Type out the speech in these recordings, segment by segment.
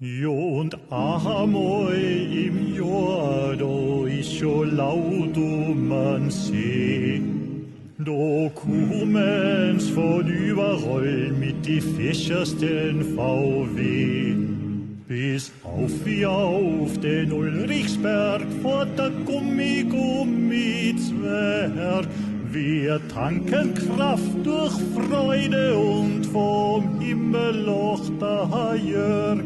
Jo und einmal im Jahr, da ist schon laut um man See. Da kommen's von überall mit die fischersten VW. Bis auf wie auf den Ulrichsberg vor der Gummi-Gummi-Zwerg. Wir tanken Kraft durch Freude und vom Himmelloch der Jörg.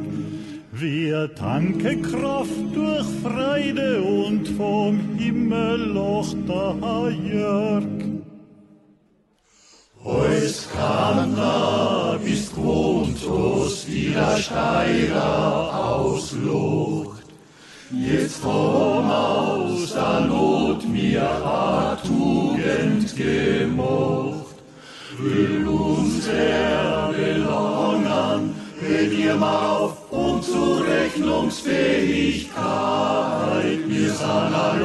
Wir tanken Kraft durch Freude und vom Himmelloch der Jörg. Heus Kanna bist gewohnt, aus wieder Steiger auslucht. Jetzt komm aus der Not mir a Tugend gemocht. Will uns er belangen, wenn ihr mal auf Unzurechnungsfähigkeit. Wir sind allein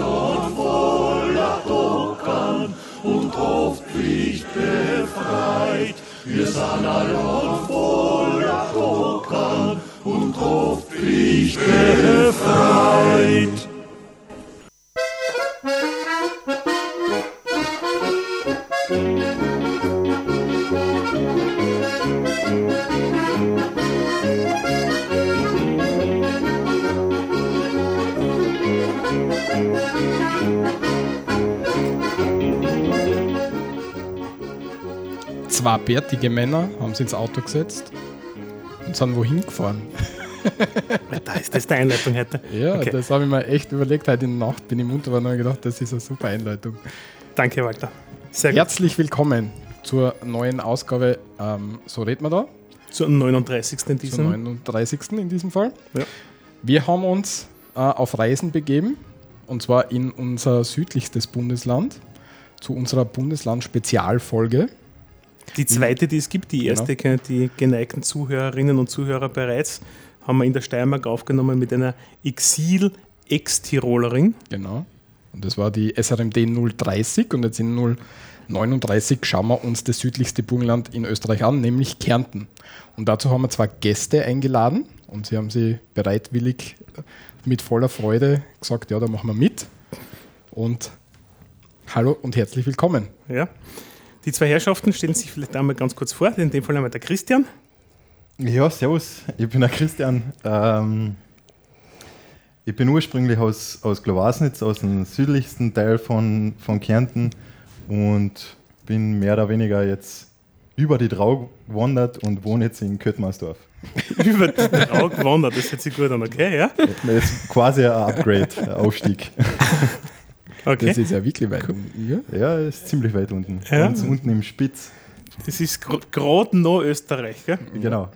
voller Dockern und Hofpflicht befreit. Wir sind allein voller Dockern und Hofpflicht befreit. Zwei bärtige Männer haben sie ins Auto gesetzt und sind wohin gefahren. Da ist das die Einleitung heute. Ja, Okay. das habe ich mir echt überlegt. Heute in der Nacht bin ich munter und habe gedacht, das ist eine super Einleitung. Danke, Walter. Sehr gut. Herzlich willkommen zur neuen Ausgabe. Ähm, so reden wir da, Zur 39. in zur diesem. 39. in diesem Fall. Ja. Wir haben uns äh, auf Reisen begeben und zwar in unser südlichstes Bundesland zu unserer Bundesland-Spezialfolge. Die zweite, die es gibt, die Genau. erste kennen die geneigten Zuhörerinnen und Zuhörer bereits, haben wir in der Steiermark aufgenommen mit einer Exil-Ex-Tirolerin. Genau. Und das war die SRMD 030 und jetzt in 039 schauen wir uns das südlichste Burgenland in Österreich an, nämlich Kärnten. Und dazu haben wir zwei Gäste eingeladen und sie haben sie bereitwillig mit voller Freude gesagt, ja, da machen wir mit. Und hallo und herzlich willkommen. Ja. Die zwei Herrschaften stellen sich vielleicht einmal ganz kurz vor. In dem Fall einmal der Christian. Ja, servus, ich bin der Christian. Ähm, ich bin ursprünglich aus, aus Glowasnitz, aus dem südlichsten Teil von, von Kärnten und bin mehr oder weniger jetzt über die Drau gewandert und wohne jetzt in Köttmarsdorf. Über den Auge gewandert, das hört sich gut an, okay? Ja? Das ist quasi ein Upgrade, ein Aufstieg. Okay. Das ist ja wirklich weit unten. Ja? Ja, ist ziemlich weit unten. Ja. Ganz unten im Spitz. Das ist gerade noch Österreich, gell? Genau.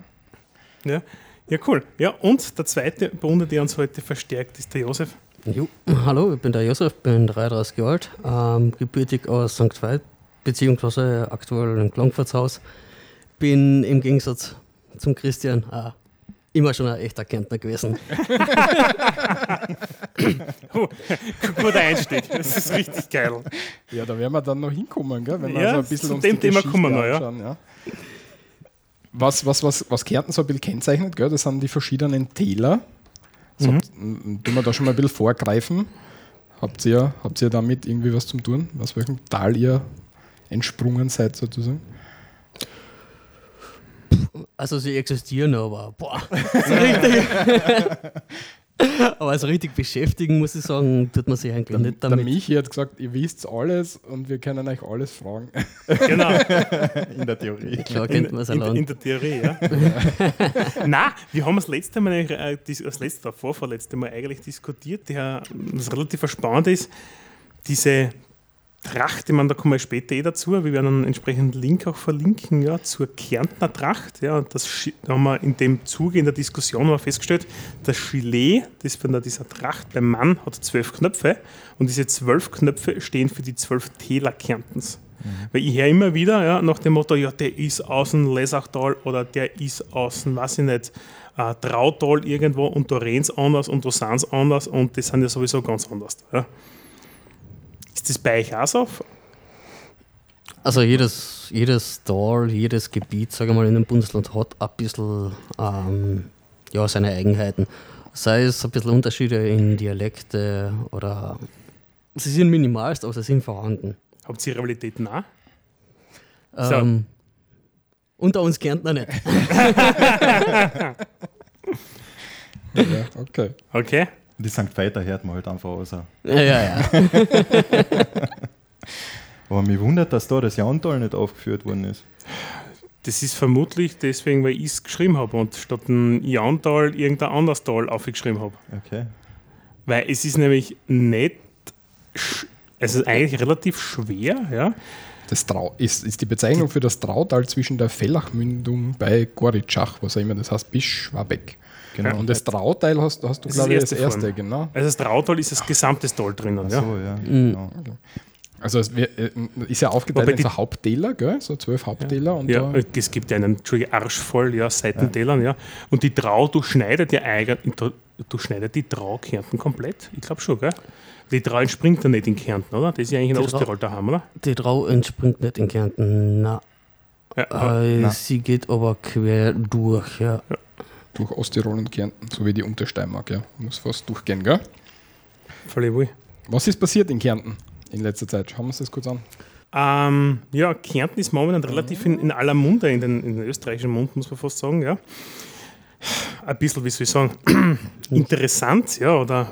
Ja. ja, cool. Ja, und der zweite Bruder, der uns heute verstärkt, ist der Josef. Jo, hallo, ich bin der Josef, bin 33 Jahre alt, ähm, gebürtig aus St. Veit, beziehungsweise aktuell im Klangfahrtshaus. Bin im Gegensatz zum Christian äh, immer schon ein echter Kärntner gewesen. Oh, guter Einstieg, das ist richtig geil. ja, da werden wir dann noch hinkommen, gell? wenn wir Ja, so ein bisschen zu uns dem die Thema Geschichte kommen wir, ja. anschauen, ja. Was, was, was, was Kärnten so ein bisschen kennzeichnet, gell? das sind die verschiedenen Täler. So, Mhm. Tun wir da schon mal ein bisschen vorgreifen. Habt ihr, habt ihr damit irgendwie was zum tun? Aus welchem Tal ihr entsprungen seid sozusagen? Also sie existieren, aber boah, so richtig. aber so richtig beschäftigen, muss ich sagen, tut man sich eigentlich nicht Der damit. Michi hat gesagt, ihr wisst alles und wir können euch alles fragen. Genau, In der Theorie. Klar in, kennt man es in, in allein. der Theorie, ja. Nein, wir haben das letzte Mal, eigentlich, äh, das letzte, vorvorletzte Mal eigentlich diskutiert, der, was relativ spannend ist, diese Tracht, ich meine, da kommen wir später eh dazu, wir werden einen entsprechenden Link auch verlinken, ja, zur Kärntner Tracht, ja, das da haben wir in dem Zuge in der Diskussion mal festgestellt, das Gilet, das von der, dieser Tracht beim Mann hat zwölf Knöpfe und diese zwölf Knöpfe stehen für die zwölf Täler Kärntens. Weil ich höre immer wieder ja, nach dem Motto, ja, der ist aus dem Lesachtal oder der ist aus dem, weiß ich nicht, äh, Trautal irgendwo und da rennt anders und da sind anders und die sind ja sowieso ganz anders. Ja. Ist das bei euch auch so? Also jedes, jedes Tal, jedes Gebiet, sage ich mal, in einem Bundesland hat ein bisschen ähm, ja, seine Eigenheiten. Sei es ein bisschen Unterschiede in Dialekte oder sie sind minimalst, aber sie sind vorhanden. Habt ihr Rivalitäten auch? Ähm, unter uns Kärntner nicht. Ja, okay. Okay. Die St. Veiter hört man halt einfach aus. ja, ja, ja. Aber mich wundert, dass da das Jahntal nicht aufgeführt worden ist. Das ist vermutlich deswegen, weil ich es geschrieben habe und statt ein Jahntal irgendein anderes Tal aufgeschrieben habe. Okay. Weil es ist nämlich nicht, ist eigentlich relativ schwer, ja. Das Trau ist, ist die Bezeichnung für das Trautal zwischen der Fellachmündung bei Goritschach, was auch immer das heißt, bis Schwabeck. Genau. Und das Trauteil hast, hast du, Das glaube ich, das erste erste, genau. Also das Trautal ist das gesamte Tal drinnen, Ach ja. so, ja. Mhm. Genau. Also es wär- äh, ist ja aufgeteilt Wobei in die- so Haupttäler, gell? so zwölf Haupttäler. Und Ja, da, es gibt ja einen Arsch voll ja, Seitentälern, ja. Und die Trau durchschneidet ja eigentlich, durchschneidet die Trau Kärnten komplett? Ich glaube schon, gell? Die Trau entspringt ja nicht in Kärnten, oder? Das ist ja eigentlich in Die daheim, oder? Die Trau entspringt nicht in Kärnten, na. Ja, Äh, na. sie geht aber quer durch, ja. Durch Osttirol und Kärnten, so wie die Untersteiermark, ja. Muss fast durchgehen, gell? völlig wohl. Was ist passiert in Kärnten in letzter Zeit? Schauen wir uns das kurz an. Ähm, ja, Kärnten ist momentan relativ in, in aller Munde, in den, in den österreichischen Mund, muss man fast sagen, ja. Ein bisschen, wie soll ich sagen, interessant, ja, oder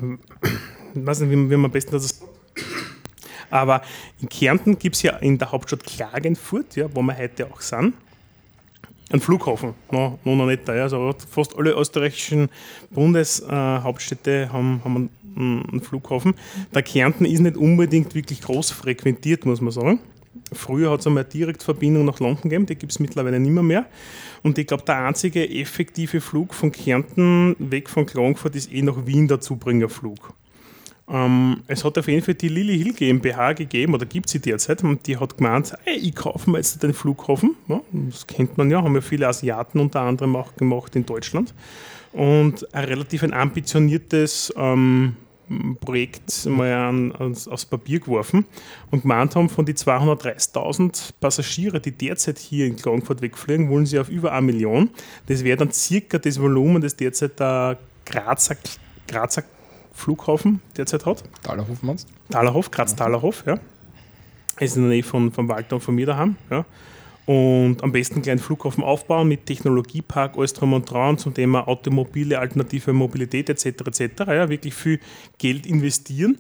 ich weiß nicht, wie, wie man am besten das. Aber in Kärnten gibt es ja in der Hauptstadt Klagenfurt, ja, wo wir heute auch sind, einen Flughafen. No, no, noch nicht da, ja. also fast alle österreichischen Bundeshauptstädte haben, haben einen, einen Flughafen. Der Kärnten ist nicht unbedingt wirklich groß frequentiert, muss man sagen. Früher hat es einmal Direktverbindung nach London gegeben, die gibt es mittlerweile nicht mehr, mehr. Und ich glaube, der einzige effektive Flug von Kärnten weg von Klagenfurt ist eh nach Wien der Zubringerflug. Ähm, es hat auf jeden Fall die Lilly Hill GmbH gegeben, oder gibt sie derzeit, und die hat gemeint, hey, ich kaufe mir jetzt den Flughafen. Ja, das kennt man ja, haben ja viele Asiaten unter anderem auch gemacht in Deutschland. Und ein relativ ein ambitioniertes ähm, Projekt mal an, ans, aufs Papier geworfen und gemeint haben, von den 230.000 Passagiere, die derzeit hier in Klagenfurt wegfliegen, wollen sie auf über eine Million. Das wäre dann circa das Volumen, das derzeit der Grazer, Grazer Flughafen derzeit hat. Talerhof meinst Talerhof, Graz-Talerhof, ja. Ist in der Nähe von, von Walter und von mir daheim, ja. Und am besten einen kleinen Flughafen aufbauen mit Technologiepark, alles drum und dran zum Thema automobile, alternative Mobilität etc. etc. Ja, wirklich viel Geld investieren.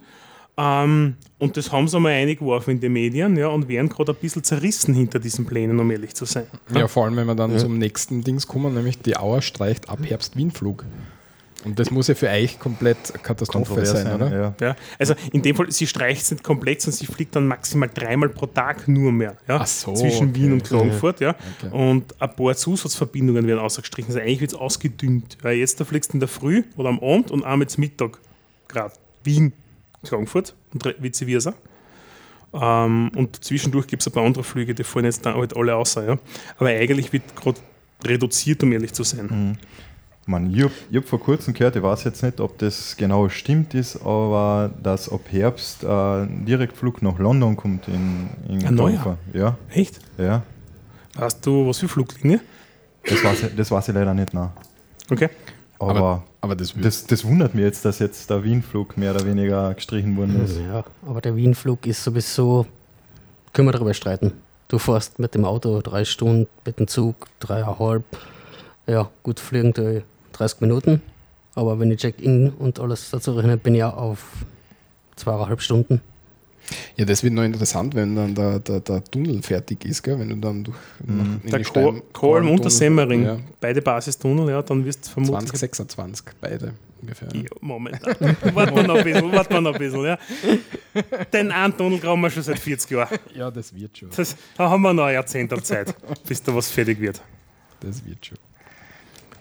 Ähm, und das haben sie einmal eingeworfen in die Medien ja, und werden gerade ein bisschen zerrissen hinter diesen Plänen, um ehrlich zu sein. Ja, vor allem, wenn wir dann zum nächsten Dings kommen, nämlich die Auer streicht ab Herbst Wienflug. Und das muss ja für euch komplett Katastrophe Kontrovers sein, oder? Ja. Ja, also in dem Fall, sie streicht es nicht komplett, sondern sie fliegt dann maximal dreimal pro Tag nur mehr. Ja, Ach so, zwischen okay. Wien und Klagenfurt. Ja. Okay. Und ein paar Zusatzverbindungen werden ausgestrichen. Also eigentlich wird es ausgedünnt. Weil jetzt da fliegst du in der Früh oder am Abend und einmal zum Mittag gerade Wien, Klagenfurt und vice versa. Ähm, und zwischendurch gibt es ein paar andere Flüge, die fallen jetzt dann halt alle außer. Ja. Aber eigentlich wird gerade reduziert, um ehrlich zu sein. Man, ich habe hab vor kurzem gehört, ich weiß jetzt nicht, ob das genau stimmt ist, aber dass ab Herbst äh, ein Direktflug nach London kommt in, in Ein neuer? Ja, Echt? ja. Weißt du, was für Fluglinie? Das weiß, ich, das weiß ich leider nicht nach. Okay. Aber, Aber, aber das, das, das wundert mich jetzt, dass jetzt der Wienflug mehr oder weniger gestrichen worden ist. Ja, aber der Wienflug ist sowieso, können wir darüber streiten. Du fährst mit dem Auto drei Stunden, mit dem Zug dreieinhalb. Ja, gut fliegen 30 Minuten. Aber wenn ich Check-in und alles dazu rechne, bin ich ja auf zweieinhalb Stunden. ja, das wird noch interessant, wenn dann der, der, der Tunnel fertig ist, gell? wenn du dann durch in Der und der Semmering, Ja, beide Basistunnel, ja, dann wirst du vermutlich 2026, beide ungefähr. Ja, Moment. warten wir noch ein bisschen, warten wir noch ein bisschen, ja. Den einen Tunnel graben wir schon seit 40 Jahren. Ja, das wird schon. Das, da haben wir noch ein Jahrzehnt Zeit, bis da was fertig wird. Das wird schon.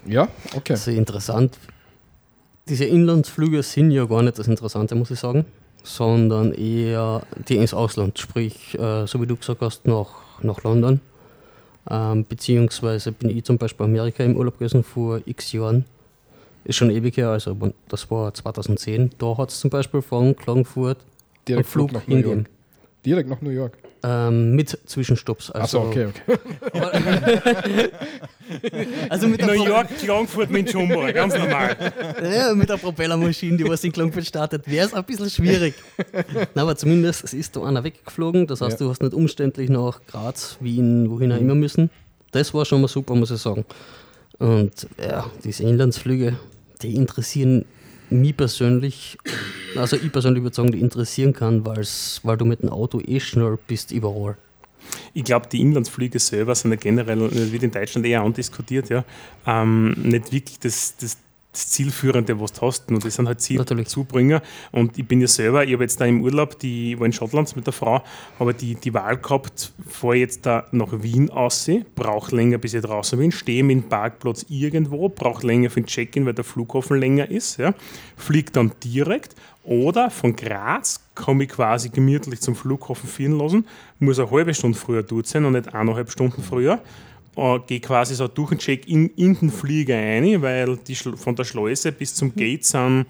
Ja, okay. Also interessant. Diese Inlandsflüge sind ja gar nicht das Interessante, muss ich sagen, sondern eher die ins Ausland, sprich, äh, so wie du gesagt hast, nach, nach London. Ähm, beziehungsweise bin ich zum Beispiel Amerika im Urlaub gewesen vor x Jahren. Ist schon ewig her, also das war 2010. Da hat es zum Beispiel von Klagenfurt einen Direkt Flug nach New hingehen. Direkt nach New York. Ähm, mit Zwischenstopps. Also, Achso, okay, okay. also mit, New York, Klagenfurt, Minchumba, ganz normal. ja, mit der Propellermaschine, die was in Klagenfurt startet, wäre es ein bisschen schwierig. Na, aber zumindest, es ist da einer weggeflogen. Das heißt, Ja. du hast nicht umständlich nach Graz, Wien, wohin auch immer müssen. Das war schon mal super, muss ich sagen. Und ja, diese Inlandsflüge, die interessieren mich persönlich, also ich persönlich würde sagen, die interessieren kann, weil du mit dem Auto eh schnell bist überall. Ich glaube, die Inlandsflüge selber sind ja generell, das wird in Deutschland eher andiskutiert, ja, ähm, nicht wirklich das, das, das Zielführende, was du hast. Und das sind halt. Zielzubringer. Und ich bin ja selber, ich habe jetzt da im Urlaub, die, ich war in Schottland mit der Frau, aber die, die Wahl gehabt, fahre jetzt da nach Wien aussehen, brauche länger, bis ich draußen bin, stehe dem Parkplatz irgendwo, brauche länger für den Check-in, weil der Flughafen länger ist, ja, fliege dann direkt oder von Graz komme ich quasi gemütlich zum Flughafen fahren lassen, muss eine halbe Stunde früher dort sein und nicht eineinhalb Stunden früher. Äh, gehe quasi so durch den Check-in in den Flieger rein, weil die von der Schleuse bis zum Gate sind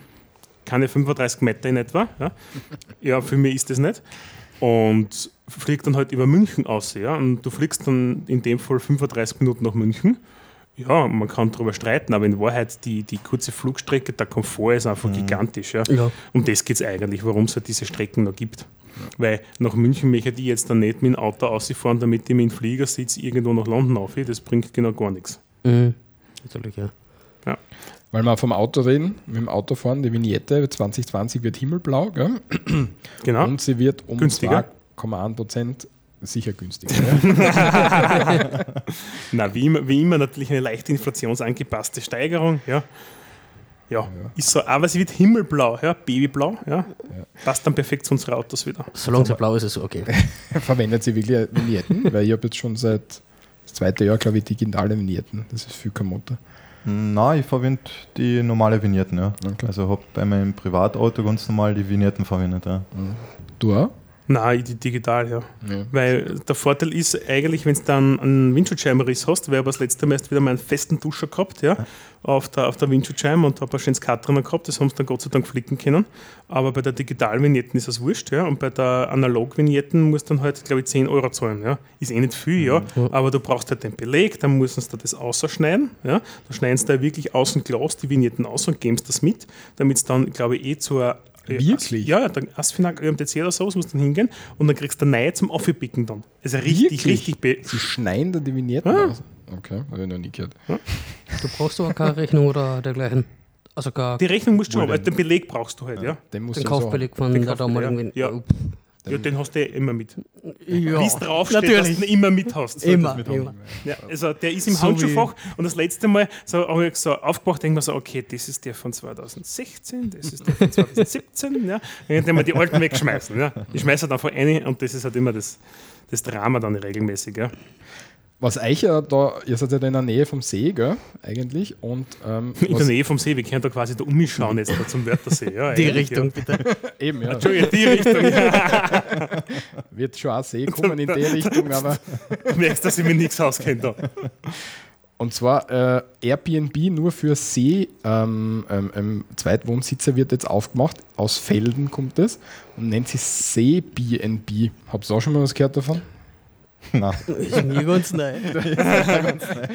keine 35 Meter in etwa. Ja, ja für mich ist das nicht. Und fliegt dann halt über München aus. Ja? Und du fliegst dann in dem Fall 35 Minuten nach München. Ja, man kann darüber streiten, aber in Wahrheit die, die kurze Flugstrecke, der Komfort ist einfach gigantisch. Ja? Ja. Um das geht es eigentlich, warum es halt diese Strecken noch gibt. Weil nach München möchte ich jetzt dann nicht mit dem Auto ausfahren, damit ich mit dem Flieger sitze, irgendwo nach London auf. Das bringt genau gar nichts. Mhm. Natürlich, ja. Weil wir vom Auto reden, mit dem Auto fahren, die Vignette 2020 wird himmelblau, gell? Genau. Und sie wird um Günstiger. 2,1 Prozent sicher günstiger. Ja? Na, wie immer, wie immer natürlich eine leicht inflationsangepasste Steigerung, ja. Ja, ist so, aber sie wird himmelblau, ja, babyblau, ja. Passt dann perfekt zu unseren Autos wieder. Solange es blau ist, ist es okay. Verwendet sie wirklich Vignetten? Weil ich habe jetzt schon seit das zweite Jahr, glaube ich, digitale Vignetten. Das ist viel Kamotte. Nein, ich verwende die normale Vignetten, ja. Okay. Also habe bei meinem Privatauto ganz normal die Vignetten verwendet, ja. Du auch? Nein, die digital, ja. Ja. Weil der Vorteil ist eigentlich, wenn du dann einen Windschutzscheibenriss hast, weil habe das letzte Mal erst wieder meinen festen Duscher gehabt, ja, auf der, auf der Windschutzscheibe und habe ein schönes Cut drin gehabt, das haben sie dann Gott sei Dank flicken können. Aber bei der digitalen Vignetten ist das wurscht, ja, und bei der analog Vignetten musst du dann halt, glaube ich, 10 Euro zahlen, ja. Ist eh nicht viel, ja, aber du brauchst halt den Beleg, dann müssen sie da das ausschneiden, ja. Da schneiden sie da wirklich außen Glas die Vignetten aus und geben das mit, damit es dann, glaube ich, eh zur Wirklich? Ja, ja, dann Asfinag ÖMTC oder so, musst du dann hingehen und dann kriegst du eine neue zum Aufpicken dann. Also richtig, Wirklich? richtig. Be Sie schneiden da die Vignetten Ah. aus? Okay, habe ich noch nie gehört. Du brauchst aber keine Rechnung oder dergleichen. Also gar die Rechnung musst du schon, aber den Beleg brauchst du halt, ja. Den musst den du so- Kaufbeleg von Den der Kaufbeleg, damaligen. ja. Oh, Ja, den hast du eh immer mit. ja. Wie es draufsteht, dass natürlich. du ihn immer mit hast. Immer, mit immer. Ja, also der ist im So Handschuhfach und das letzte Mal so, habe ich so aufgemacht, denke mir so, okay, das ist der von 2016, das ist der von 2017, ja. Dann kann man die alten wegschmeißen, ja. Ich schmeiße dann von eine und das ist halt immer das, das Drama dann regelmäßig, ja. Was euch ja da, ihr seid ja da in der Nähe vom See, gell, eigentlich. Und ähm, In der Nähe vom See, wir können da quasi da umschauen jetzt da zum Wörthersee. Ja, Die Richtung, bitte. eben, ja, Ja. Entschuldigung, die Richtung. Ja. wird schon auch See kommen in die Richtung, aber Du merkst, dass ich mir nichts auskenne da. Und zwar äh, Airbnb nur für See ähm, ähm, ähm, Zweitwohnsitzer wird jetzt aufgemacht. Aus Felden kommt es und nennt sich See-BNB. Habt ihr auch schon mal was gehört davon? Nein. Ist mir ganz neu.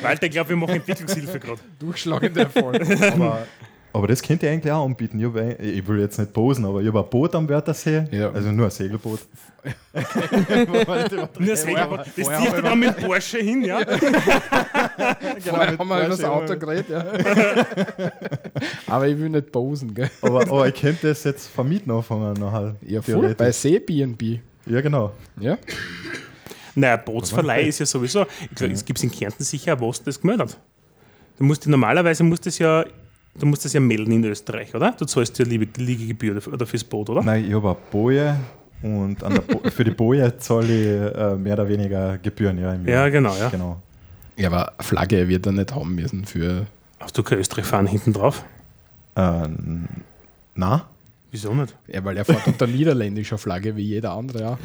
Walter, ich glaube, wir machen Entwicklungshilfe gerade. Durchschlagender Erfolg. Aber, aber das könnt ihr eigentlich auch anbieten. Ich, ein- ich will jetzt nicht posen, aber ich habe ein Boot am Wörthersee, Ja. also nur ein Segelboot. Nur das Segelboot. Das zieht wir dann mit Porsche hin, ja? Vorher haben wir über das Auto ja. geredet, ja. Aber ich will nicht posen, gell? Aber, aber ich könnte das jetzt vermieten anfangen nachher. Ja, voll. Bei See-BNB. Ja, genau. Ja? Naja, Bootsverleih ist ja sowieso, ich glaube, es gibt in Kärnten sicher, wo du das gemeldet. Du musst normalerweise musst das ja, du musst das ja melden in Österreich, oder? Du zahlst ja Liege- Liegegebühr oder fürs Boot, oder? Nein, ich habe eine Boje und an der Bo für die Boje zahle ich äh, mehr oder weniger Gebühren. Ja, im Ja, genau, ja. genau. Ja, aber Flagge wird er nicht haben müssen für. Hast du kein Österreich fahren hinten drauf? Äh, na? Wieso nicht? Ja, weil er fährt unter niederländischer Flagge wie jeder andere auch.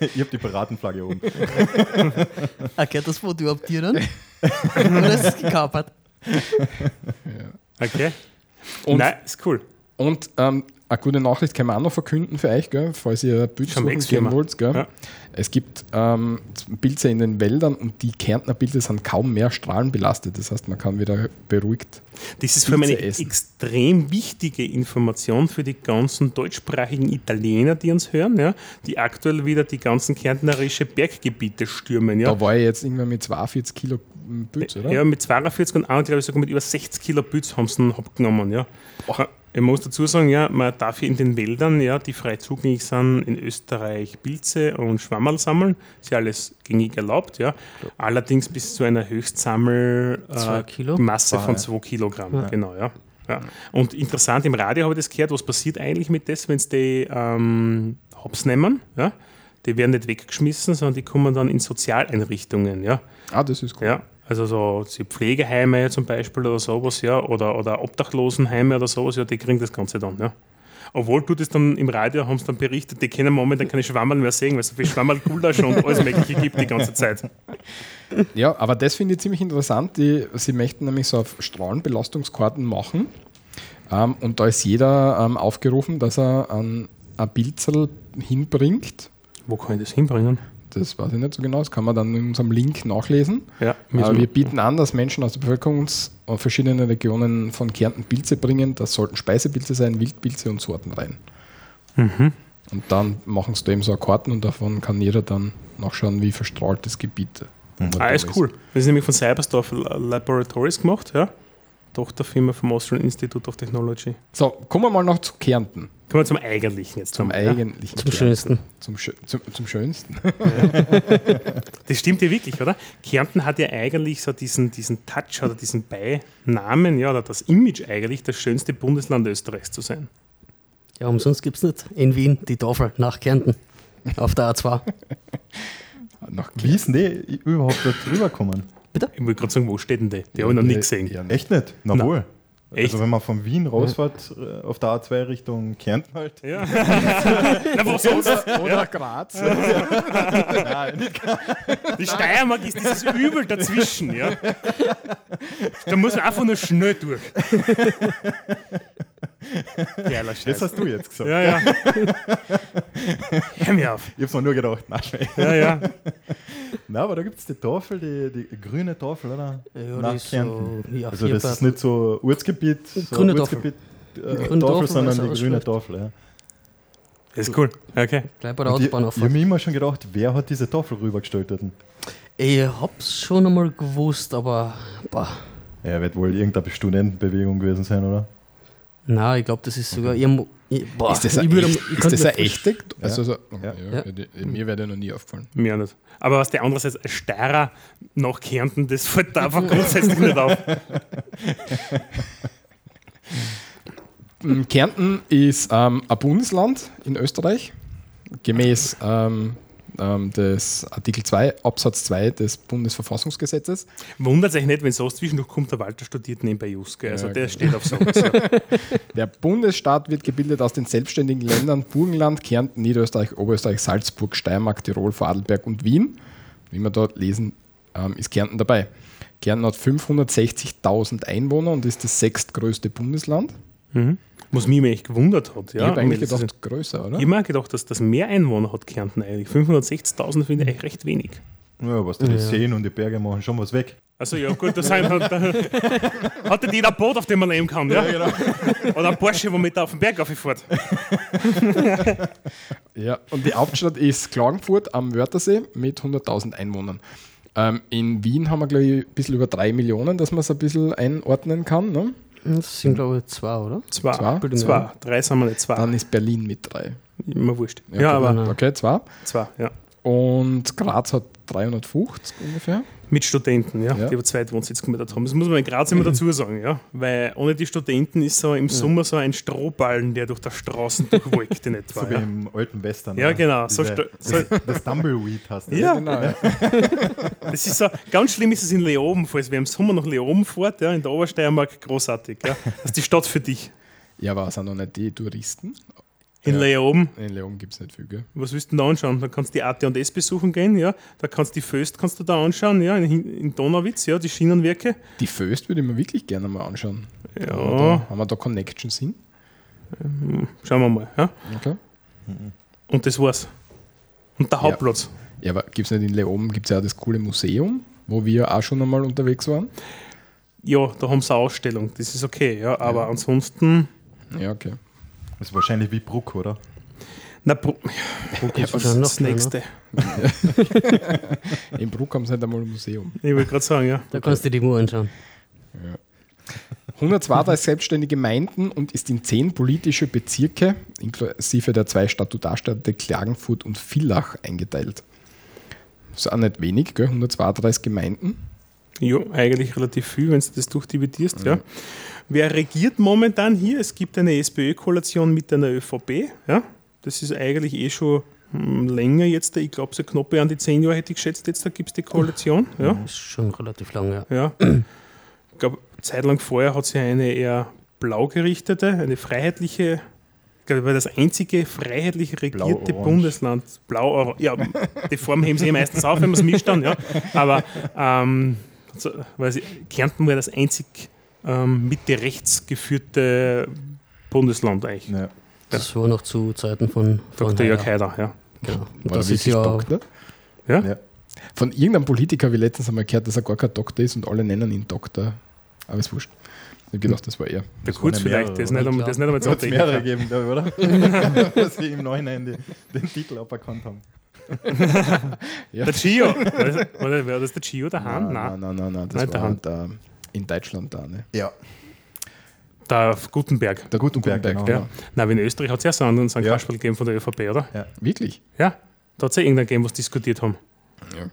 Ich habe die Piratenflagge oben. Gehört das Foto überhaupt dir dann? Oder ist es gekapert? Okay. Und, Nein, ist cool. und ähm, eine gute Nachricht kann man auch noch verkünden für euch, gell, falls ihr Ex-Firma. gehen wollt. Gell. Ja. Es gibt ähm, Pilze in den Wäldern und die Kärntner Pilze sind kaum mehr strahlenbelastet. Das heißt, man kann wieder beruhigt. Das ist für mich eine essen. extrem wichtige Information für die ganzen deutschsprachigen Italiener, die uns hören, ja, die aktuell wieder die ganzen kärntnerische Berggebiete stürmen. Ja. Da war ich jetzt irgendwann mit 42 Kilo Pilz, oder? Ja, mit 42 und anderen, glaube ich, sogar mit über 60 Kilo Bütz haben sie ihn abgenommen. Ja. Ich muss dazu sagen, ja, man darf hier in den Wäldern, ja, die frei zugänglich sind, in Österreich Pilze und Schwammerl sammeln. Ist ja alles gängig erlaubt. Ja. Allerdings bis zu einer Höchstsammel Zwei Kilo? Masse von Ah, ja. 2 Kilogramm. Genau, ja. ja. Und interessant, im Radio habe ich das gehört, was passiert eigentlich mit das, wenn sie die ähm, Hops nehmen? Ja. Die werden nicht weggeschmissen, sondern die kommen dann in Sozialeinrichtungen. Ja. Ah, das ist cool. Ja, also so so Pflegeheime zum Beispiel oder sowas, ja, oder, oder Obdachlosenheime oder sowas, ja, die kriegen das Ganze dann, ja. Obwohl du das dann im Radio haben sie dann berichtet, die können momentan keine Schwammerl mehr sehen, weil es so viel Schwammerl Gulasch und alles Mögliche gibt die ganze Zeit. Ja, aber das finde ich ziemlich interessant. Die, sie möchten nämlich so auf Strahlenbelastungskarten machen. Ähm, und da ist jeder ähm, aufgerufen, dass er ein, ein Bilderl hinbringt. Wo kann ich das hinbringen? Das weiß ich nicht so genau, das kann man dann in unserem Link nachlesen. Ja, Aber wir bieten an, dass Menschen aus der Bevölkerung uns auf verschiedene Regionen von Kärnten Pilze bringen. Das sollten Speisepilze sein, Wildpilze und Sorten rein. Mhm. Und dann machen sie da eben so Karten und davon kann jeder dann nachschauen, wie verstrahlt das Gebiet Ah, ist cool. Das ist nämlich von Cyberstorf Laboratories gemacht, ja. Tochterfirma vom Austrian Institute of Technology. So, kommen wir mal noch zu Kärnten. Kommen wir zum Eigentlichen jetzt. Zum ja. eigentlichen Zum. Schönsten. Zum, Schö zum, zum Schönsten. Das stimmt ja wirklich, oder? Kärnten hat ja eigentlich so diesen, diesen Touch oder diesen Beinamen, ja, oder das Image eigentlich, das schönste Bundesland Österreichs zu sein. Ja, umsonst gibt es nicht in Wien die Tafel nach Kärnten auf der A2. Nach Wie ist denn überhaupt da drüber gekommen? Ich wollte gerade sagen, wo steht denn die? Die habe ich noch nie gesehen. Ja, Echt nicht? Na Na. wohl. Echt? Also wenn man von Wien rausfährt, äh, auf der A2 Richtung Kärnten halt. Ja. Na, wo sonst? Oder Graz. Die Steiermark ist dieses Übel dazwischen, ja. Da muss man einfach nur schnell durch. Geiler Das Scheiß. hast du jetzt gesagt. Ja, ja. Hör mir auf. Ich hab's mir nur gedacht, na schön. Ja, ja. Na, aber da gibt es die Tafel, die, die grüne Tafel, oder? Ja, Nach die ist Kärnten. so, ja, Also das ist nicht so Ortsgebiet, so Grüne Tafel. Ortsgebiet äh, grüne Tafel, Tafel, sondern die grüne. Tafel. Ja. Das ist cool. Okay. Gleich bei der Und ich ich Autobahn habe mir immer schon gedacht, wer hat diese Tafel rübergestellt? dort? Ich hab's schon einmal gewusst, aber boah, Ja, wird wohl irgendeine Studentenbewegung gewesen sein, oder? Nein, ich glaube, das ist sogar. Ich, boah, Ist das ich ein, würde- echt, ich ist das mir ein echte? Also so, Ja. ja. Ja. Mir wäre der noch nie aufgefallen. Mir nicht. Aber was der andererseits als Steirer nach Kärnten, das fällt da einfach grundsätzlich nicht auf. Kärnten ist ähm, ein Bundesland in Österreich, gemäß ähm, ähm, des Artikel 2 Absatz 2 des Bundesverfassungsgesetzes. Wundert euch nicht, wenn so zwischendurch kommt, der Walter studiert nebenbei Juske. Also Ja, der genau. steht auf sowas. Ja. Der Bundesstaat wird gebildet aus den selbstständigen Ländern Burgenland, Kärnten, Niederösterreich, Oberösterreich, Salzburg, Steiermark, Tirol, Vorarlberg und Wien. Wie wir dort lesen, ähm, ist Kärnten dabei. Kärnten hat 560.000 Einwohner und ist das sechstgrößte Bundesland. Was mich echt gewundert hat. Ja, ich habe eigentlich gedacht, größer, oder? Ich habe gedacht, dass das mehr Einwohner hat Kärnten eigentlich. 560.000 finde ich eigentlich recht wenig. Ja, was die Seen und die Berge machen schon was weg. Also ja gut, das sind halt, hat nicht jeder ein Boot, auf dem man leben kann, ja? genau. Oder ein Porsche, womit er auf den Berg fährt. Ja, und die Hauptstadt ist Klagenfurt am Wörthersee mit 100.000 Einwohnern. Ähm, in Wien haben wir, glaube ich, ein bisschen über 3 Millionen, dass man es ein bisschen einordnen kann. Ne? Das sind, glaube ich, zwei, oder? Zwei. Zwei? Zwei. Drei sind wir nicht, zwei. Dann ist Berlin mit 3. Immer wurscht. Ja, aber genau. Okay, zwei. zwei, ja. Und Graz hat 350 ungefähr. Mit Studenten, ja, Ja. die aber Zweitwohnsitz gemietet haben. Das muss man in Graz immer dazu sagen, ja. Weil ohne die Studenten ist so im Sommer so ein Strohballen, der durch die Straßen durchwolkt in etwa. So wie Ja, im alten Western. Ja, genau. So Diese, sta- so- das, Tumbleweed hast du. Ja. Genau. Ja. Das ist so, ganz schlimm ist es in Leoben, falls wer im Sommer nach Leoben fährt, ja, in der Obersteiermark, großartig. Ja. Das ist die Stadt für dich. ja, aber sind noch nicht die Touristen? In Ja. Leoben, In Leon gibt es nicht viel, gell? was willst du denn da anschauen? Da kannst du die AT&S besuchen gehen, ja. Da kannst du die Föst kannst du da anschauen, ja, in, in Donauwitz, ja, die Schienenwerke. Die Föst würde ich mir wirklich gerne mal anschauen. Ja. Haben wir da, haben wir da Connections hin? Ähm, Schauen wir mal. Ja? Okay. Und das war's. Und der Ja. Hauptplatz. Ja, aber gibt es nicht in Leoben, gibt es ja auch das coole Museum, wo wir auch schon einmal unterwegs waren? Ja, da haben sie eine Ausstellung. Das ist okay, ja. Aber ansonsten. Ja, okay. Das ist wahrscheinlich wie Bruck, oder? Na, Bru Bruck ja, ist noch das kleiner. nächste? In Bruck haben sie nicht einmal ein Museum. Ich wollte gerade sagen, ja. Da kannst du dir die Mauer anschauen. 132 selbstständige Gemeinden und ist in zehn politische Bezirke, inklusive der zwei Statutarstädte Klagenfurt und Villach, eingeteilt. Das ist auch nicht wenig, gell? 132 Gemeinden. Ja, eigentlich relativ viel, wenn du das durchdividierst, ja. Wer regiert momentan hier? Es gibt eine SPÖ-Koalition mit einer ÖVP, ja. Das ist eigentlich eh schon hm, länger jetzt, ich glaube so knapp an die zehn Jahre hätte ich geschätzt, jetzt da gibt es die Koalition, ja. Ist schon relativ lange, ja. Ja. Ich glaube, zeitlang vorher hat sie eine eher blau gerichtete, eine freiheitliche, ich glaube, war das einzige freiheitlich regierte Blau-orange. Bundesland. Blau, ja, die Form heben sie ja meistens auf, wenn man es mischt dann, ja. Aber ähm, so, weiß ich, Kärnten war das einzig ähm, Mitte rechts geführte Bundesland eigentlich. Ja. Das war noch zu Zeiten von, von Dr. Jörg Haider. Haider, ja. Genau. War das ist ja Doktor? Ja? Ja. Von irgendeinem Politiker habe ich letztens einmal gehört, dass er gar kein Doktor ist und alle nennen ihn Doktor. Aber ist wurscht. Ich habe gedacht, das war er. Der Das Kurz vielleicht, der ist nicht einmal, der einmal Es so mehrere gegeben, glaube ich, oder? Dass sie im Nachhinein die, den Titel aberkannt haben. Ja. Der Gio. Oder war das der Gio daheim? Nein. nein, nein, nein, nein, das Nein, der war Hand. der, in Deutschland da. Ne? Ja. Der Gutenberg. Der Gutenberg, Gutenberg, genau. Ja. Nein, in Österreich hat es ja so einen St. Ja. Kasperl gegeben von der ÖVP, oder? Wirklich? Ja. Da hat es ja irgendeinen gegeben, was diskutiert haben. Ja.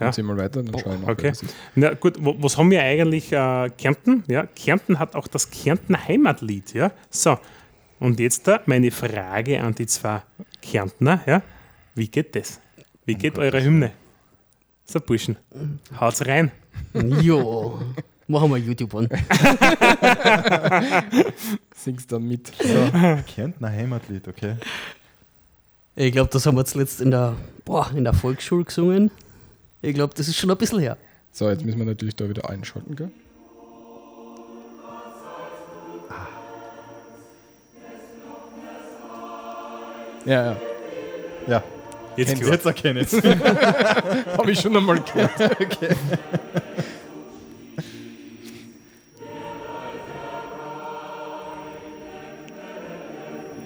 Ja. Mal weiter, dann schaue ich nach. Okay. Na gut, wo, was haben wir eigentlich? Äh, Kärnten? Ja, Kärnten hat auch das Kärnten Heimatlied. Ja, so. Und jetzt da meine Frage an die zwei Kärntner. Ja, wie geht das? Wie geht eure Hymne? So, Burschen, haut's rein. Jo, machen wir YouTube an. Singst dann mit. So, Kärntner Heimatlied, okay. Ich glaube, das haben wir zuletzt in der, boah, in der Volksschule gesungen. Ich glaube, das ist schon ein bisschen her. So, jetzt müssen wir natürlich da wieder einschalten, gell? Ja, ja. Ja, Jetzt jetzt erkenne ich es. Habe ich schon einmal gehört.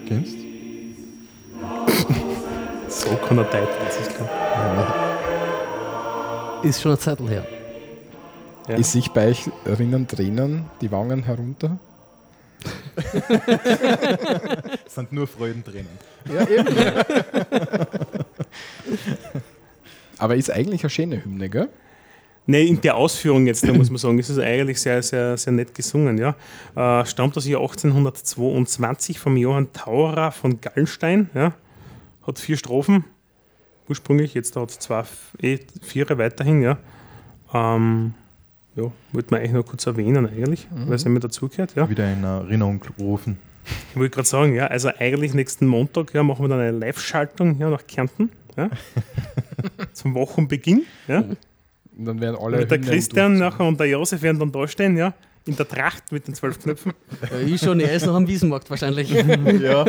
Kennst So kann er deuten, das ist klar. Ist schon eine Zeit her. Ja. Ist sich bei euch rinnen Tränen die Wangen herunter? Es sind nur Freudentränen. Ja, eben. Aber ist eigentlich eine schöne Hymne, gell? Nee, in der Ausführung jetzt, da muss man sagen, ist es eigentlich sehr, sehr, sehr nett gesungen. Ja. Äh, stammt aus Jahr 1822 vom Johann Taurer von Gallenstein. Ja. Hat vier Strophen ursprünglich, jetzt hat es zwei, eh, vier weiterhin. Ja. Ähm, ja, wollte man eigentlich noch kurz erwähnen, eigentlich, weil es immer dazugehört. Ja. Wieder in Erinnerung rufen. Ich wollte gerade sagen, ja, also eigentlich nächsten Montag ja, machen wir dann eine Live-Schaltung ja, nach Kärnten. Ja. Zum Wochenbeginn. Ja. Und dann werden alle. Mit der Christian nachher und der Josef werden dann da stehen, ja, in der Tracht mit den zwölf Knöpfen. Ja, ich schon, er ist noch am Wiesenmarkt wahrscheinlich. ja,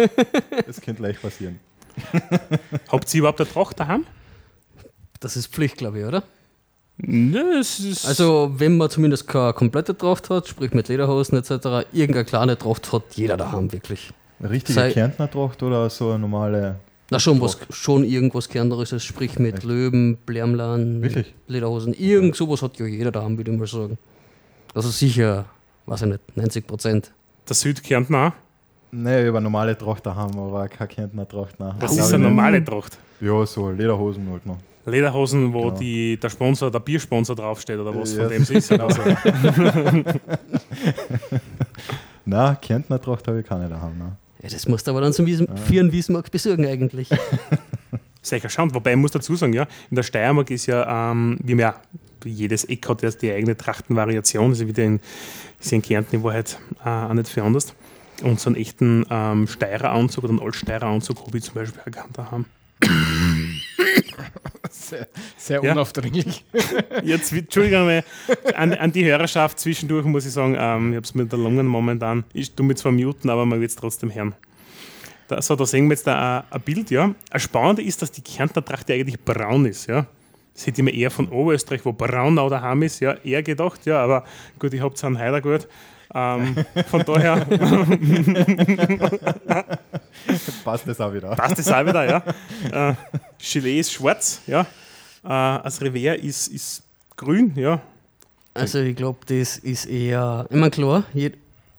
das könnte leicht passieren. Habt ihr überhaupt eine Tracht daheim? Das ist Pflicht, glaube ich, oder? Nö, es ist. Also, wenn man zumindest keine komplette Tracht hat, sprich mit Lederhosen etc., irgendeine kleine Tracht hat jeder daheim wirklich. Eine richtige Sei- Kärntner Tracht oder so eine normale? Na, schon, was, schon irgendwas Kernteres, sprich mit Echt? Löwen, Blärmlern? Lederhosen. Irgend sowas hat ja jeder daheim, würde ich mal sagen. Also sicher, weiß ich nicht, 90 Prozent. der Südkärnten auch. Nee, über normale Tracht haben, aber keine Kärntner Tracht. Nein. Das ist eine normale Tracht. Ja, so Lederhosen halt noch. Lederhosen, wo Genau. die, der Sponsor, der Biersponsor draufsteht oder was Ja, von dem es ist. genau. Also, Nein, Kärntner Tracht habe ich keine daheim. Nein. Ja, das musst du aber dann zum Wiesen, für einen Wiesenmarkt besorgen eigentlich. Sicher schauen. Wobei ich muss dazu sagen, ja, in der Steiermark ist ja, ähm, wie man ja, jedes Eck hat ja die eigene Trachtenvariation, also wieder in, ist in Kärnten in Wahrheit äh, auch nicht viel anders. Und so einen echten ähm, Steirer Anzug oder einen Altsteirer Anzug habe ich zum Beispiel erkannt daheim. Sehr, sehr Ja. unaufdringlich. Jetzt, Entschuldigung, an, an die Hörerschaft zwischendurch muss ich sagen, ähm, ich habe es mit der Lungen momentan. Ich tue mich zwar muten, aber man wird es trotzdem hören. Da, so, da sehen wir jetzt da ein, ein Bild, ja. Ein Spannende ist, dass die Kärntner Tracht ja eigentlich braun ist, ja. Das hätte ich mir eher von Oberösterreich, wo Braunau daheim ist, ja, eher gedacht, ja, aber gut, ich habe es an Heider gehört. Ähm, von daher Passt das auch wieder. passt das auch wieder, ja. Äh, Gilet ist schwarz, ja. Äh, das Revers ist, ist grün, ja. Also ich glaube, das ist eher, ich meine klar, je-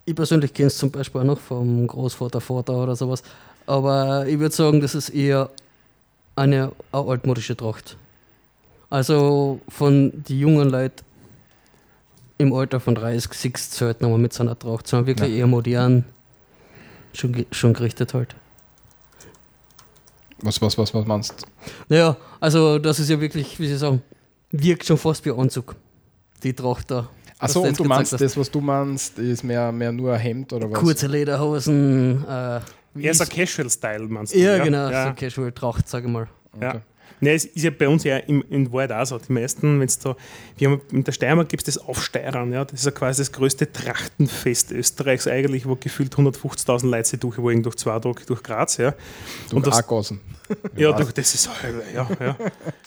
ich persönlich kenne es zum Beispiel auch noch vom Großvater, Vater oder sowas, aber ich würde sagen, das ist eher eine, eine altmodische Tracht. Also von die jungen Leuten im Alter von 30, 60 selten aber mit so einer Tracht, sondern wirklich eher modern, schon, schon gerichtet halt. Was, was, was, was meinst du? Naja, also das ist ja wirklich, wie Sie sagen, wirkt schon fast wie Anzug. Die Tracht da. Achso, was und du meinst, gezeigt das, was du meinst, ist mehr, mehr nur ein Hemd oder was? Kurze Lederhosen. Äh, wie Eher so ist- Casual-Style, meinst du? ja, genau, Ja. so Casual Tracht, sage ich mal. Ja. Ne, es ist ja bei uns ja im, in Wahrheit auch so. Die meisten, wenn es da, wir haben in der Steiermark gibt es das Aufsteirern, ja, das ist ja quasi das größte Trachtenfest Österreichs eigentlich, wo gefühlt 150.000 Leute sich durchwogen durch zwei Tage durch Graz, ja. Du Und das, Agossen. ja, durch, das ist Hölle, ja, ja.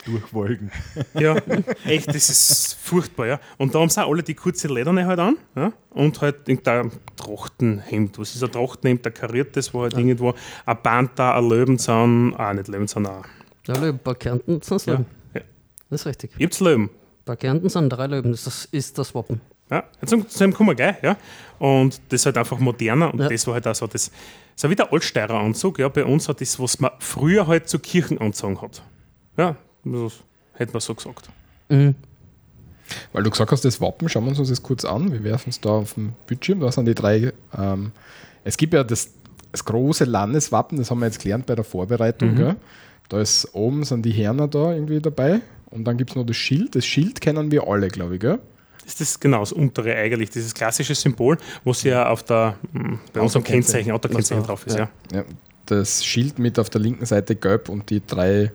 Durchwolken. Ja, echt, das ist furchtbar, ja. Und da haben sie auch alle die kurze Lederne halt an, ja, und halt irgendein Trachtenhemd. Was ist ein Trachtenhemd? Ein kariertes, wo halt irgendwo ein Panther, ein Löwenzahn, ah, nicht Löwenzahn, auch. Ja, Löwen, bei Kärnten sind es. Löwen. Ja. Das ist richtig. Gibt's Löwen? Bei Kärnten sind drei Löwen, das ist- das Wappen. Ja, zum, zum kommen wir gleich, ja. Und das ist halt einfach moderner und Ja. das war halt auch so das, so wie der Altsteirer Anzug, ja, bei uns hat das, was man früher halt zu Kirchen anzogen hat. Ja, das hätte man so gesagt. Mhm. Weil du gesagt hast, das Wappen, schauen wir uns das kurz an. Wir werfen es da auf den Bildschirm. Da sind die drei. Ähm, es gibt ja das, das große Landeswappen, das haben wir jetzt gelernt bei der Vorbereitung. Gell? Da ist oben sind die Herner da irgendwie dabei. Und dann gibt es noch das Schild. Das Schild kennen wir alle, glaube ich. Gell? Das ist das, genau das untere eigentlich, dieses klassische Symbol, was ja auf der, mh, bei unserem Kennzeichen, Autokennzeichen drauf ist, ja. Ja. Das Schild mit auf der linken Seite gelb und die drei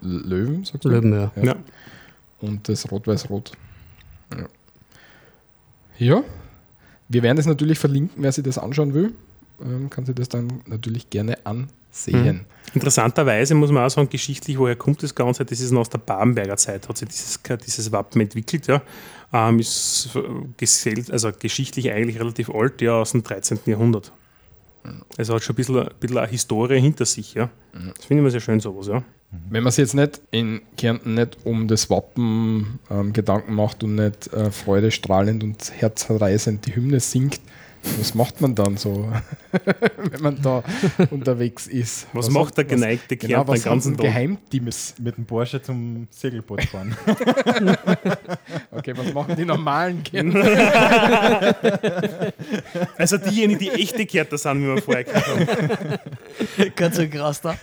Löwen, sagst du? Löwen, ja. Ja. ja. Und das Rot-Weiß-Rot. Ja. ja, wir werden das natürlich verlinken, wer sich das anschauen will, ähm, kann sich das dann natürlich gerne ansehen. Interessanterweise muss man auch sagen, geschichtlich, woher kommt das Ganze? Das ist aus der Babenberger Zeit, hat sich dieses, dieses Wappen entwickelt, ja. Ähm, ist äh, also geschichtlich eigentlich relativ alt, ja, aus dem 13. Jahrhundert. Also hat schon ein bisschen, ein bisschen eine Historie hinter sich, ja. Das finde ich immer sehr schön, sowas, ja. Wenn man sich jetzt nicht in Kärnten nicht um das Wappen ähm, Gedanken macht und nicht äh, freudestrahlend und herzreißend die Hymne singt, was macht man dann so, wenn man da unterwegs ist? Was macht der was- geneigte Genau, Kärntner was den ganzen Tag? Geheimtipps? Mit dem Porsche zum Segelboot fahren. Okay, was machen die normalen Kärntner? Also diejenigen, die echte Kärtner sind, wie wir vorher gehört haben. Ganz so krass da.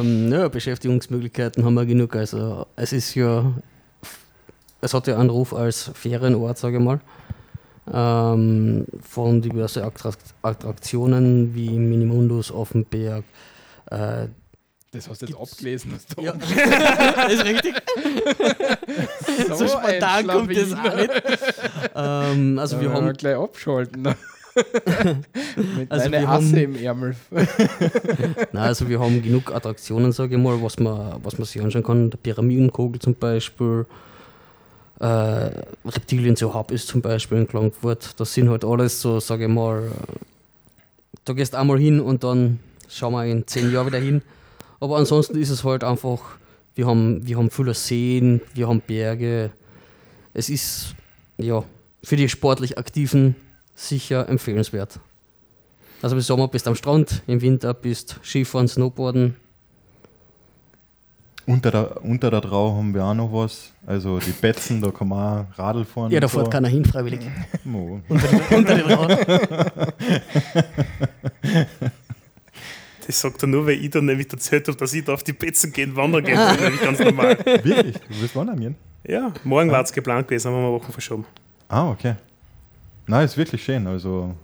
ähm, ja, Beschäftigungsmöglichkeiten haben wir genug. Also es ist ja, es hat ja einen Ruf als Ferienort, sage ich mal. Ähm, von diverse Attrakt Attraktionen wie Minimundus, Offenberg. Äh, Das hast du jetzt abgelesen. Das da ja, ist richtig. So, ein spontan kommt das auch nicht. ähm, also wir haben gleich abschalten. Mit Also haben- Asse im Ärmel. Nein, also wir haben genug Attraktionen, sage ich mal, was man, was man sich anschauen kann. Der Pyramidenkogel zum Beispiel, äh, Reptilien zu Hub ist zum Beispiel in Klagenfurt. Das sind halt alles so, sage ich mal, äh, da gehst du einmal hin und dann schauen wir in zehn Jahren wieder hin. Aber ansonsten ist es halt einfach, wir haben, wir haben viele Seen, wir haben Berge. Es ist, ja, für die sportlich Aktiven sicher empfehlenswert. Also im Sommer bist du am Strand, im Winter bist Skifahren, Snowboarden. Unter, der, unter der Trau haben wir auch noch was. Also die Betzen, da kann man auch Radl fahren. Ja, da fährt so. keiner hin freiwillig. Mo. unter, den, unter Raum. Das sagt er nur, weil ich dann nämlich erzählt habe, dass ich da auf die Betzen gehen, wandern gehen will, nämlich ganz normal. Wirklich? Du willst wandern gehen? Ja, morgen war es geplant gewesen, haben wir eine Woche verschoben. Ah, okay. Nein, ist wirklich schön. Also,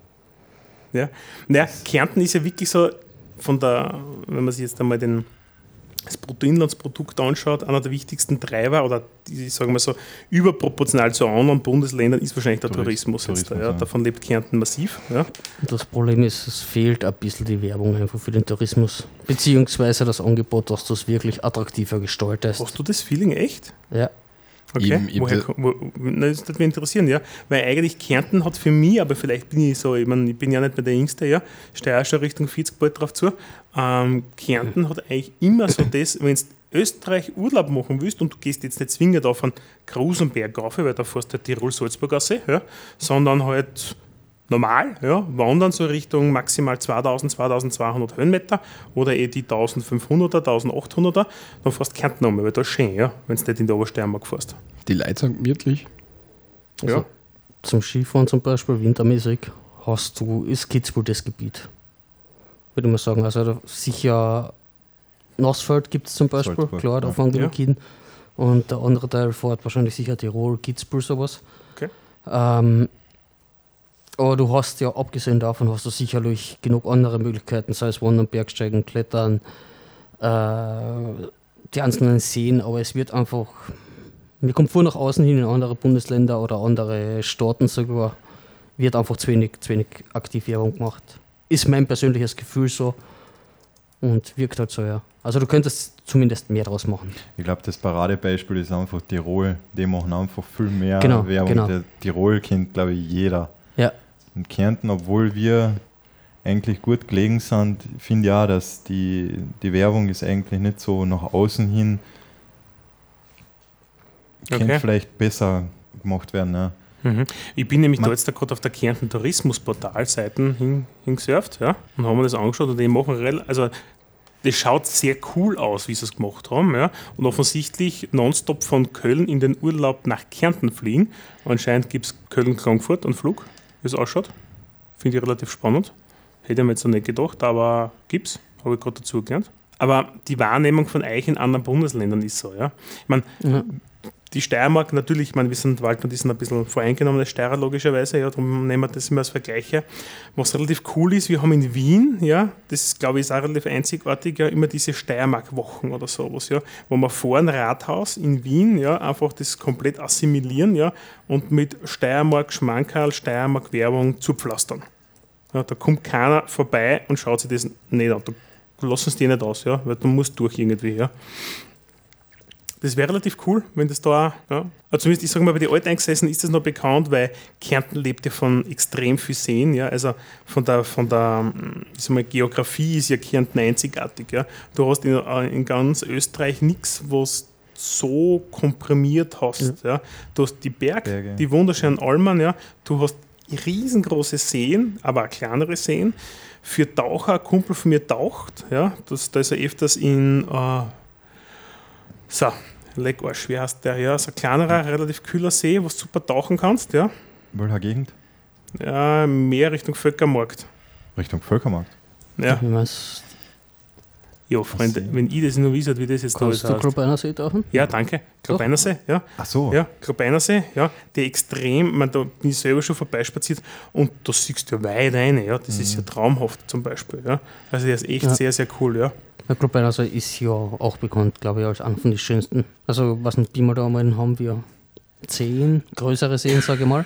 Ja. Naja, Kärnten ist ja wirklich so von der, wenn man sich jetzt einmal den, das Bruttoinlandsprodukt anschaut, einer der wichtigsten Treiber oder die, sagen wir so, überproportional zu anderen Bundesländern ist wahrscheinlich der Tourismus. Tourismus, jetzt da, ja. Davon lebt Kärnten massiv. Ja. Das Problem ist, es fehlt ein bisschen die Werbung einfach für den Tourismus. Beziehungsweise das Angebot, dass du es wirklich attraktiver gestaltest. Hast du das Feeling echt? Ja. Okay, Eben, eben woher, wo, na, das würde mich interessieren, ja. Weil eigentlich Kärnten hat für mich, aber vielleicht bin ich so, ich, mein, ich bin ja nicht mehr der Jüngste, ja, auch schon Richtung 40 bald drauf zu. Ähm, Kärnten hat eigentlich immer so das, wenn du Österreich Urlaub machen willst und du gehst jetzt nicht zwingend auf einen Krusenberg rauf, weil da fährst du halt Tirol-Salzburg raus, ja, sondern halt normal, ja, wandern so Richtung maximal 2000, 2200 Höhenmeter oder eh die 1500er, 1800er, dann fährst du Kärnten um, weil da ist schön, ja, wenn du nicht in der Obersteiermark fährst. Die Leute sind gemütlich. Also Ja. Zum Skifahren zum Beispiel, wintermäßig, hast du, ist Kitzbühel das Gebiet. Würde ich mal sagen. Also da sicher Nassfeld gibt es zum Beispiel, Salzburg, klar, da ja. fahren die ja. Und der andere Teil fährt wahrscheinlich sicher Tirol, Kitzbühel, sowas. Okay. Ähm, aber du hast ja, abgesehen davon, hast du sicherlich genug andere Möglichkeiten, sei es Wandern, Bergsteigen, Klettern, äh, die einzelnen Seen, aber es wird einfach, mir kommt vor nach außen hin in andere Bundesländer oder andere Staaten sogar, wird einfach zu wenig, zu wenig aktiv Werbung gemacht. Ist mein persönliches Gefühl so und wirkt halt so, ja. Also du könntest zumindest mehr draus machen. Ich glaube, das Paradebeispiel ist einfach Tirol. Die machen einfach viel mehr Genau, Werbung. genau. Der Tirol kennt, glaube ich, jeder. Ja. Und Kärnten, obwohl wir eigentlich gut gelegen sind, finde ich auch, dass die, die Werbung ist eigentlich nicht so nach außen hin, Okay. könnte vielleicht besser gemacht werden. Ja. Mhm. Ich bin nämlich Man- da jetzt da gerade auf der Kärnten Tourismusportalseiten hin, hingesurft ja, und haben mir das angeschaut und die machen also das schaut sehr cool aus, wie sie es gemacht haben. Ja. Und offensichtlich nonstop von Köln in den Urlaub nach Kärnten fliegen. Anscheinend gibt es Köln-Frankfurt einen Flug, wie es ausschaut. Finde ich relativ spannend. Hätte ich mir jetzt noch nicht gedacht, aber gibt's. Habe ich gerade dazu gelernt. Aber die Wahrnehmung von euch in anderen Bundesländern ist so, ja. Ich meine, Ja. Die Steiermark natürlich, ich meine, wir sind Wald und die sind ein bisschen voreingenommene Steirer logischerweise, ja, darum nehmen wir das immer als Vergleich her. Was relativ cool ist, wir haben in Wien, ja, das glaube ich, ist auch relativ einzigartig, ja, immer diese Steiermark-Wochen oder sowas, ja, wo wir vor ein Rathaus in Wien, ja, einfach das komplett assimilieren, ja, und mit Steiermark-Schmankerl, Steiermark-Werbung zupflastern. Ja, da kommt keiner vorbei und schaut sich das nicht an. Da lassen sie die nicht aus, ja, weil du musst durch irgendwie, ja. Das wäre relativ cool, wenn das da ja. Also zumindest, ich sage mal, bei den Alteingesessen ist das noch bekannt, weil Kärnten lebt ja von extrem viel Seen, ja. Also von der, von der mm, ich sag mal, Geografie ist ja Kärnten einzigartig, ja. Du hast in, äh, in ganz Österreich nichts, was so komprimiert hast, ja. Du hast die Berg, Berge. die wunderschönen Almen, ja. Du hast riesengroße Seen, aber auch kleinere Seen. Für Taucher, ein Kumpel von mir taucht, ja. Das, da ist er öfters in, äh, so, Leck Arsch, wie heißt der? Ja, so ein kleinerer, relativ kühler See, wo du super tauchen kannst, ja. Welcher Gegend? Ja, mehr Richtung Völkermarkt. Richtung Völkermarkt. Ja, meinst ja Freunde, See. wenn ich das nur wisse, wie das jetzt da Kannst ist. du Club See tauchen? Ja, danke. Grabeinersee, ja. Ach so. Ja, Grabeinersee, ja, der extrem, man, da bin ich selber schon vorbeispaziert und da siehst du ja weit rein, ja, das ist ja traumhaft zum Beispiel, ja. Also der ist echt Ja. sehr, sehr cool, ja. Der Club See ist ja auch bekannt, glaube ich, als einer von den schönsten. Also, was nicht, Pi mal da einmal haben wir zehn größere Seen, sage ich mal.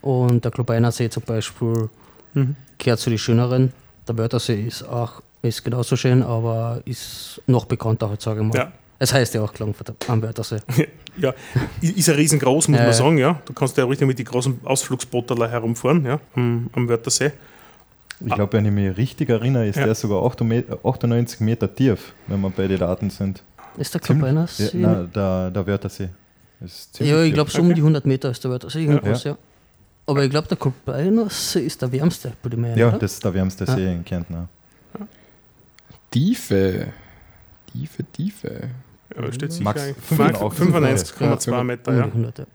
Und der Club See zum Beispiel Mhm. gehört zu den schöneren. Der Wörthersee ist auch ist genauso schön, aber ist noch bekannter, halt, sage ich mal. Ja. Es heißt ja auch Klagenfurt am Wörthersee. Ja, ist ja riesengroß, muss Ja, man ja. sagen, ja. Du kannst ja richtig mit den großen Ausflugsbooterler herumfahren, ja, am, am Wörthersee. Ich glaube, wenn ich mich richtig erinnere, ist Ja. der sogar 98 Meter tief, wenn wir bei den Daten sind. Ist der Club Ja, See? nein, der, der Wörthersee. Ist ziemlich ja, ich glaube, so um Okay. die 100 Meter ist der Wörthersee, irgendwas, ja. Aber ich glaube, der See ist der wärmste, würde ich meinen, Ja, oder? das ist der wärmste Ja. See in Kärnten. Tiefe. Tiefe, Tiefe. Ja, steht sicher. Max eigentlich. 85. 95,2 Ja. Meter, ja. die 100, ja.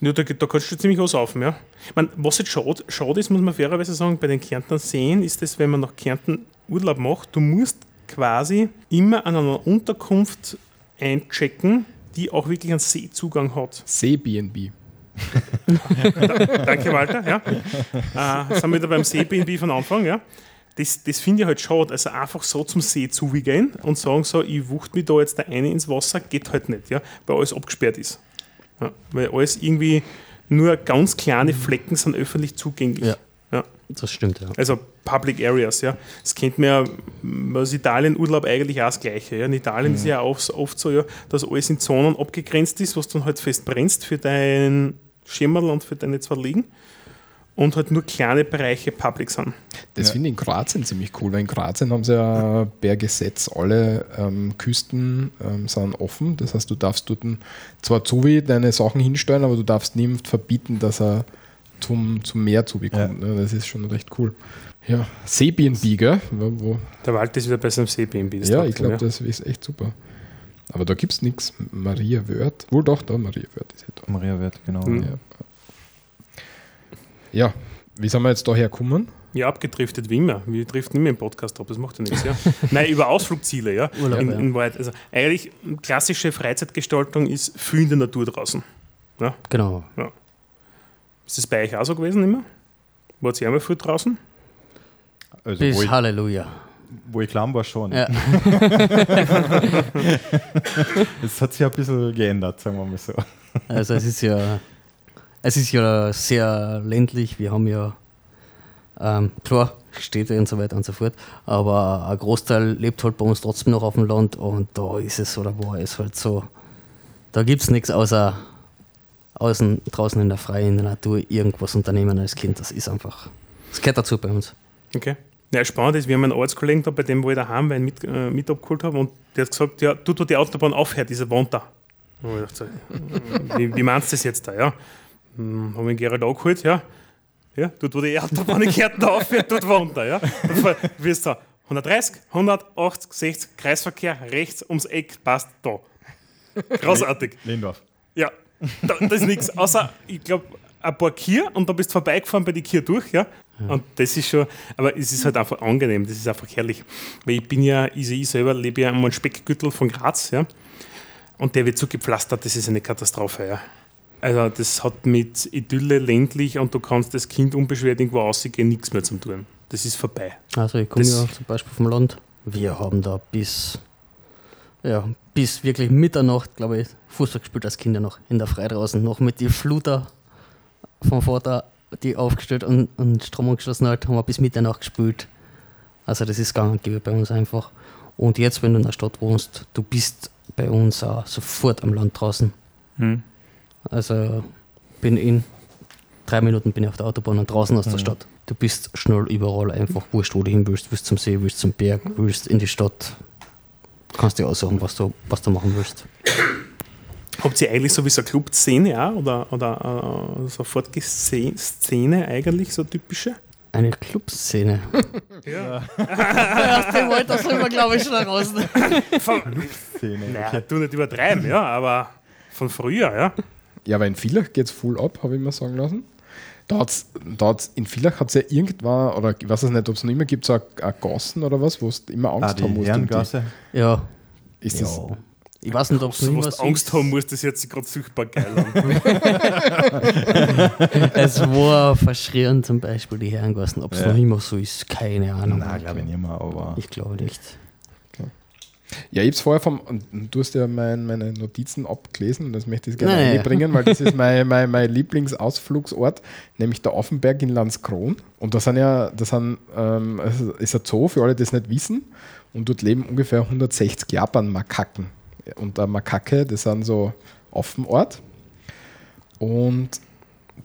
Da, da kannst du ziemlich was auf, ja. Ich mein, was jetzt schade, schade ist, muss man fairerweise sagen, bei den Kärntner Seen ist es, wenn man nach Kärnten Urlaub macht, du musst quasi immer an einer Unterkunft einchecken, die auch wirklich einen Seezugang hat. See-BNB. Danke, Walter. Ja. Äh, sind wir wieder beim See-BNB von Anfang. Ja. Das, das finde ich halt schade. Also einfach so zum See zugehen und sagen so, ich wucht mich da jetzt der eine ins Wasser, geht halt nicht, ja, weil alles abgesperrt ist. Ja, weil alles irgendwie nur ganz kleine Flecken sind öffentlich zugänglich. Ja. Ja. Das stimmt, ja. Also Public Areas, ja. Das kennt man ja aus Italien Urlaub eigentlich auch das Gleiche. Ja. In Italien ist ja auch oft so, ja, dass alles in Zonen abgegrenzt ist, was du dann halt fest brennst für dein Schimmerl und für deine zwei Liegen. Und halt nur kleine Bereiche public sind. Das finde ich in Kroatien ziemlich cool, weil in Kroatien haben sie ja per Gesetz alle ähm, Küsten ähm, sind offen. Das heißt, du darfst dort zwar zu wie deine Sachen hinstellen, aber du darfst niemand verbieten, dass er zum, zum Meer zubekommt. Ne? Das ist schon recht cool. Ja, Seebnb, gell? Wo, Der Wald ist wieder bei seinem See-BNB. das ja, ich glaube, mir. das ist echt super. Aber da gibt es nichts. Maria Wörth. Wohl doch, da, Maria Wörth ist ja da. Maria wird, genau. Mhm. Ja. Ja, wie sind wir jetzt da hergekommen? Ja, abgedriftet wie immer. Wir driften immer im Podcast ab, das macht ja nichts. Ja. Nein, über Ausflugsziele, ja. Urlaub, in, ja. in Wahrheit, also eigentlich klassische Freizeitgestaltung ist viel in der Natur draußen. Ja. Genau. Ist das bei euch auch so gewesen immer? Wart ihr einmal viel draußen? Also, Bis wo, ich, Halleluja. wo ich klein war, schon. Ja. Es hat sich ein bisschen geändert, sagen wir mal so. Also es ist ja, es ist ja sehr ländlich. Wir haben ja ähm, klar Städte und so weiter und so fort, aber ein Großteil lebt halt bei uns trotzdem noch auf dem Land und da ist es oder war es halt so. Da gibt es nichts außer außen, draußen in der freien in der Natur irgendwas unternehmen als Kind. Das ist einfach, das gehört dazu bei uns. Okay. Ja, spannend ist, wir haben einen Arbeitskollegen da, bei dem, wo ich daheim einen mit, äh, mit abgeholt habe, und der hat gesagt, ja, du, wo die Autobahn aufhört, diese Wand da. Und ich dachte, wie, wie meinst du das jetzt da, ja? Hm, haben wir Gerald angeholt, ja. Ja, dort, wo die in Kärnten aufhört, dort wohnt er, ja. Dann wirst du 130, 180, 60, Kreisverkehr, rechts ums Eck, passt da. Großartig. Lehndorf. Ja, da, das ist nichts. Außer, ich glaube, ein paar Kier und dann bist du vorbeigefahren bei die Kier durch, ja. Und das ist schon, aber es ist halt einfach angenehm, das ist einfach herrlich. Weil ich bin ja, ich, ich selber lebe ja am Speckgürtel von Graz, ja. Und der wird zugepflastert, das ist eine Katastrophe, ja. Also das hat mit Idylle ländlich und du kannst das Kind unbeschwert irgendwo rausgehen, nichts mehr zum tun. Das ist vorbei. Also ich komme ja zum Beispiel vom Land. Wir haben da bis, ja, bis wirklich Mitternacht, glaube ich, Fußball gespielt als Kinder noch in der Frei draußen, noch mit die Fluter vom Vater, die aufgestellt und, und Strom angeschlossen hat, haben wir bis Mitternacht gespielt. Also das ist gang und gäbe bei uns einfach. Und jetzt, wenn du in der Stadt wohnst, du bist bei uns auch sofort am Land draußen. Also bin in drei Minuten bin ich auf der Autobahn und draußen aus der Stadt. Du bist schnell überall einfach, wurscht, wo du hin willst. Willst zum See, willst zum Berg, willst in die Stadt. Kannst dir aussuchen, was du, was du machen willst. Habt ihr eigentlich so wie so eine Club-Szene auch? Oder, oder äh, so Fortgeh-Szene eigentlich, so typische? Eine Clubszene. Ja. Aus dem Alter sind wir, glaube ich, schon raus. Szene. Naja, du nicht übertreiben, ja, aber von früher, ja. Ja, aber in Villach geht es voll ab, habe ich mir sagen lassen. Da hat's, da hat's, in Villach hat es ja irgendwann, oder ich weiß es nicht, ob es noch immer gibt, so eine, eine Gassen oder was, wo du immer Ah, Angst die haben musst. die. Herrengasse. Ja. Ist das, ja. Ich weiß nicht, ob es immer so Angst ist. haben musst, das sich gerade furchtbar geil an. Es war verschrien zum Beispiel die Herrengassen. Ob es Ja. noch immer so ist, keine Ahnung. Nein, glaube ich nicht mehr, aber. Ich glaube nicht. Ja, ich habe es vorher vom, und du hast ja mein, meine Notizen abgelesen und das möchte ich gerne Naja. einbringen, weil das ist mein, mein, mein Lieblingsausflugsort, nämlich der Offenberg in Landskron. Und da sind ja, das sind, ähm, ist ein Zoo, für alle, die es nicht wissen, und dort leben ungefähr 160 Japan-Makaken. Und eine Makake, das sind so Offenort. Und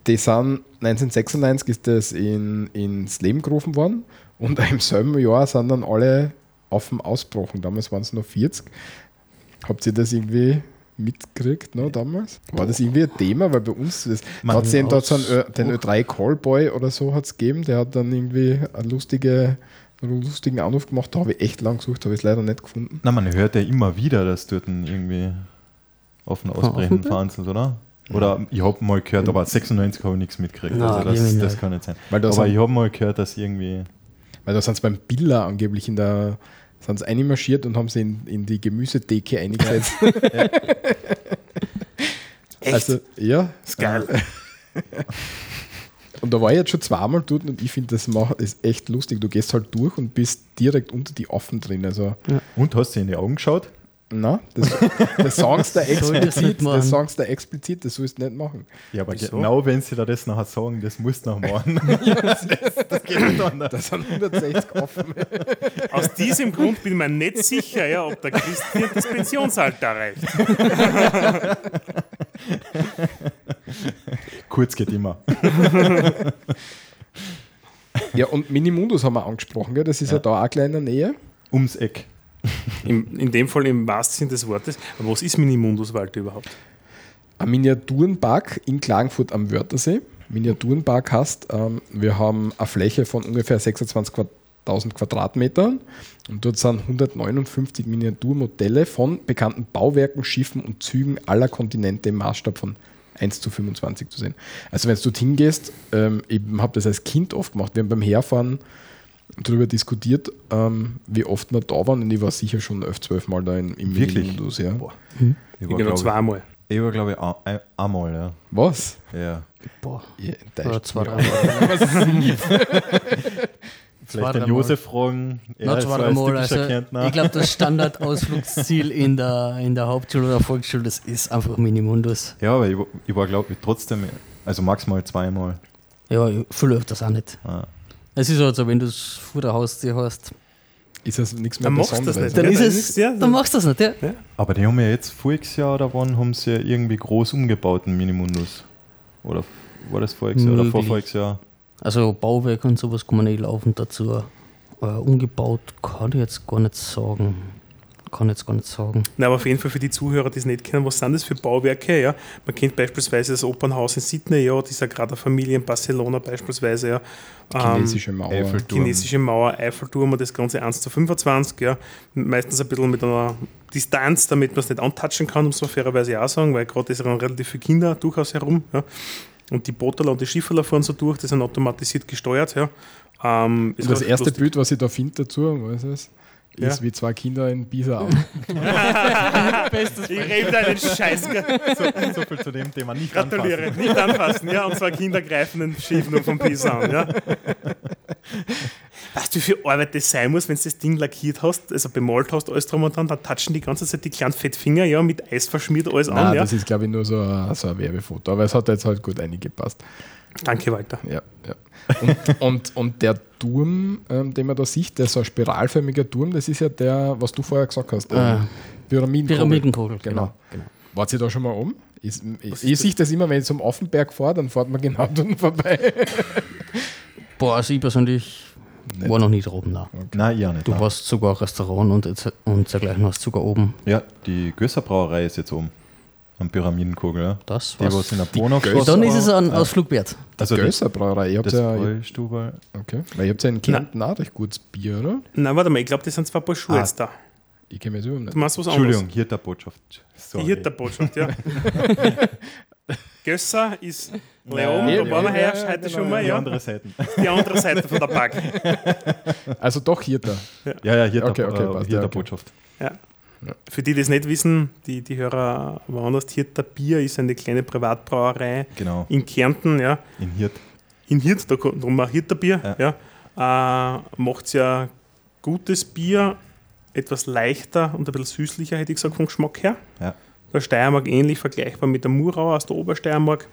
die sind 1996 ist das in, ins Leben gerufen worden und im selben Jahr sind dann alle offen ausgebrochen. Damals waren es nur 40. Habt ihr das irgendwie mitgekriegt noch damals? War das irgendwie ein Thema? Weil bei uns, das, da Man- hat es den, dort so den Ö3 Callboy oder so hat's gegeben, der hat dann irgendwie eine lustige, einen lustigen Anruf gemacht. Da habe ich echt lang gesucht, habe ich es leider nicht gefunden. Na, man hört ja immer wieder, dass dort irgendwie offen ausbrechen Offenberg? vereinzelt, oder? Oder ich habe mal gehört, aber 96 habe ich nichts mitgekriegt. Na, also das, das kann nicht sein. Weil da aber sind- ich habe mal gehört, dass irgendwie. Weil da sind sie beim Billa angeblich in der sind sie einmarschiert und haben sie in, in die Gemüsedecke eingesetzt. Echt? Also, ja. ist geil. und da war ich jetzt schon zweimal dort und ich finde, das macht, ist echt lustig. Du gehst halt durch und bist direkt unter die Affen drin. Also, Und hast du in die Augen geschaut? Na, das, das sagst du explizit, das sagst du explizit, das sollst du nicht machen. Ja, aber Wieso? genau wenn sie da das nachher sagen, das musst du noch machen. das, das geht nicht anders. Das sind 160 Affen. Aus diesem Grund bin ich mir nicht sicher, ja, ob der Christian das Pensionsalter erreicht. Kurz geht immer. Ja, und Minimundus haben wir angesprochen, gell? das ist ja, da auch gleich in der Nähe. Ums Eck. Im, in dem Fall im wahrsten Sinne des Wortes. Aber was ist Minimundus Walter überhaupt? Ein Miniaturenpark in Klagenfurt am Wörthersee. Miniaturenpark heißt, ähm, wir haben eine Fläche von ungefähr 26.000 Quadratmetern und dort sind 159 Miniaturmodelle von bekannten Bauwerken, Schiffen und Zügen aller Kontinente im Maßstab von 1 zu 25 zu sehen. Also wenn du dorthin gehst, ähm, ich habe das als Kind oft gemacht, wir haben beim Herfahren darüber diskutiert, ähm, wie oft wir da waren und ich war sicher schon 11, 12 Mal da in, im Wirklich? Minimundus. Ja. Ich Ich war, glaube zweimal. ich, war, glaub ich, ein- ein- einmal, ja. Was? ja. Boah. Ja, da Oder ist zwei, dreimal. Vielleicht Zwei, den Josef fragen. Er Na, zwei, dreimal. typischer Also, Kärntner. ich glaube, das Standardausflugsziel in der, in der Hauptschule oder Volksschule, das ist einfach Minimundus. Ja, aber ich, war- ich war, glaube ich, trotzdem, also maximal zweimal. Ja, viel öfters auch nicht. Ah. Es ist halt so, wenn du es vor der Haustür hast, ist das nichts mehr Dann machst du das Besonderes. nicht. dann Ja, ist dann es, ja, dann machst du das nicht, ja. Aber die haben ja jetzt voriges Jahr oder wann haben sie ja irgendwie groß umgebaut, einen Minimundus. Oder war das voriges Jahr oder vorvoriges Jahr? Also Bauwerk und sowas kann man nicht laufend dazu. Äh, umgebaut kann ich jetzt gar nicht sagen. Kann ich jetzt gar nicht sagen. Na, aber auf jeden Fall für die Zuhörer, die es nicht kennen, was sind das für Bauwerke? Ja? Man kennt beispielsweise das Opernhaus in Sydney, ja, dieser gerade Familie in Barcelona beispielsweise, ja. Ähm, Chinesische Mauer. Eiffelturm. chinesische Mauer, Eiffelturm und das Ganze 1 zu 25, ja. Meistens ein bisschen mit einer Distanz, damit man es nicht antatschen kann, muss man fairerweise auch sagen, weil gerade ist ja relativ viele Kinder durchaus herum, ja. Und die Booterler und die Schifferler fahren so durch, die sind automatisiert gesteuert, ja. Ähm, das erste lustig. Bild, was ich da finde dazu, was ist es? Ja. Ist wie zwei Kinder in Pisa am Ich rede deinen Scheiß, gell. So viel zu dem Thema. Nicht Gratuliere, anfassen. nicht anfassen, ja, und zwar Kinder greifen den Schiff nur vom Pisa an, ja. Weißt du, wie viel Arbeit das sein muss, wenn du das Ding lackiert hast, also bemalt hast, alles drum und dran, dann touchen die ganze Zeit die kleinen Fettfinger, ja, mit Eis verschmiert alles an, Nein, ja. das ist, glaube ich, nur so ein, so ein Werbefoto. Aber es hat jetzt halt gut eingepasst. Danke, Walter. Ja, ja. Und, und, und der Turm, ähm, den man da sieht, der so ein spiralförmiger Turm, das ist ja der, was du vorher gesagt hast. Äh, Pyramidenkugel. Pyramidenkugel, Genau. genau. genau. Wart ihr da schon mal um? Ich, ich, ist ich sehe das immer, wenn ich zum Offenberg fahre, dann fährt man genau dort vorbei. Boah, also ich persönlich Nicht. war noch nie da oben. Nein. Nein, ich auch nicht. Du nein. warst sogar Restaurant und, und dergleichen hast sogar oben. Ja, die Gösser Brauerei ist jetzt oben. Am Pyramidenkugel, ja. Das Die, was in der Gösser- Dann ist es ein Ausflug wert. Also die, Gösser Brauerei. Ihr habt das ja, Bräustube. okay. Weil ihr habt ja in Kärnten auch recht gutes Bier, oder? Nein, warte mal, ich glaube, das sind zwei Paar Schuhe Ah. jetzt da. Ich kenne mich überhaupt Du nicht. machst was anderes. Entschuldigung, hier der Botschaft. Sorry. Hier der Botschaft, ja. Gösser ist Leon, Nein, da ja, waren wir ja, ja, heute genau, schon mal, Die ja. andere Seite. Die andere Seite von der Pack. Also doch hier da. Ja, ja, hier, Okay, der, okay, äh, passt, hier ja, der okay. Botschaft. Für die, die es nicht wissen, die, die Hörer woanders, Hirter Bier ist eine kleine Privatbrauerei Genau. in Kärnten, ja. In Hirt. in Hirt, da kommt drum auch Hirterbier, ja. Äh, macht ja gutes Bier, etwas leichter und ein bisschen süßlicher, hätte ich gesagt, vom Geschmack her. Ja. Der Steiermark ähnlich vergleichbar mit der Murau aus der Obersteiermark.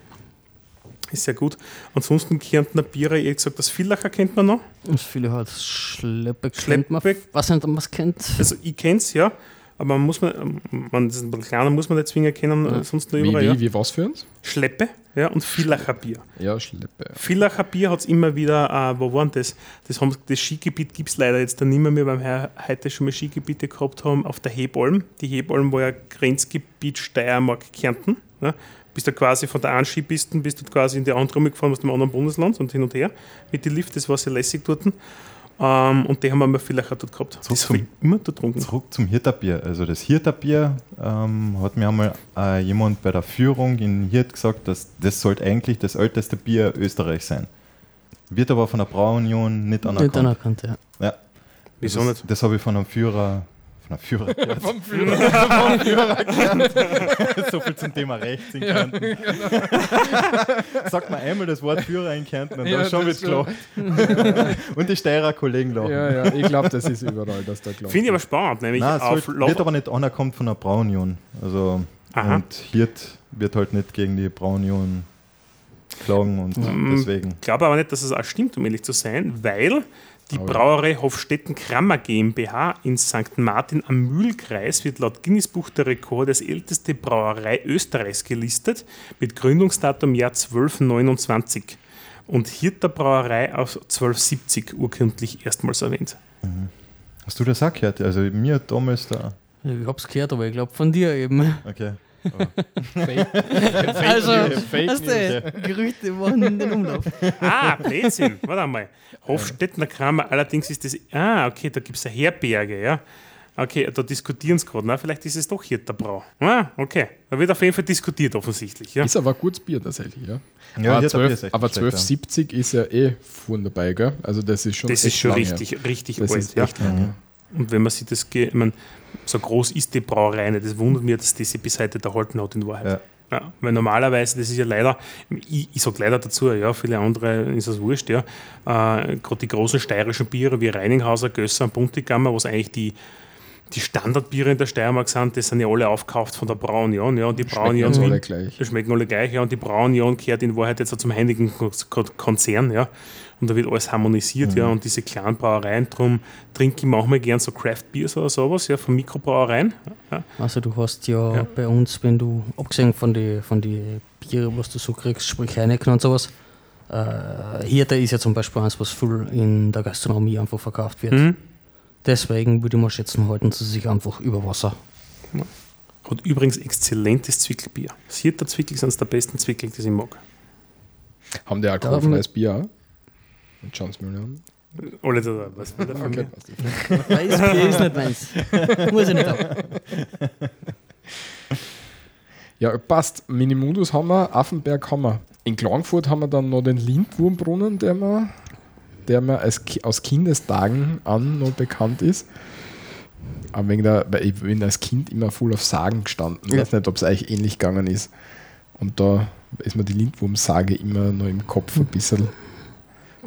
Ist sehr gut. Ansonsten Kärntner Biere, ihr gesagt, das Villacher kennt man noch. Und viele halt Schleppeck. kennt man. Schleppeck. Was nicht, ob man es kennt. Also ich kenne es, ja. Aber man muss man, man das ist ein bisschen kleiner, muss man nicht zwingend kennen, Ja. sonst nur Wie, überall. wie, Ja. wie was für uns? Schleppe ja, und Villacher Bier. Ja, Schleppe. Villacher Bier hat es immer wieder, äh, wo waren das? Das, haben, das Skigebiet gibt es leider jetzt dann nicht mehr, mehr, weil wir heute schon mal Skigebiete gehabt haben auf der Hebalm. Die Hebalm war ja Grenzgebiet Steiermark-Kärnten. Ja. Bist du quasi von der einen Skipiste bist du quasi in die andere rumgefahren aus dem anderen Bundesland und hin und her mit dem Lift, das war sehr lässig dort. Ähm, und die haben wir mal Villacher dort gehabt. Zurück das habe ich zum- immer dort getrunken. Zurück zum Hirterbier. Also das Hirterbier ähm, hat mir einmal äh, jemand bei der Führung in Hirt gesagt, dass das sollte eigentlich das älteste Bier Österreichs sein. Wird aber von der Brauunion nicht anerkannt. Nicht anerkannt, ja. Ja. Wieso das, nicht? Das habe ich von einem Führer Von der Führerkarte. Vom Führer. so viel zum Thema Rechts in Kärnten. Sagt man einmal das Wort Führer in Kärnten und Ja, dann schon wird gelacht. und die Steirer Kollegen lachen. Ja, ja, ich glaube, das ist überall, dass der glaubt. Finde ich aber spannend, nämlich Nein, auf wird, wird aber nicht anerkannt von der Braunion. Also, Aha. und Hirt wird halt nicht gegen die Braunion klagen und Mhm. deswegen. Ich glaube aber nicht, dass es auch stimmt, um ehrlich zu sein, weil die Brauerei Hofstetten Krammer GmbH in St. Martin am Mühlkreis wird laut Guinness Buch der Rekorde als älteste Brauerei Österreichs gelistet, mit Gründungsdatum Jahr 1229. Und Hirter Brauerei aus 1270 urkundlich erstmals erwähnt. Hast du das auch gehört? Also, mir damals da. Ich hab's gehört, aber ich glaube von dir eben. Okay. Also, Fake hast News. du, Gerüchte waren in den Umlauf. Ah, Blödsinn, warte einmal. Hofstettener Kramer, allerdings ist das. Ah, okay, da gibt es ja Herberge, ja. Okay, da diskutieren sie gerade. Na, vielleicht ist es doch Hirter Brau. Ah, okay. Da wird auf jeden Fall diskutiert, offensichtlich. Ja. Ist aber ein gutes Bier tatsächlich, ja. Ja, aber Hirter Bier 12, ist echt aber nicht schlecht, 1270 ist ja eh vorn dabei, gell? Also das ist schon Das ist schon lang richtig, richtig. Das alt. ist Ja. echt lang, ja. Und wenn man sich das, ich mein, so groß ist die Brauerei nicht, das wundert mich, dass die sich bis heute erhalten hat in Wahrheit. Ja. Ja, weil normalerweise, das ist ja leider, ich, ich sage leider dazu, ja, viele andere ist das wurscht, ja. Äh, Gerade die großen steirischen Biere wie Reininghauser, Gösser und Buntigammer, was eigentlich die, die Standardbiere in der Steiermark sind, das sind ja alle aufgekauft von der Braunion, ja. Und die Schmecken Braunion uns alle gleich. die schmecken alle gleich, ja. Und die Braunion kehrt in Wahrheit jetzt auch zum heiligen Ko- Ko- Konzern, ja. Und da wird alles harmonisiert, ja. Und diese kleinen Brauereien, drum trinke ich manchmal gern so Craft Beers oder sowas, ja, von Mikrobrauereien. Ja. Also du hast ja, Ja. bei uns, wenn du, abgesehen von den von die Biere, was du so kriegst, sprich Heineken und sowas, äh, hier, da ist ja zum Beispiel eins, was voll in der Gastronomie einfach verkauft wird. Mhm. Deswegen würde ich mal schätzen, halten sie sich einfach über Wasser. Hat übrigens exzellentes Zwickelbier. Das Hirter Zwickel sind der besten Zwickel, die ich mag. Haben die alkoholfreies Bier Mit Johns Million? Alle da, was will der von Okay, mir? nicht. Weißbier ist nicht meins. Muss ich nicht haben. Ja, passt. Minimundus haben wir, Affenberg haben wir. In Klagenfurt haben wir dann noch den Lindwurmbrunnen, der mir, der mir als, aus Kindestagen an noch bekannt ist. Aber wegen der, weil ich bin als Kind immer voll auf Sagen gestanden. Ich Ja. weiß nicht, ob es euch ähnlich gegangen ist. Und da ist mir die Lindwurmsage immer noch im Kopf ein bisschen.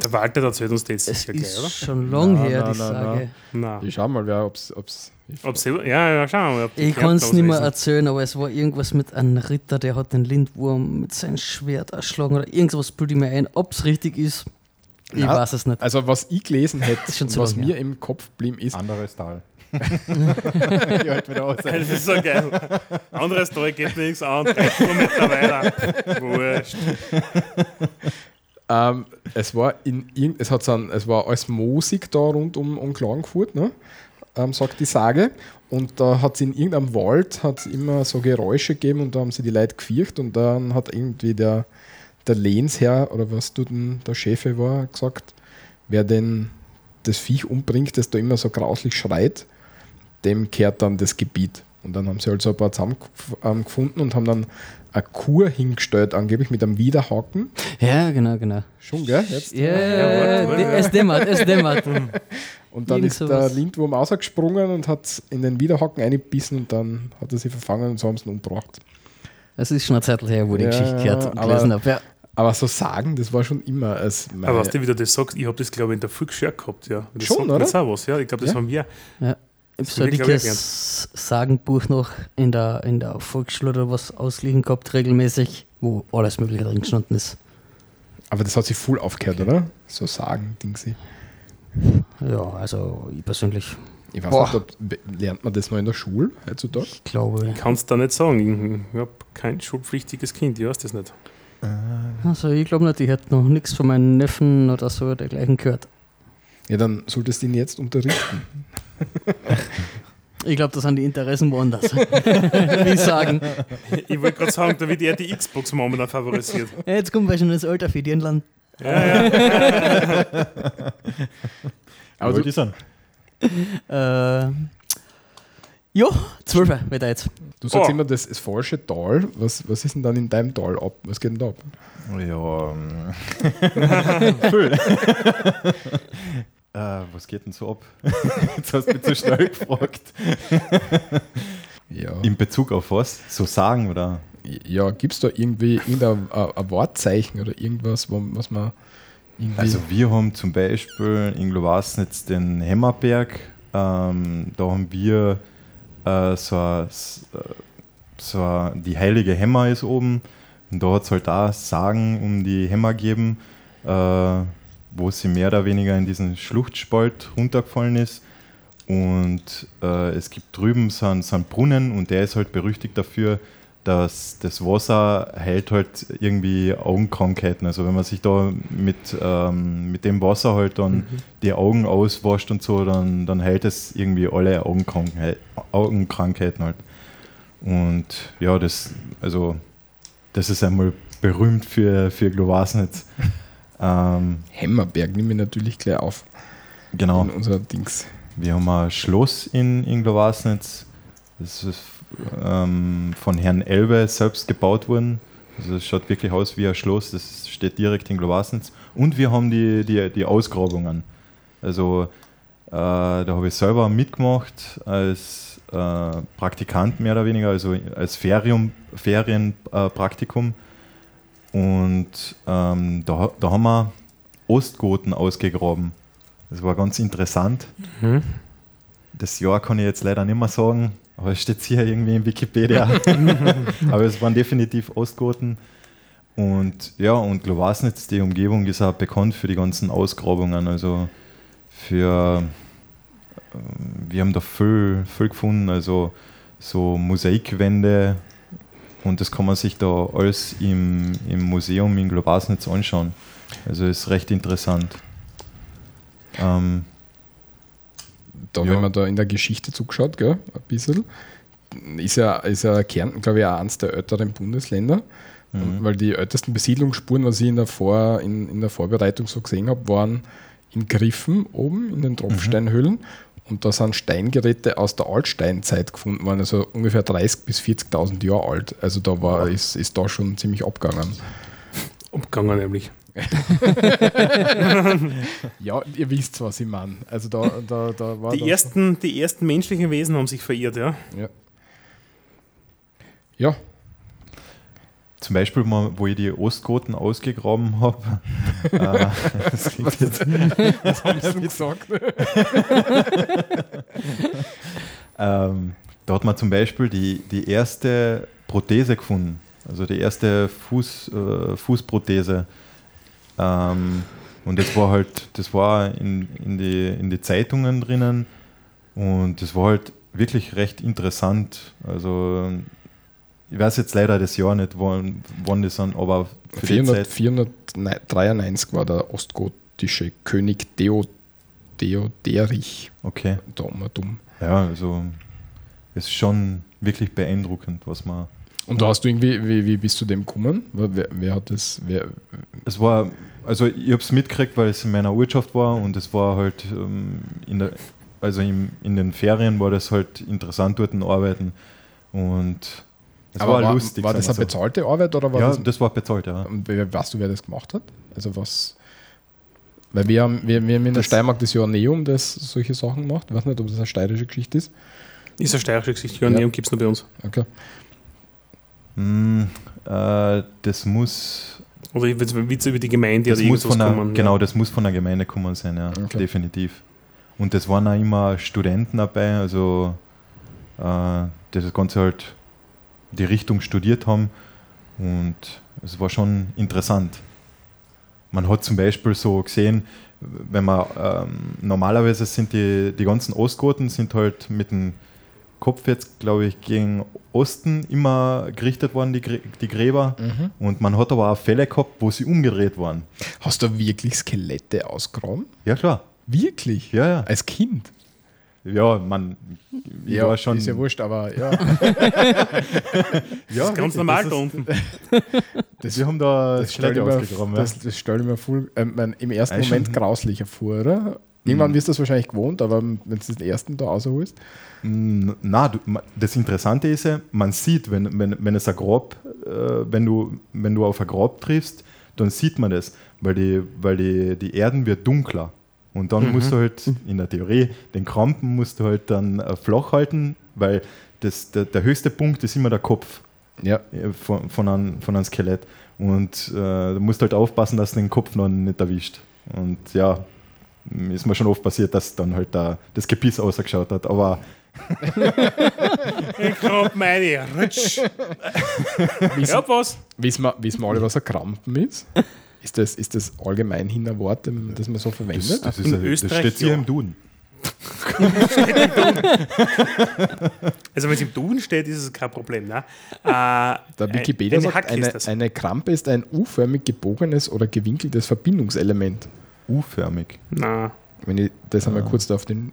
Der Walter erzählt uns das Es sicher gleich, ist oder? schon lang Na, her, na, die na, Sage. Nein. Ich schau mal, wer, ob's, ob's, Ob selber, ja, ja, schauen wir mal. ob Ich kann es nicht mehr erzählen, aber es war irgendwas mit einem Ritter, der hat den Lindwurm mit seinem Schwert erschlagen oder irgendwas bilde ich mir ein. Ob es richtig ist, ich Ja. weiß es nicht. Also, was ich gelesen hätte, was lang mir her. im Kopf blieb, ist, Anderes Tal. ich halt wieder aus. Das ist so geil. Anderes Teil geht nichts an, drei Kilometer weiter. Wurscht. Ähm, es war in irgend, es hat so ein, es war alles moosig da rund um, um Klagenfurt, ne? ähm, sagt die Sage. Und da hat es in irgendeinem Wald hat's immer so Geräusche gegeben und da haben sie die Leute gefürcht und dann hat irgendwie der, der Lehnsherr oder was du denn der Chefe war, gesagt, wer denn das Viech umbringt, das da immer so grauslich schreit, dem kehrt dann das Gebiet. Und dann haben sie halt so ein paar zusammengefunden und haben dann eine Kur hingestellt, angeblich mit einem Widerhaken. Ja, genau, genau. Schon, gell? Jetzt. Ja, ja, ja, es dämmert, es dämmert. Und dann Irgend ist der sowas. Lindwurm rausgesprungen und hat in den Widerhaken eingebissen und dann hat er sie verfangen und so haben sie ihn umgebracht. Es ist schon eine Zeit her, wo ich die Ja, Geschichte gehört und aber- gelesen habe. Ja. Aber so sagen, das war schon immer als Aber was du wieder das sagst, ich habe das glaube ich in der Früh gehabt, ja. Das Schon, sagt oder? uns auch was, ja. Ich glaube, das Ja? haben wir. Ich Das ich, glaub ich, dickes Sagenbuch noch in der, in der Volksschule oder was ausliegen gehabt, regelmäßig, wo alles Mögliche drin gestanden ist. Aber das hat sich voll aufgehört, oder? So sagen, Dingsi. Ja, also ich persönlich Ich weiß Boah. nicht, ob, lernt man das noch in der Schule heutzutage? glaube. Ich kann es da nicht sagen. Ich habe kein schulpflichtiges Kind, ich weiß das nicht. Also ich glaube nicht, ich hätte noch nichts von meinen Neffen oder so dergleichen gehört. Ja, dann solltest du ihn jetzt unterrichten. Ich glaube, das sind die Interessen woanders. Ich sagen. Ich wollte gerade sagen, da wird eher die Xbox momentan favorisiert. Ja, jetzt wir schon ins Alter für die Land. Ja, ja. Aber du, die sind. Äh, ja, 12 weiter jetzt. du sagst Oh. immer, das ist falsche Tal. Was, was ist denn dann in deinem Tal ab? Was geht denn da ab? Ja, ähm, Füll. Äh, was geht denn so ab? Jetzt hast du mich zu schnell gefragt. Ja, In Bezug auf was? So sagen oder? ja gibt es da irgendwie irgendein ein, Wortzeichen oder irgendwas, wo, was man irgendwie. Also wir haben zum Beispiel in Glowasnitz den Hämmerberg. Ähm, da haben wir äh, so, a- äh, so a- die heilige Hämmer ist oben. Und da hat es halt auch Sagen um die Hämmer gegeben, äh, sie mehr oder weniger in diesen Schluchtspalt runtergefallen ist. Und äh, es gibt drüben so einen, so einen Brunnen und der ist halt berüchtigt dafür, dass das Wasser heilt halt irgendwie Augenkrankheiten. Also wenn man sich da mit, ähm, mit dem Wasser halt dann die Augen auswascht und so, dann, dann heilt es irgendwie alle Augenkrankheit, Augenkrankheiten halt. Und ja, das, also das ist einmal berühmt für, für Glowasnitz. ähm, Hämmerberg nehme ich natürlich gleich auf genau. in unser Dings. Wir haben ein Schloss in, in Glowasnitz. Das ist ähm, von Herrn Elbe selbst gebaut worden. Also es schaut wirklich aus wie ein Schloss. Das steht direkt in Glowasnitz. Und wir haben die, die, die Ausgrabungen. Also äh, da habe ich selber mitgemacht als äh, Praktikant mehr oder weniger, also als Ferium, Ferienpraktikum. Und ähm, da, da haben wir Ostgoten ausgegraben. Das war ganz interessant. Das Jahr kann ich jetzt leider nicht mehr sagen, aber es steht hier irgendwie in Wikipedia. aber es waren definitiv Ostgoten. Und ja, und Glowasnitz, die Umgebung ist auch bekannt für die ganzen Ausgrabungen. Also für, äh, wir haben da viel, viel gefunden, also so Mosaikwände und das kann man sich da alles im, im Museum in Glowasnitz anschauen. Also ist recht interessant. Ähm, Da, Ja. wenn man da in der Geschichte zugeschaut, gell, ein bisschen, ist ja, ist ja Kärnten, glaube ich, auch eines der älteren Bundesländer. Und Weil die ältesten Besiedlungsspuren, was ich in der, Vor, in, in der Vorbereitung so gesehen habe, waren in Griffen oben in den Tropfsteinhöhlen. Und da sind Steingeräte aus der Altsteinzeit gefunden worden, also ungefähr 30.000 bis 40.000 Jahre alt. Also da war, ist, ist da schon ziemlich abgegangen. Abgegangen nämlich. Ja, ihr wisst, was ich meine. Also da, da, da war Die ersten, die ersten menschlichen Wesen haben sich verirrt, ja. Ja. ja, Zum Beispiel, mal, wo ich die Ostgoten ausgegraben habe. äh, das klingt jetzt, was haben sie gesagt? ähm, da hat man zum Beispiel die, die erste Prothese gefunden. Also die erste Fuß, äh, Fußprothese. Ähm, und das war halt, das war in, in, die, in die Zeitungen drinnen. Und das war halt wirklich recht interessant. Also ich weiß jetzt leider das Jahr nicht, wann, wann das sind, aber für die 400, Zeit. 493 war der ostgotische König Theo, Theoderich Okay. da um dumm. Ja, also es ist schon wirklich beeindruckend, was man. Und da hast du irgendwie, wie, wie bist du dem gekommen? Wer, wer hat das? Wer, Es war, also ich habe es mitgekriegt, weil es in meiner Wirtschaft war und es war halt ähm, in der, also im, in den Ferien war das halt interessant dort zu arbeiten und es aber war, lustig. War das eine so. bezahlte Arbeit oder war Ja, das? das war bezahlt, ja. Und weißt du, wer das gemacht hat? Also was? Weil wir haben, wir, wir haben in der Das- Steiermark das Joanneum, das solche Sachen macht. Ich weiß nicht, ob das eine steirische Geschichte ist. Ist eine steirische Geschichte. Ja, Ja. gibt es nur bei uns. Okay. Hm, äh, das muss, Oder wird es über die Gemeinde das oder muss irgendwas von der, kommen? genau, das muss von der Gemeinde kommen sein, ja, Okay. definitiv. Und es waren auch immer Studenten dabei, also äh, das Ganze halt die Richtung studiert haben und es war schon interessant. Man hat zum Beispiel so gesehen, wenn man ähm, normalerweise sind die, die ganzen Ostgoten sind halt mit dem Kopf jetzt, glaube ich, gegen Osten immer gerichtet worden, die, die Gräber. Und man hat aber auch Fälle gehabt, wo sie umgedreht waren. Hast du wirklich Skelette ausgraben? Ja, klar. Wirklich? Ja, ja. Als Kind? Ja, man, ich war schon. ist ja wurscht, aber ja. ja, Das ist ganz normal da unten. Das, Wir haben da das stelle ich, mir- ausgegraben. Ja. das, das stell ich mir voll, ähm, mein, im ersten Ja, Moment schon. grauslicher vor, oder? Irgendwann Mhm. wirst du das wahrscheinlich gewohnt, aber wenn du den ersten da rausholst. Na, du, das Interessante ist ja, man sieht, wenn, wenn, wenn es ein Grab, äh, wenn, du, wenn du auf ein Grab triffst, dann sieht man das, weil die, weil die, die Erden wird dunkler. Und dann musst du halt in der Theorie den Krampen musst du halt dann äh, flach halten, weil das, der, der höchste Punkt ist immer der Kopf Ja. äh, von, von, einem, von einem Skelett. Und äh, du musst halt aufpassen, dass du den Kopf noch nicht erwischt. Und ja, ist mir schon oft passiert, dass dann halt da das Gebiss ausgeschaut hat. Aber Ich glaub meine, rutsch. Ja, was? Wissen wir, wissen wir alle, was ein Krampen ist? Ist das, ist das allgemein hin ein Wort, dem- das man so das, verwendet? das, ist, In ein- das Österreich, steht hier ja. im Duden. Also wenn es im Duden steht, ist es kein Problem. Ne? Äh, Der Wikipedia eine sagt, eine, das. eine Krampe ist ein U-förmig gebogenes oder gewinkeltes Verbindungselement. U-förmig. Na, Wenn ich das Ah. einmal kurz da auf den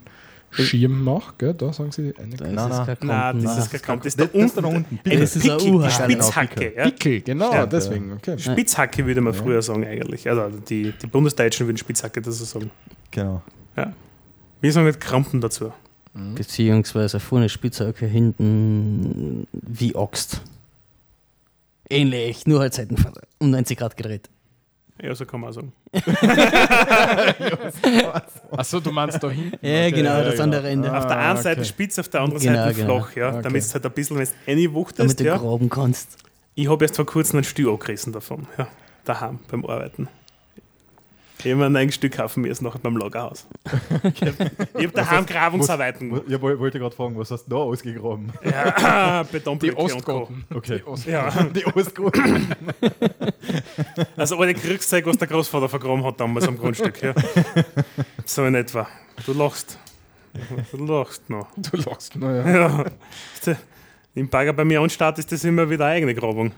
Schirm mache, gell, da sagen sie eine Da Nein, ist nein. es Krampen. das Nein. ist kein Kramp, das ist da ist unten. da unten. Eine Das ist ein Pickel, die U-Hacke. Spitzhacke. Ja? Pickel, genau, Ja. deswegen. Okay. Spitzhacke würde man früher sagen eigentlich. Also die, die Bundesdeutschen würden Spitzhacke dazu sagen. Genau. Wir sagen nicht Krampen dazu. Beziehungsweise vorne Spitzhacke, hinten wie Axt. Ähnlich, nur halt Seitenfalle. Um 90 Grad gedreht. Ja, so kann man sagen. Achso, du meinst da hinten? Ja, Okay, genau, ja, das genau. andere Ende. Auf der Ah, einen Seite okay. spitz, auf der anderen Genau, Seite genau. flach, ja, Okay. damit es halt ein bisschen, wenn du reinwuchtest, Damit du ja. graben kannst. Ich habe erst vor kurzem einen Stuhl angerissen davon, ja, daheim beim Arbeiten. Ich habe mir ein Stück kaufen müssen nachher beim Lagerhaus. Ich habe hab daheim Grabungsarbeiten. Ich woll- wollte gerade fragen, was hast du da ausgegraben? Ja, Die Betonblöcke Co. Ostgoten. Okay. Die Ost Ja, Die Ostgruppe. also alle Kriegszeug, was der Großvater vergraben hat damals am Grundstück. Ja. So in etwa. Du lachst. Du lachst noch. Du lachst, naja. Ja. Im Bagger bei mir anstarrt ist das immer wieder eine eigene Grabung.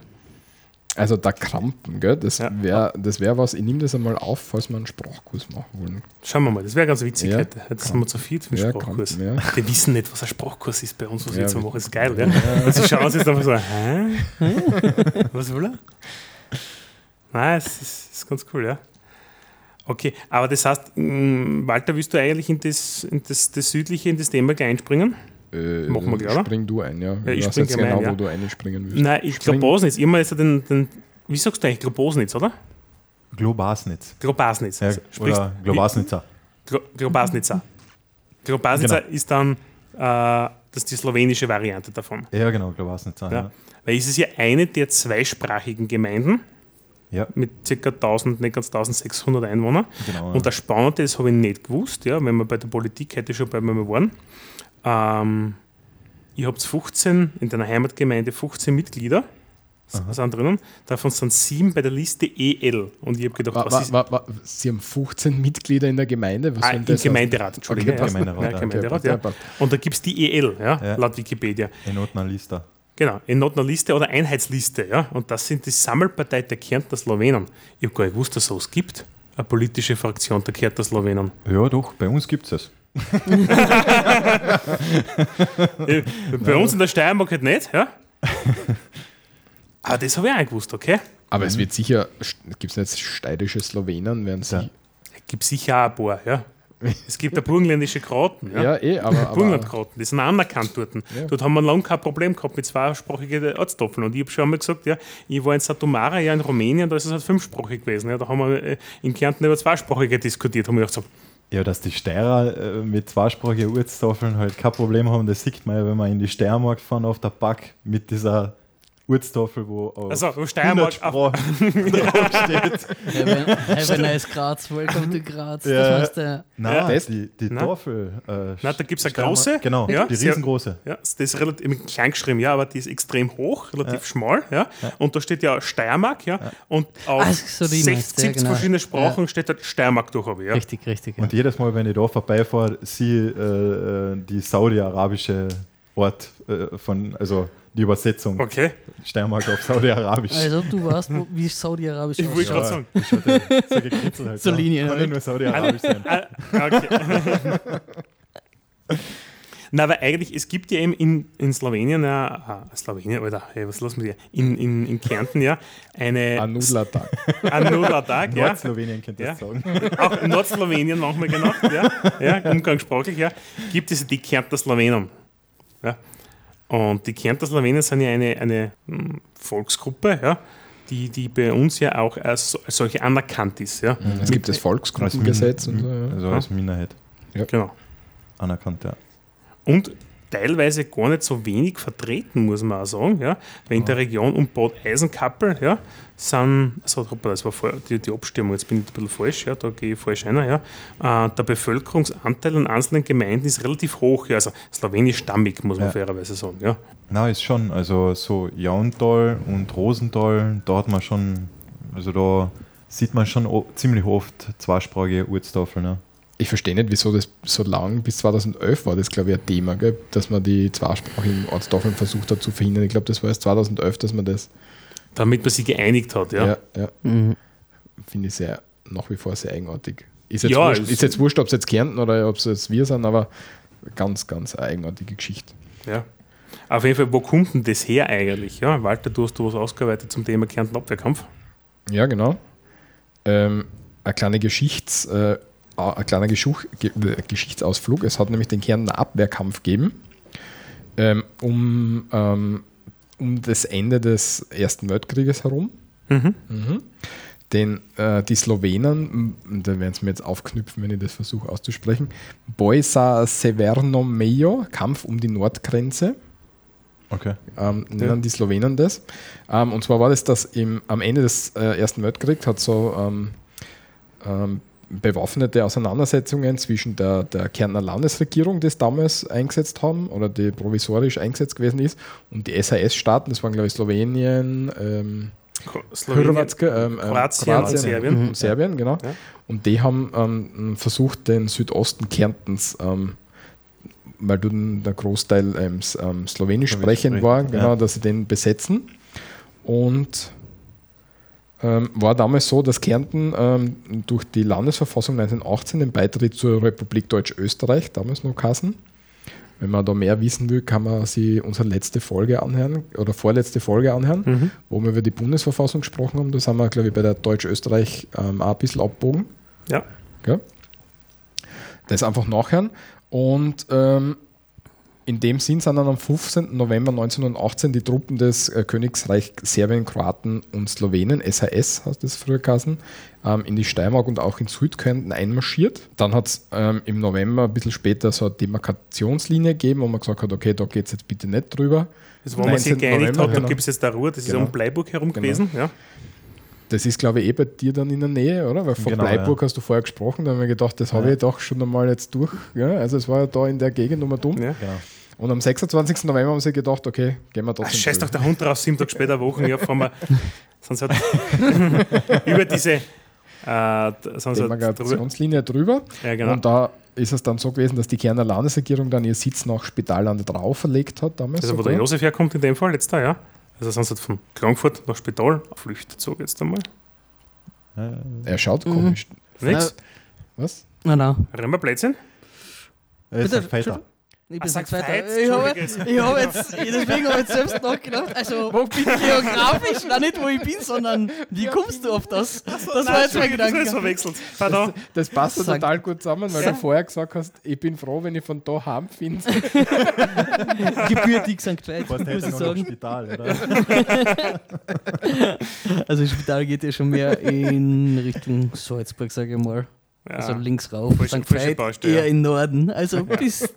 Also der Krampen, gell? das Ja. wäre das wär was, ich nehme das einmal auf, falls wir einen Sprachkurs machen wollen. Schauen wir mal, das wäre ganz witzig Ja. heute. Jetzt sind wir zu viel für den Ja, Sprachkurs. Krampen, ja. Die wissen nicht, was ein Sprachkurs ist bei uns, was wir Ja, jetzt wir- machen. Das ist geil, ja? Und sie schauen sich jetzt einfach so, hä? Was will er? Nein, es ist, ist ganz cool, ja. Okay, aber das heißt, mh, Walter, willst du eigentlich in das, in das, das Südliche, in das Thema gleich einspringen? Äh, Machen wir gleich? Spring du ein, ja. Ja, ich weiß spring jetzt genau, ein, ja. wo du einspringen willst. Nein, ich glaube Bosnitz. Immer ist er den, den, wie sagst du eigentlich, Globosnitz, oder? Globasnitz. Globasnitz. Ja, Also, sprichst- oder Globasnitzer. Glo- Globasnica. Globasnica Genau. ist dann äh, das ist die slowenische Variante davon. Ja, genau, Globasnitzer. Ja. Ja. Weil es ist ja eine der zweisprachigen Gemeinden Ja, mit ca. 1000, nicht ganz 1600 Einwohnern. genau. Und das Spannende, das habe ich nicht gewusst, ja, wenn wir bei der Politik heute schon bei mir waren. Ähm, ihr habt 15, in deiner Heimatgemeinde 15 Mitglieder, sind drinnen. Davon sind sieben bei der Liste EL. Und ich habe gedacht, Wa, was wa, ist wa, Sie haben 15 Mitglieder in der Gemeinde. Was Ah, im? Gemeinderat, Entschuldigung. Okay. Gemeinderat, ja, ja. Gemeinderat, ja. Und da gibt es die EL, ja, Ja. laut Wikipedia. in Notnalista. Genau, in einer Liste oder Einheitsliste. Ja? Und das sind die Sammelpartei der Kärntner Slowenen. Ich habe gar nicht gewusst, dass es sowas gibt. Eine politische Fraktion der Kärntner Slowenen. Ja, doch, bei uns gibt es es. Bei uns in der Steiermark halt nicht. Ja? Aber das habe ich auch gewusst, okay? Aber es wird sicher, gibt es nicht steirische Slowenen, werden sie. Ja. Es gibt sicher auch ein paar. Ja? Es gibt ja burgenländische Krauten. Ja? Ja, eh, aber. Burgenlandkrauten, die sind anerkannt dort. Ja. Dort haben wir lange kein Problem gehabt mit zweisprachigen Ortstopfeln. Und ich habe schon einmal gesagt, ja, ich war in Satomara, ja in Rumänien, da ist es halt fünfsprachig gewesen. Ja. Da haben wir äh, in Kärnten über zweisprachige diskutiert. haben wir gedacht, so, Ja, dass die Steirer äh, mit zweisprachigen Urztafeln halt kein Problem haben, das sieht man ja, wenn wir in die Steiermark fahren auf der Back mit dieser Urztafel, wo auf Also, wo Steiermark 100 Sprachen draufsteht. Have a, have a nice Graz, welcome to Graz. Ja. Das heißt, äh, Nein, das- die, die Nein. Tafel. Äh, Na, da gibt's eine Steiermark- große, Genau, ja, die riesengroße. Ja, das ist relativ klein geschrieben, ja, aber die ist extrem hoch, relativ schmal, ja. Und da steht ja Steiermark, ja. Und auf Ah, so die 60, meinst du, ja, 70 genau. verschiedene Sprachen steht da Steiermark durch, ja. richtig, richtig. Ja. Und jedes Mal, wenn ich da vorbeifahre, sehe ich äh, äh, die saudi-arabische Ort äh, von, also die Übersetzung Okay, Steiermark auf Saudi-Arabisch. Also, du weißt, wo, wie Saudi-Arabisch ich wollte gerade sagen. Ich hatte so gekritzelt halt. Ja. Kann ja nur Saudi-Arabisch sein. Ah, okay. Na, aber eigentlich, es gibt ja eben in, in Slowenien, ja, ah, Slowenien, Alter, hey, was lassen wir hier? In, in, in Kärnten ja eine Anudlata. Anula-Tag, ja. Nordslowenien könnte das Ja. sagen. auch in Nordslowenien manchmal genannt, ja, ja, umgangssprachlich, ja, gibt es die Kärntner Slowenen. Ja. Und die Kärntner Slowenen sind ja eine, eine hm, Volksgruppe, ja, die, die bei uns ja auch als solche anerkannt ist. Ja? Es gibt das Volksgruppengesetz und so. Ja. Also als Minderheit Genau. anerkannt, ja. Und teilweise gar nicht so wenig vertreten, muss man auch sagen. Ja? Weil in der Region um Bad Eisenkappel ja, sind, also, das war vor, die, die Abstimmung, jetzt bin ich ein bisschen falsch, ja, da gehe ich falsch rein. Ja. Äh, der Bevölkerungsanteil in einzelnen Gemeinden ist relativ hoch, ja, also slowenisch-stammig, muss man Ja. fairerweise sagen. Ja. Na, ist schon, also so Jauntal und Rosental, da hat man schon, also da sieht man schon ziemlich oft zweisprachige Ortstafeln. Ne? Ich verstehe nicht, wieso das so lang, bis 2011 war das, glaube ich, ein Thema, gell? dass man die zweisprachigen Ortstafeln versucht hat zu verhindern. Ich glaube, das war erst 2011, dass man das, Damit man sich geeinigt hat. Ja. ja, ja, Mhm. finde ich sehr, nach wie vor sehr eigenartig. Ist jetzt, Ja, wurscht, ist jetzt wurscht, ob es jetzt Kärnten oder ob es jetzt wir sind, aber ganz, ganz eine eigenartige Geschichte. Ja. Auf jeden Fall, wo kommt denn das her eigentlich? Ja, Walter, du hast du was ausgearbeitet zum Thema Kärnten Abwehrkampf. Ja, genau. Ähm, eine kleine Geschichts, äh, ein kleiner Geschuch, Ge äh, Geschichtsausflug. Es hat nämlich den Kärntner Abwehrkampf gegeben, ähm, um, ähm, um das Ende des Ersten Weltkrieges herum. Mhm. Mhm. Den, äh, die Slowenen, da werden sie mir jetzt aufknüpfen, wenn ich das versuche auszusprechen, Boisa Severno Mejo, Kampf um die Nordgrenze Okay. ähm, nennen die Slowenen das. Ähm, und zwar war das, dass im, am Ende des äh, Ersten Weltkriegs hat so ähm, ähm, bewaffnete Auseinandersetzungen zwischen der, der Kärntner Landesregierung, die es damals eingesetzt haben oder die provisorisch eingesetzt gewesen ist, und die SAS-Staaten, das waren glaube ich Slowenien, ähm, Slowenien, Hrvatska, ähm, ähm, Kroatien und Serbien. und Serbien, genau. Ja. Und die haben ähm, versucht, den Südosten Kärntens, ähm, weil du der Großteil ähm, ähm, slowenisch sprechend sprechend, war, genau, ja. dass sie den besetzen. Und ähm, war damals so, dass Kärnten ähm, durch die Landesverfassung 1918 den Beitritt zur Republik Deutsch-Österreich, damals noch Kassen. Wenn man da mehr wissen will, kann man sich unsere letzte Folge anhören oder vorletzte Folge anhören, Mhm. wo wir über die Bundesverfassung gesprochen haben. Da sind wir, glaube ich, bei der Deutsch-Österreich ähm, auch ein bisschen abbogen. Ja. Gell? Das einfach nachhören. Und ähm, in dem Sinn sind dann am 15. November 1918 die Truppen des äh, Königsreich Serbien, Kroaten und Slowenen, SAS heißt das früher Kassen, ähm, in die Steiermark und auch in Südkärnten einmarschiert. Dann hat es ähm, im November ein bisschen später so eine Demarkationslinie gegeben, wo man gesagt hat, okay, da geht es jetzt bitte nicht drüber. Das, wo man sich 19. geeinigt November, hat, da genau. gibt es jetzt eine Ruhe, das ist Genau. um Bleiburg herum Genau. gewesen. Ja. Das ist, glaube ich, eh bei dir dann in der Nähe, oder? Weil von Genau, Bleiburg hast du vorher gesprochen, da habe ich mir gedacht, das habe Ja. ich doch schon einmal jetzt durch. Ja? Also es war ja da in der Gegend nochmal dumm. Ja. Genau. Und am 26. November haben sie gedacht, okay, gehen wir trotzdem. scheiß doch der Hund raus, sieben Tage später, Wochen, ja, fahren wir. Sonst hat über diese äh, sonst drüber, Demarkationslinie drüber. ja, genau. Und da ist es dann so gewesen, dass die Kärntner Landesregierung dann ihr Sitz nach Spital an der Drau verlegt hat damals. Also wo der Josef herkommt in dem Fall, letzter, ja. Also sonst hat von Klagenfurt nach Spital flüchtet so jetzt einmal. er schaut Mhm. komisch. Nichts? Was? Nein, nein. Rennen wir Plätzchen? Er ist Bitte, ein Feiter. Ich bin sag seit Feiz, weiter. Ich habe ich hab jetzt, deswegen habe ich jetzt selbst nachgedacht. Also, wo bin ich geografisch? Nein, nicht wo ich bin, sondern wie kommst du auf das? Das war jetzt mein Das Gedanke. verwechselt. Pardon. Das passt ja Sag- total gut zusammen, weil Ja. du vorher gesagt hast, ich bin froh, wenn ich von da heim finde. Gebürtig St. Veit, muss ich im sagen. Spital, oder? Also, das Spital geht ja schon mehr in Richtung Salzburg, sage ich mal. Ja. Also links rauf. St. Veit eher ja. in Norden. Also, bist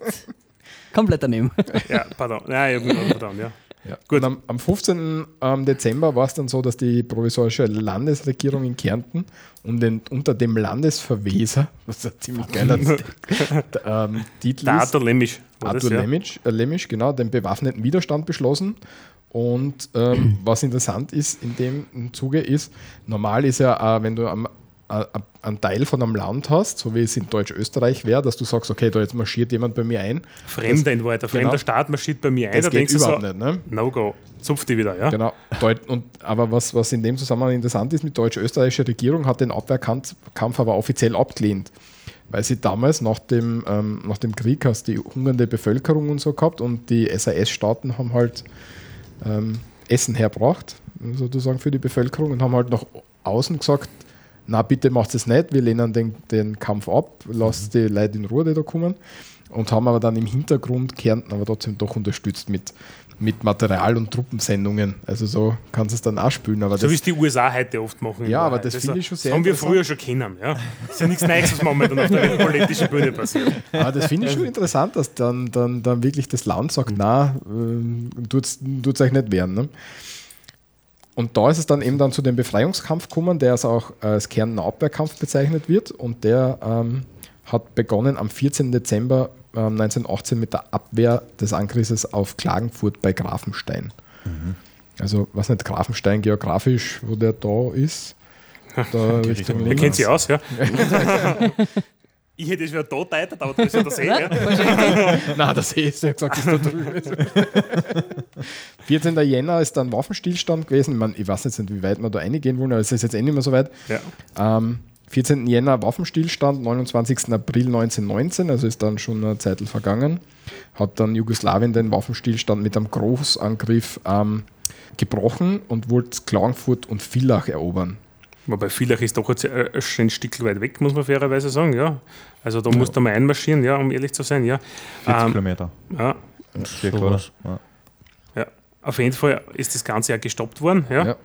komplett daneben. ja, pardon. Ja, ich hab pardon, ja. Ja. Gut. Am, am 15. ähm, Dezember war es dann so, dass die provisorische Landesregierung in Kärnten und den, unter dem Landesverweser, was ein ziemlich geiler ähm, Titel Der ist, Arthur Lemmisch war Arthur das, ja. Lemisch, äh, Lemisch, genau, den bewaffneten Widerstand beschlossen. Und ähm, was interessant ist in dem Zuge ist, normal ist ja, äh, wenn du am, einen Teil von einem Land hast, so wie es in Deutsch-Österreich wäre, dass du sagst, okay, da jetzt marschiert jemand bei mir ein. Fremder in Wahrheit. Ein fremder Genau. Staat marschiert bei mir ein. Das Da geht überhaupt so, nicht. Ne? No-Go. Zupft die wieder, ja? Genau. Deut und, aber was, was in dem Zusammenhang interessant ist, mit deutsch-österreichische Regierung hat den Abwehrkampf Kampf aber offiziell abgelehnt. Weil sie damals nach dem, ähm, nach dem Krieg hast die hungernde Bevölkerung und so gehabt und die SAS-Staaten haben halt ähm, Essen herbracht, sozusagen für die Bevölkerung und haben halt nach außen gesagt, na bitte macht es nicht, wir lehnen den, den Kampf ab, lasst die Leute in Ruhe, die da kommen. Und haben aber dann im Hintergrund Kärnten aber trotzdem doch unterstützt mit, mit Material und Truppensendungen. Also so kannst du es dann auch spielen. Aber So das, wie es die USA heute oft machen. Ja, aber Wahrheit. das finde ich schon sehr Das haben wir früher schon kennen. Ja. Das ist ja nichts Neues, was momentan auf der politischen Bühne passiert. aber das finde ich schon interessant, dass dann, dann, dann wirklich das Land sagt, na, äh, tut es euch nicht wehren. Ne? Und da ist es dann eben dann zu dem Befreiungskampf gekommen, der also auch als Kärntner Abwehrkampf bezeichnet wird. Und der ähm, hat begonnen am 14. Dezember ähm, 1918 mit der Abwehr des Angriffes auf Klagenfurt bei Grafenstein. Also, was nicht, Grafenstein geografisch, wo der da ist. Da Richtung Linz. kennt sie aus, ja? ich hätte es wieder da teilt, aber das ist ja der See. Ja? Nein, das ist ja gesagt, ist da drüben. 14. Jänner ist dann Waffenstillstand gewesen. Ich, meine, ich weiß jetzt nicht, wie weit wir da reingehen wollen, aber es ist jetzt eh nicht mehr so weit. Ja. Ähm, 14. Jänner Waffenstillstand, 29. April 1919, also ist dann schon eine Zeit vergangen, hat dann Jugoslawien den Waffenstillstand mit einem Großangriff ähm, gebrochen und wollte Klagenfurt und Villach erobern. Wobei Villach ist doch jetzt äh, schon ein Stück weit weg, muss man fairerweise sagen. Ja. Also da musst du mal einmarschieren, ja, um ehrlich zu sein. Ja. 40 Ähm, Kilometer. Ja? Ja. ja. Auf jeden Fall ist das Ganze ja gestoppt worden. Ja.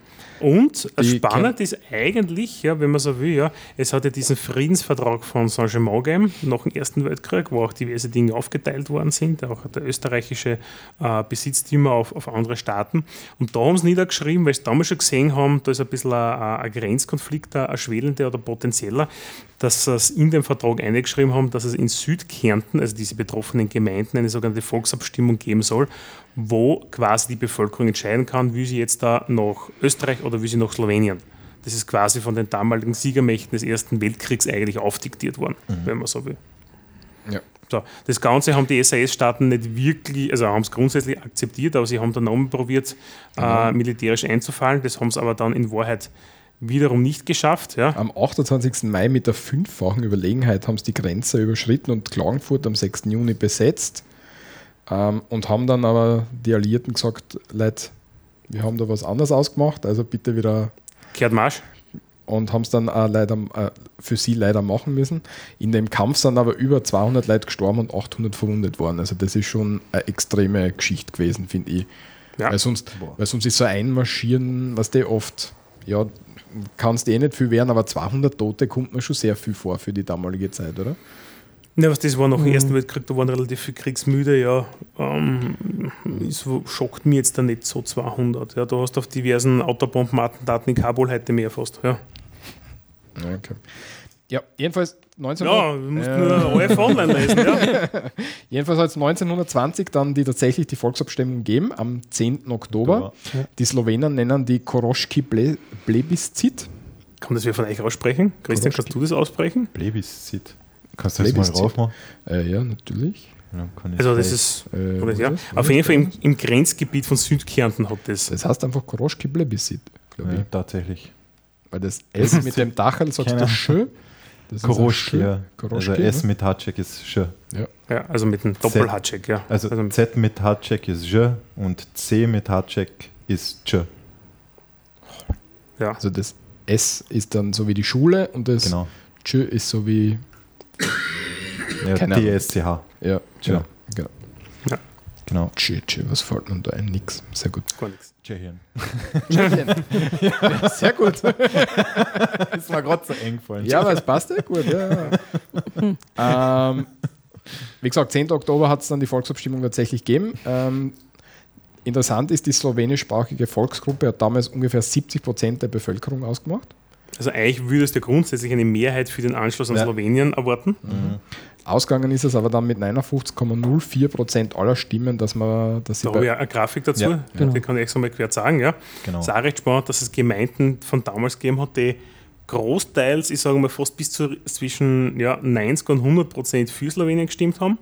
Und Die spannend ist eigentlich, ja, wenn man so will, ja, es hat ja diesen Friedensvertrag von Saint-Germain gegeben, nach dem Ersten Weltkrieg, wo auch diverse Dinge aufgeteilt worden sind, auch der österreichische äh, Besitztümer auf, auf andere Staaten. Und da haben sie niedergeschrieben, weil sie damals schon gesehen haben, da ist ein bisschen ein, ein Grenzkonflikt, ein, ein schwelender oder potenzieller, dass sie es in den Vertrag eingeschrieben haben, dass es in Südkärnten, also diese betroffenen Gemeinden, eine sogenannte Volksabstimmung geben soll, wo quasi die Bevölkerung entscheiden kann, wie sie jetzt da nach Österreich oder wie sie nach Slowenien. Das ist quasi von den damaligen Siegermächten des Ersten Weltkriegs eigentlich aufdiktiert worden, wenn man so will. Ja. So, das Ganze haben die SAS-Staaten nicht wirklich, also haben es grundsätzlich akzeptiert, aber sie haben dann nochmal probiert, äh, militärisch einzufallen. Das haben sie aber dann in Wahrheit wiederum nicht geschafft. Ja. Am 28. Mai mit der fünffachen Überlegenheit haben sie die Grenze überschritten und Klagenfurt am 6. Juni besetzt ähm, und haben dann aber die Alliierten gesagt, Leute, wir haben da was anderes ausgemacht, also bitte wieder Kehrt Marsch. und haben es dann äh, leider, äh, für sie leider machen müssen. In dem Kampf sind aber über 200 Leute gestorben und 800 verwundet worden. Also das ist schon eine extreme Geschichte gewesen, finde ich. Ja. Weil, sonst, weil sonst ist so einmarschieren, was der oft, ja, kannst eh nicht viel werden, aber 200 Tote kommt mir schon sehr viel vor für die damalige Zeit, oder? Ja, was das war nach dem Ersten Weltkrieg, da waren relativ viel Kriegsmüde, ja. Ähm, es schockt mich jetzt da nicht so 200. Ja, du hast auf diversen Autobombenattentaten in Kabul heute mehr fast. Ja, Ja, okay. Ja, jedenfalls, 19, ja du musst nur OF online lesen. Ja. jedenfalls hat es 1920 dann die tatsächlich die Volksabstimmung gegeben, am 10. Oktober. Die Slowenen nennen die Koroschki Ble Plebiszit. Kann das wer von euch aussprechen? Christian, kannst du das aussprechen? Plebiszit. Kannst du das mal Plebiszit. raufmachen? Äh, ja, natürlich. Ja, kann ich Also, das ist. Äh, Oder, ja, ist das? auf jeden Fall im, im Grenzgebiet von Südkärnten hat das. Das heißt einfach Koroschki Plebiszit, glaube ich. Ja, tatsächlich. Weil das S mit dem Dachel sagst Keine du schön. Das Koroschki, ja. Koroschki, Also S ne? mit Hatschek ist Sch. Ja, also mit einem Doppelhatschek, ja. Also, also Z mit Hatschek ist J und C mit Hatschek ist J. ja. Also das S ist dann so wie die Schule und das Genau. Tschö ist so wie. Ja, Keine Ahnung. DSCH. Ja, Ja. genau. genau. Genau. Tschö, Tschö, was fällt mir da ein? Nix. Sehr gut. Gar nichts. Tschechien. ja, sehr gut. Das war gerade so eng gefallen. Ja, aber es passt ja gut. Ja. ähm, wie gesagt, 10. Oktober hat es dann die Volksabstimmung tatsächlich gegeben. Ähm, interessant ist, die slowenischsprachige Volksgruppe hat damals ungefähr 70 Prozent der Bevölkerung ausgemacht. Also eigentlich würdest du grundsätzlich eine Mehrheit für den Anschluss an Ja. Slowenien erwarten. Ausgegangen ist es aber dann mit 59,04 Prozent aller Stimmen, dass man, dass Da habe ich eine Grafik dazu, Ja, genau. die kann ich so mal quer sagen. Ja. Genau. Es ist auch recht spannend, dass es Gemeinden von damals gegeben hat, die großteils, ich sage mal fast bis zu zwischen ja, 90 und 100 Prozent für Slowenien gestimmt haben.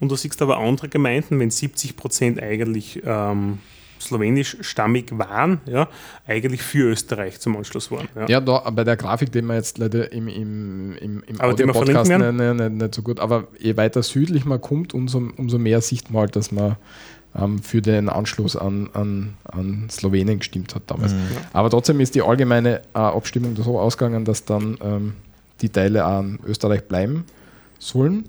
Und du siehst aber andere Gemeinden, wenn 70 Prozent eigentlich ähm, slowenisch-stammig waren, ja, eigentlich für Österreich zum Anschluss waren. Ja. ja, da, bei der Grafik, die wir jetzt leider im, im, im, im Aber die wir Audio-Podcast nicht, nicht, nicht so gut, aber je weiter südlich man kommt, umso, umso mehr sieht man halt, dass man ähm, für den Anschluss an, an, an Slowenien gestimmt hat damals. Mhm. Aber trotzdem ist die allgemeine äh, Abstimmung so ausgegangen, dass dann ähm, die Teile an Österreich bleiben sollen.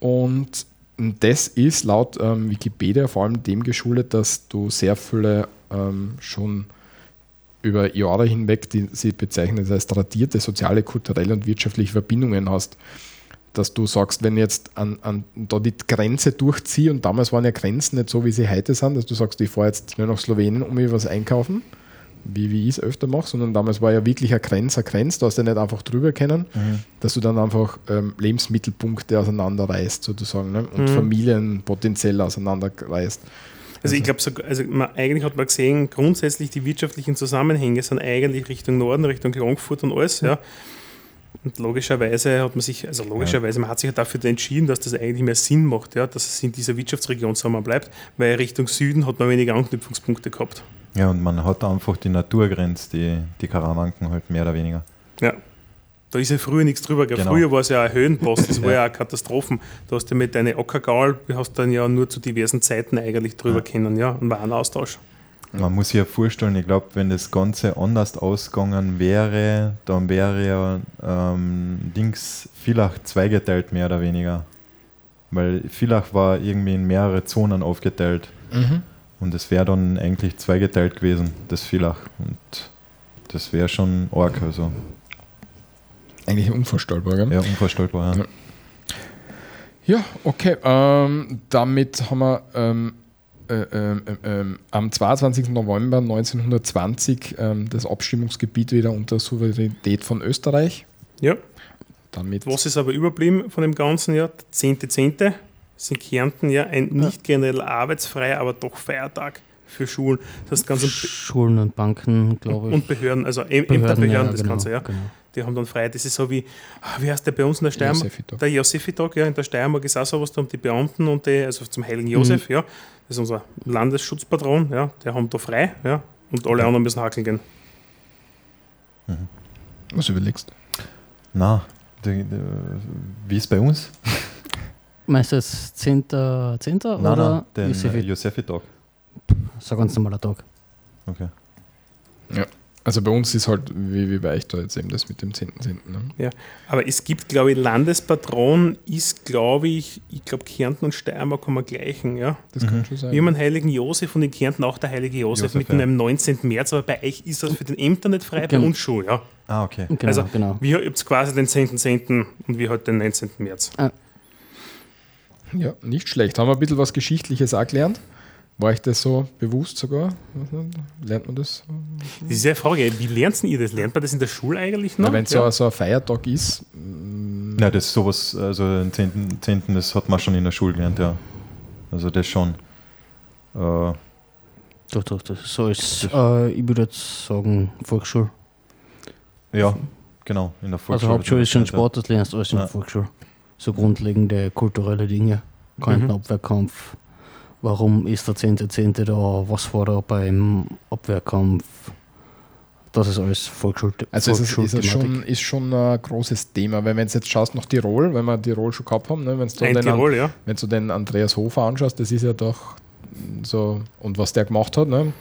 Und das ist laut ähm, Wikipedia vor allem dem geschuldet, dass du sehr viele ähm, schon über Jahre hinweg, die sie bezeichnen als tradierte soziale, kulturelle und wirtschaftliche Verbindungen hast. Dass du sagst, wenn jetzt an, an, da die Grenze durchziehe, und damals waren ja Grenzen nicht so, wie sie heute sind, dass du sagst, ich fahre jetzt nur nach Slowenien, um mir was einkaufen, wie, wie ich es öfter mache, sondern damals war ja wirklich eine Grenze, eine Grenze, da hast du nicht einfach drüber kennen, mhm. dass du dann einfach ähm, Lebensmittelpunkte auseinanderreißt, sozusagen, ne? und mhm. Familien potenziell auseinanderreißt. Also, ich glaube, so, also eigentlich hat man gesehen, grundsätzlich die wirtschaftlichen Zusammenhänge sind eigentlich Richtung Norden, Richtung Frankfurt und alles, ja. Und logischerweise hat man sich, also logischerweise, man hat sich dafür entschieden, dass das eigentlich mehr Sinn macht, ja, dass es in dieser Wirtschaftsregion so bleibt, weil Richtung Süden hat man weniger Anknüpfungspunkte gehabt. Ja, und man hat einfach die Naturgrenze, die, die Karawanken halt mehr oder weniger. Ja. Da ist ja früher nichts drüber. Genau. Früher war es ja ein Höhenpost, das war ja, ja eine Katastrophe. Du hast ja mit deinen Ackergaul, du hast dann ja nur zu diversen Zeiten eigentlich drüber ja. kennen, ja, ein Warenaustausch. Man muss sich ja vorstellen, ich glaube, wenn das Ganze anders ausgegangen wäre, dann wäre ja ähm, Dings Villach zweigeteilt, mehr oder weniger. Weil Villach war irgendwie in mehrere Zonen aufgeteilt. Mhm. Und es wäre dann eigentlich zweigeteilt gewesen, das Villach. Und das wäre schon arg. Also. Eigentlich unvorstellbar, gell? Ja, unvorstellbar, ja. Ja, okay. Ähm, damit haben wir ähm, äh, äh, äh, am 22. November 1920 ähm, das Abstimmungsgebiet wieder unter Souveränität von Österreich. Ja. Damit Was ist aber überblieben von dem ganzen Jahr? 10.10. .10. sind Kärnten ja ein nicht generell arbeitsfreier, aber doch Feiertag für Schulen. Das ganze Schulen und Banken, glaube ich. Und Behörden, also Behörden, Ämterbehörden, ja, das genau, Ganze, ja. Genau. Die haben dann frei. Das ist so wie, ah, wie heißt der bei uns in der Steiermark? Josefitag. Der Josefitag, ja, in der Steiermark ist auch sowas, da haben die Beamten und die, also zum Heiligen Josef, mhm. ja, das ist unser Landesschutzpatron, ja, der haben da frei, ja, und alle anderen müssen hakeln gehen. Mhm. Was überlegst du? Na, wie ist bei uns? Meinst du jetzt 10. 10. Nein, oder nein, den Josefi-Tag. So ganz normaler Tag. Okay. Ja. Also bei uns ist halt, wie, wie bei euch da jetzt eben das mit dem 10.10. Ne? Ja, aber es gibt, glaube ich, Landespatron ist, glaube ich, ich glaube Kärnten und Steiermark haben wir gleichen, ja. Das mhm. kann schon sein. Wir haben einen heiligen Josef und in Kärnten auch der heilige Josef, Josef mit ja. einem 19. März, aber bei euch ist das für den Ämter nicht frei, genau. bei uns schon, ja. Ah, okay. Genau, also genau. wir habt quasi den 10.10. .10. und wir halt den 19. März. Ah. Ja, nicht schlecht. Haben wir ein bisschen was Geschichtliches auch gelernt? War ich das so bewusst sogar? Lernt man das? Das ist ja eine Frage, wie lernt ihr das? Lernt man das in der Schule eigentlich noch? Wenn es ja. so, ein Feiertag ist. Ja, das ist sowas, also den 10., 10. das hat man schon in der Schule gelernt, ja. Also das schon. Äh, doch, doch, das ist so ist, äh, ich würde jetzt sagen, Volksschule. Ja, genau, in der Volksschule. Also Hauptschule ist schon Sport, das lernst du alles in der Volksschule. So grundlegende kulturelle Dinge. Kein mhm. Abwehrkampf, Warum ist der 10.10. .10. da? Was war da beim Abwehrkampf? Das ist alles Volksschule. Also es ist, ist, schon, ist schon ein großes Thema, weil wenn du jetzt schaust nach Tirol, wenn wir Tirol schon gehabt haben, ne, wenn du den, Tirol, ja. wenn du den Andreas Hofer anschaust, das ist ja doch so, und was der gemacht hat, ne,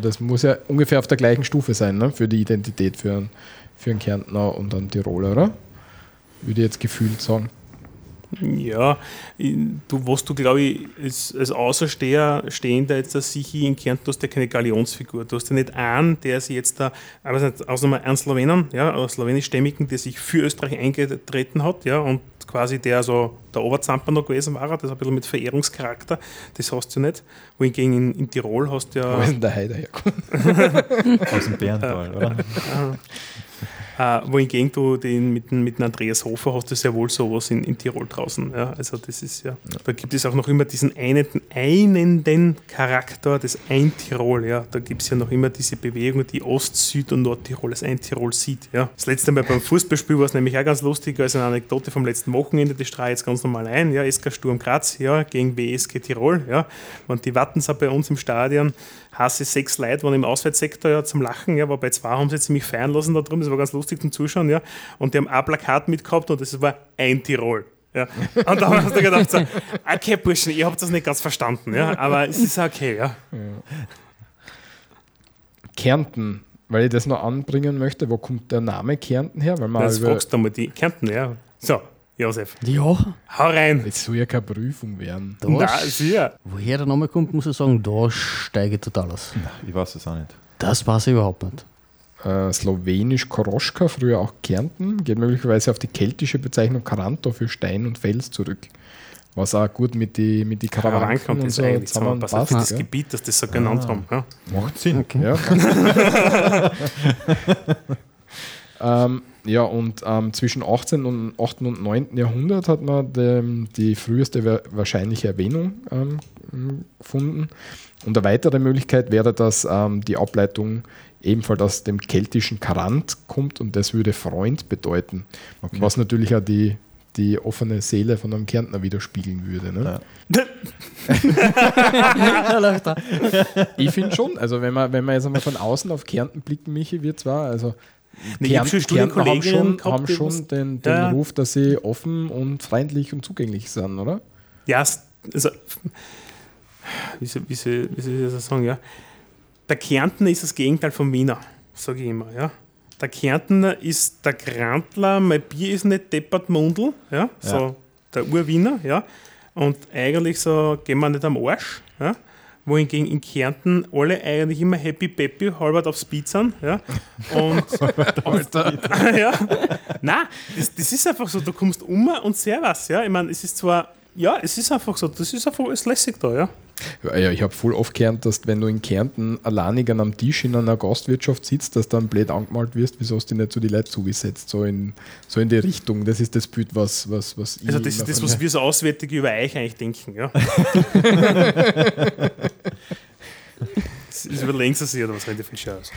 das muss ja ungefähr auf der gleichen Stufe sein ne, für die Identität für einen, für einen Kärntner und einen Tiroler, oder? Würde ich jetzt gefühlt sagen. Ja, du, was du, glaube ich, als, als Außersteher stehender jetzt da sicher in Kärnten, du hast ja keine Galionsfigur. Du hast ja nicht einen, der sich jetzt da, aber nicht, außer einen Slowenen, ja, einen slowenischstämmigen, der sich für Österreich eingetreten hat, ja, und quasi der so der Oberzamper noch gewesen war, das ist ein bisschen mit Verehrungscharakter, das hast du nicht. Wohingegen in, in Tirol hast du ja. Wo ist denn der Heider herkommen? Aus dem Bärental, oder? Äh, wohingegen du den mit, mit Andreas Hofer hast du sehr wohl sowas in, in Tirol draußen. Ja? Also das ist ja, ja, da gibt es auch noch immer diesen einen, einenden Charakter des Eintirol. Ja? Da gibt es ja noch immer diese Bewegung, die Ost-, Süd- und Nordtirol als Eintirol sieht. Ja? Das letzte Mal beim Fußballspiel war es nämlich auch ganz lustig, als eine Anekdote vom letzten Wochenende, das strahle jetzt ganz normal ein, ja, SK Sturm Graz ja, gegen WSG Tirol. Ja? Und die Wattens bei uns im Stadion hasse sechs Leute waren im Auswärtssektor ja, zum Lachen, ja, bei zwei haben sie ziemlich feiern lassen da drüben, das war ganz lustig zum Zuschauen, ja. Und die haben ein Plakat mitgehabt und das war ein Tirol. Ja. Und dann hast du gedacht, so, okay, Burschen, ihr habt das nicht ganz verstanden, ja, aber es ist okay, ja. Kärnten, weil ich das noch anbringen möchte, wo kommt der Name Kärnten her? Weil man Das fragst du mal die Kärnten, ja. So, Josef, Ja, hau rein. es soll ja keine Prüfung werden. da Na, sicher. woher der Name kommt, muss ich sagen, da steige ich total aus. Ich weiß es auch nicht. Das weiß ich überhaupt nicht. Äh, Slowenisch Koroschka, früher auch Kärnten, geht möglicherweise auf die keltische Bezeichnung Karanto für Stein und Fels zurück. Was auch gut mit die, mit die Karawanken Karawanken und so eigentlich zusammenpasst. Das Ja. Gebiet, das das so genannt haben. Ja. Macht Sinn. Ja. ähm, ja, und ähm, zwischen 18. und 8. und 9. Jahrhundert hat man die, die früheste wa- wahrscheinliche Erwähnung ähm, gefunden. Und eine weitere Möglichkeit wäre, dass ähm, die Ableitung ebenfalls aus dem keltischen Karant kommt und das würde Freund bedeuten. Was natürlich auch die, die offene Seele von einem Kärntner widerspiegeln würde. Ne? Ja. Ich finde schon, also wenn man, wenn man jetzt einmal von außen auf Kärnten blicken, Michi, wir zwar, also Nee, schon Kärntner haben schon, gehabt, haben schon den, den Ja. Ruf, dass sie offen und freundlich und zugänglich sind, oder? Ja, also, wie soll, wie, soll, wie soll ich das sagen, ja? Der Kärntner ist das Gegenteil vom Wiener, sage ich immer, ja. Der Kärntner ist der Grantler, mein Bier ist nicht deppert Mundl, ja, so Ja. der Urwiener, ja. Und eigentlich so gehen wir nicht am Arsch, ja. Wohingegen in Kärnten alle eigentlich immer happy peppy, halbert auf Speed sind, ja. Und ja. Nein, das, das ist einfach so, du kommst um und servus, ja. Ich meine, es ist zwar, ja, es ist einfach so, das ist einfach alles lässig da, ja. Ja, ja ich habe voll oft gelernt, dass wenn du in Kärnten alleinig an einem Tisch in einer Gastwirtschaft sitzt, dass du dann blöd angemalt wirst, wieso hast du dich nicht so die Leute zugesetzt, so in, so in die Richtung. Das ist das Bild, was, was, was ich Also das ist das, was wir so auswärtig über euch eigentlich denken, ja. Das ist überlegen Sie sich, oder was rennt ihr viel Scheiß?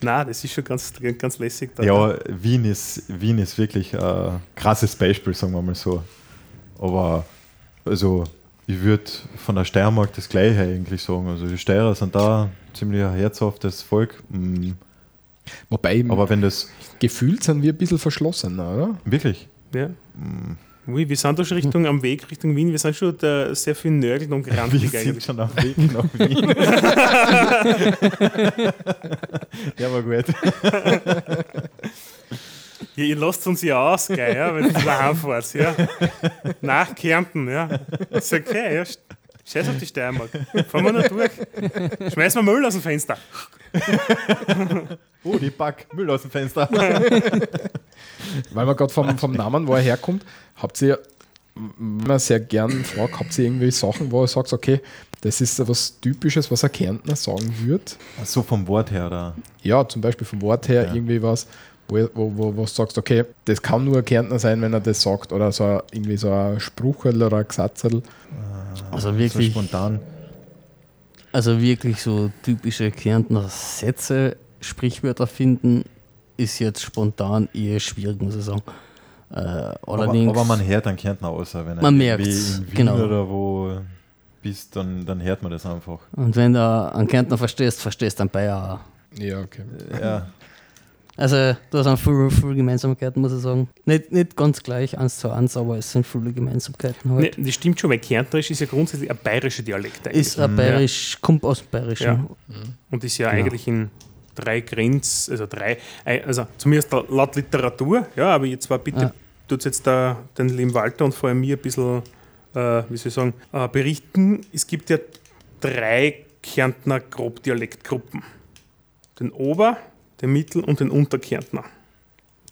Nein, das ist schon ganz, ganz lässig da. Ja, Wien ist, Wien ist wirklich ein krasses Beispiel, sagen wir mal so. Aber also ich würde von der Steiermark das Gleiche eigentlich sagen. Also die Steirer sind da ziemlich ein herzhaftes Volk. Mm, Wobei, Aber wenn das gefühlt sind wir ein bisschen verschlossener, oder? wirklich, Ja. Ui, wir sind da schon Richtung am Weg Richtung Wien. Wir sind schon da sehr viel nörgeln und wir grantig sind eigentlich. schon dem Weg nach Wien. ja, war gut. Ja, ihr lasst uns ja aus, gell, ja, wenn ihr daheim fahrt. Ja. Nach Kärnten, ja. Ist okay, ja. Scheiß auf die Steiermark. Fahren wir noch durch. Schmeißen wir Müll aus dem Fenster. Oh, die Back, Müll aus dem Fenster. Weil man gerade vom, vom Namen, wo er herkommt, habt ihr wenn man sehr gern fragt, habt ihr irgendwie Sachen, wo ihr sagt, okay, das ist was Typisches, was ein Kärntner sagen würde? so vom Wort her, da. Ja, zum Beispiel vom Wort her Ja. irgendwie was, wo, wo, wo, wo du sagst, okay, das kann nur ein Kärntner sein, wenn er das sagt. Oder so ein, irgendwie so ein Spruchel oder ein Gesatzel. Also So wirklich, spontan. also wirklich so typische Kärntner Sätze, Sprichwörter finden, ist jetzt spontan eher schwierig, muss ich sagen. Äh, Aber, allerdings, aber man hört einen Kärntner außer, wenn er Man irgendwie merkt's, in Wien genau. oder wo bist, dann, dann hört man das einfach. und wenn du einen Kärntner verstehst, verstehst du einen Bayer auch. Ja, okay. Ja, Also da sind viele, viele Gemeinsamkeiten, muss ich sagen. Nicht, nicht ganz gleich, eins zu eins, aber es sind viele Gemeinsamkeiten Nee, halt. das stimmt schon, weil Kärnterisch ist ja grundsätzlich ein bayerischer Dialekt eigentlich. Ist ein bayerisch, kommt aus dem Bayerischen. Ja. Und ist ja Genau. eigentlich in drei Grenz, also drei, äh, also zumindest laut Literatur, ja, aber jetzt war bitte, Ja. tut jetzt da den lieben Walter und vor allem mir ein bisschen, äh, wie soll ich sagen, äh, berichten. Es gibt ja drei Kärntner Grobdialektgruppen. Den Ober-, den Mittel- und den Unterkärntner.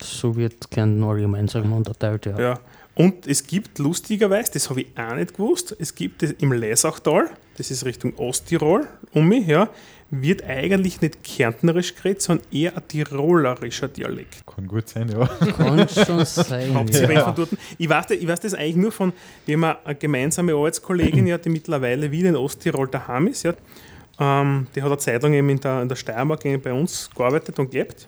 So wird Kärnten allgemein, sagen wir, unterteilt, ja. Ja. Und es gibt lustigerweise, das habe ich auch nicht gewusst, es gibt im Leisachtal, das ist Richtung Osttirol, um mich, ja, wird eigentlich nicht kärntnerisch geredet, sondern eher ein tirolerischer Dialekt. kann gut sein, ja. Kann schon sein. Hauptsächlich ja. von dort. Ich, weiß, das- ich weiß das eigentlich nur von, wir haben eine gemeinsame Arbeitskollegin, ja, die mittlerweile wieder in Osttirol daheim ist. Ja. Ähm, die hat eine Zeit lang eben in der, in der Steiermark bei uns gearbeitet und gelebt.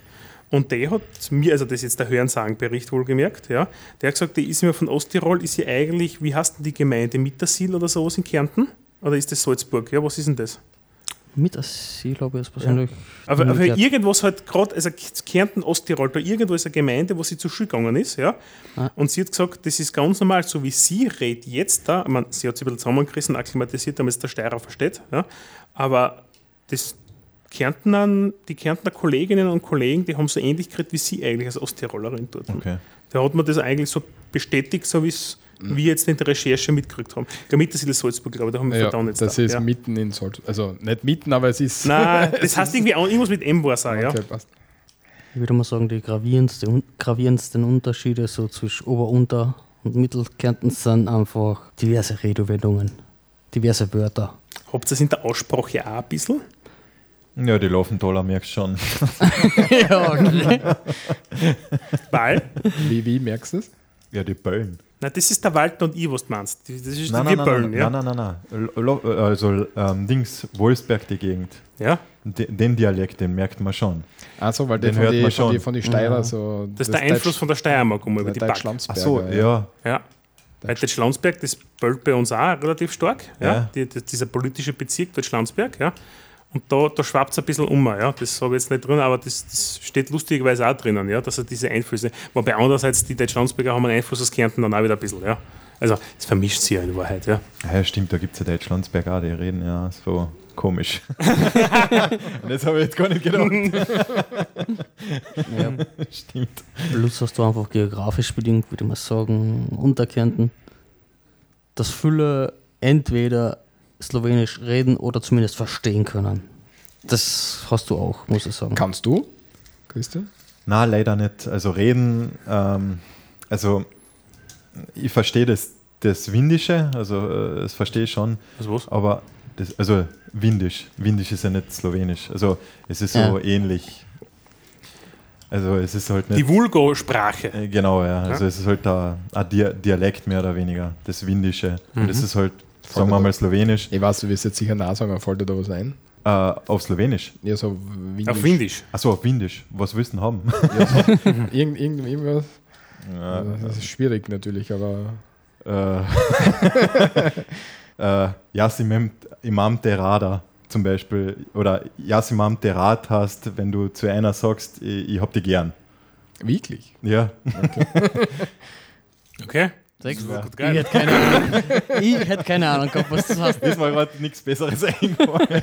Und der hat mir, also das ist jetzt der Hörensagenbericht wohlgemerkt, ja, der hat gesagt, die ist mir von Osttirol, ist sie eigentlich, wie heißt denn die Gemeinde, Mittersil oder sowas in Kärnten? Oder ist das Salzburg? Ja, was ist denn das? Mit Asyl habe ich jetzt persönlich. Aber, noch aber gehört. irgendwas halt gerade, also Kärnten, Osttirol, da irgendwo ist eine Gemeinde, wo sie zur Schule gegangen ist, ja. Ah. Und sie hat gesagt, das ist ganz normal, so wie sie redet jetzt da. Ich meine, sie hat sich ein bisschen zusammengerissen, akklimatisiert, damit es der Steirer versteht, ja. Aber das Kärntner, die Kärntner Kolleginnen und Kollegen, die haben so ähnlich geredet wie sie eigentlich als Osttirolerin dort. Okay. Da hat man das eigentlich so bestätigt, so wie es wir jetzt in der Recherche mitgekriegt haben. Ich glaube, das ist Salzburg, aber da haben wir Ja, verdammt jetzt das da. ist ja. mitten in Salzburg. Also nicht mitten, aber es ist. Nein, das heißt irgendwie auch, irgendwas mit M war es auch, ja. Okay, passt. Ich würde mal sagen, die gravierendste, un- gravierendsten Unterschiede so zwischen Ober-, Unter- und Mittelkärnten sind einfach diverse Redewendungen, diverse Wörter. Habt ihr das in der Aussprache auch ein bisschen? Ja, die Laufenthaler merkst schon. ja, okay. Weil, Wie, wie merkst du es? Ja, die Böllen. na, das ist der Walter und ich, was du meinst. Das ist Nein, wir nein, Böllen, nein, ja. nein, nein, nein, nein. Also ähm, Dings, Wolfsberg, die Gegend. ja. De, den Dialekt, den merkt man schon. Also, weil Den den hört die, man von, die, schon. von die Steirer Ja. so. Das ist der Einfluss von der Steiermark um über die Back. Ach so, ja. Ja. Weil Deutschlandsberg, das böllt bei uns auch relativ stark. Ja. Ja. Die, die, dieser politische Bezirk Deutschlandsberg. Ja. Und da, da schwappt es ein bisschen um. Ja. Das habe ich jetzt nicht drin, aber das, das steht lustigerweise auch drinnen, ja, dass er diese Einflüsse. Wobei andererseits die Deutschlandsberger haben einen Einfluss aus Kärnten dann auch wieder ein bisschen. Ja. Also es vermischt sich ja in Wahrheit. Ja. Ja, stimmt, da gibt es ja Deutschlandsberg auch, die reden ja so komisch. Und das habe ich jetzt gar nicht gedacht. ja. stimmt. Plus hast du einfach geografisch bedingt, würde ich mal sagen, Unterkärnten, dass viele entweder Slowenisch reden oder zumindest verstehen können. Das hast du auch, muss ich sagen. Kannst du, Christian? Na, leider nicht. Also reden, ähm, also ich verstehe das, das Windische, also äh, das verstehe ich schon, Also was? aber das, also Windisch, Windisch ist ja nicht Slowenisch, also es ist so Ja. ähnlich. Also es ist halt nicht... Die Vulgo-Sprache. Äh, Genau, ja. Also es ist halt ein, ein Dia- Dialekt mehr oder weniger, das Windische. Und es ist halt, sagen wir mal, Slowenisch. Ich weiß, du wirst jetzt sicher nah sagen, fällt dir da was ein? Äh, auf Slowenisch. Ja, so Windisch. Auf Windisch. Achso, auf Windisch. Was willst du denn haben? Ja, so, irgend, irgend, irgendwas. Ja, Das ist schwierig natürlich, aber. äh, äh, Yasimem Imam Terada zum Beispiel. Oder Yasimam Terad hast, wenn du zu einer sagst, ich, ich hab dich gern. Wirklich? Ja. Okay. Sechs. Das war gut Ich geil. hätte keine Ahnung. Ich hätte keine Ahnung gehabt, was das heißt. Das war gerade nichts Besseres eingefallen.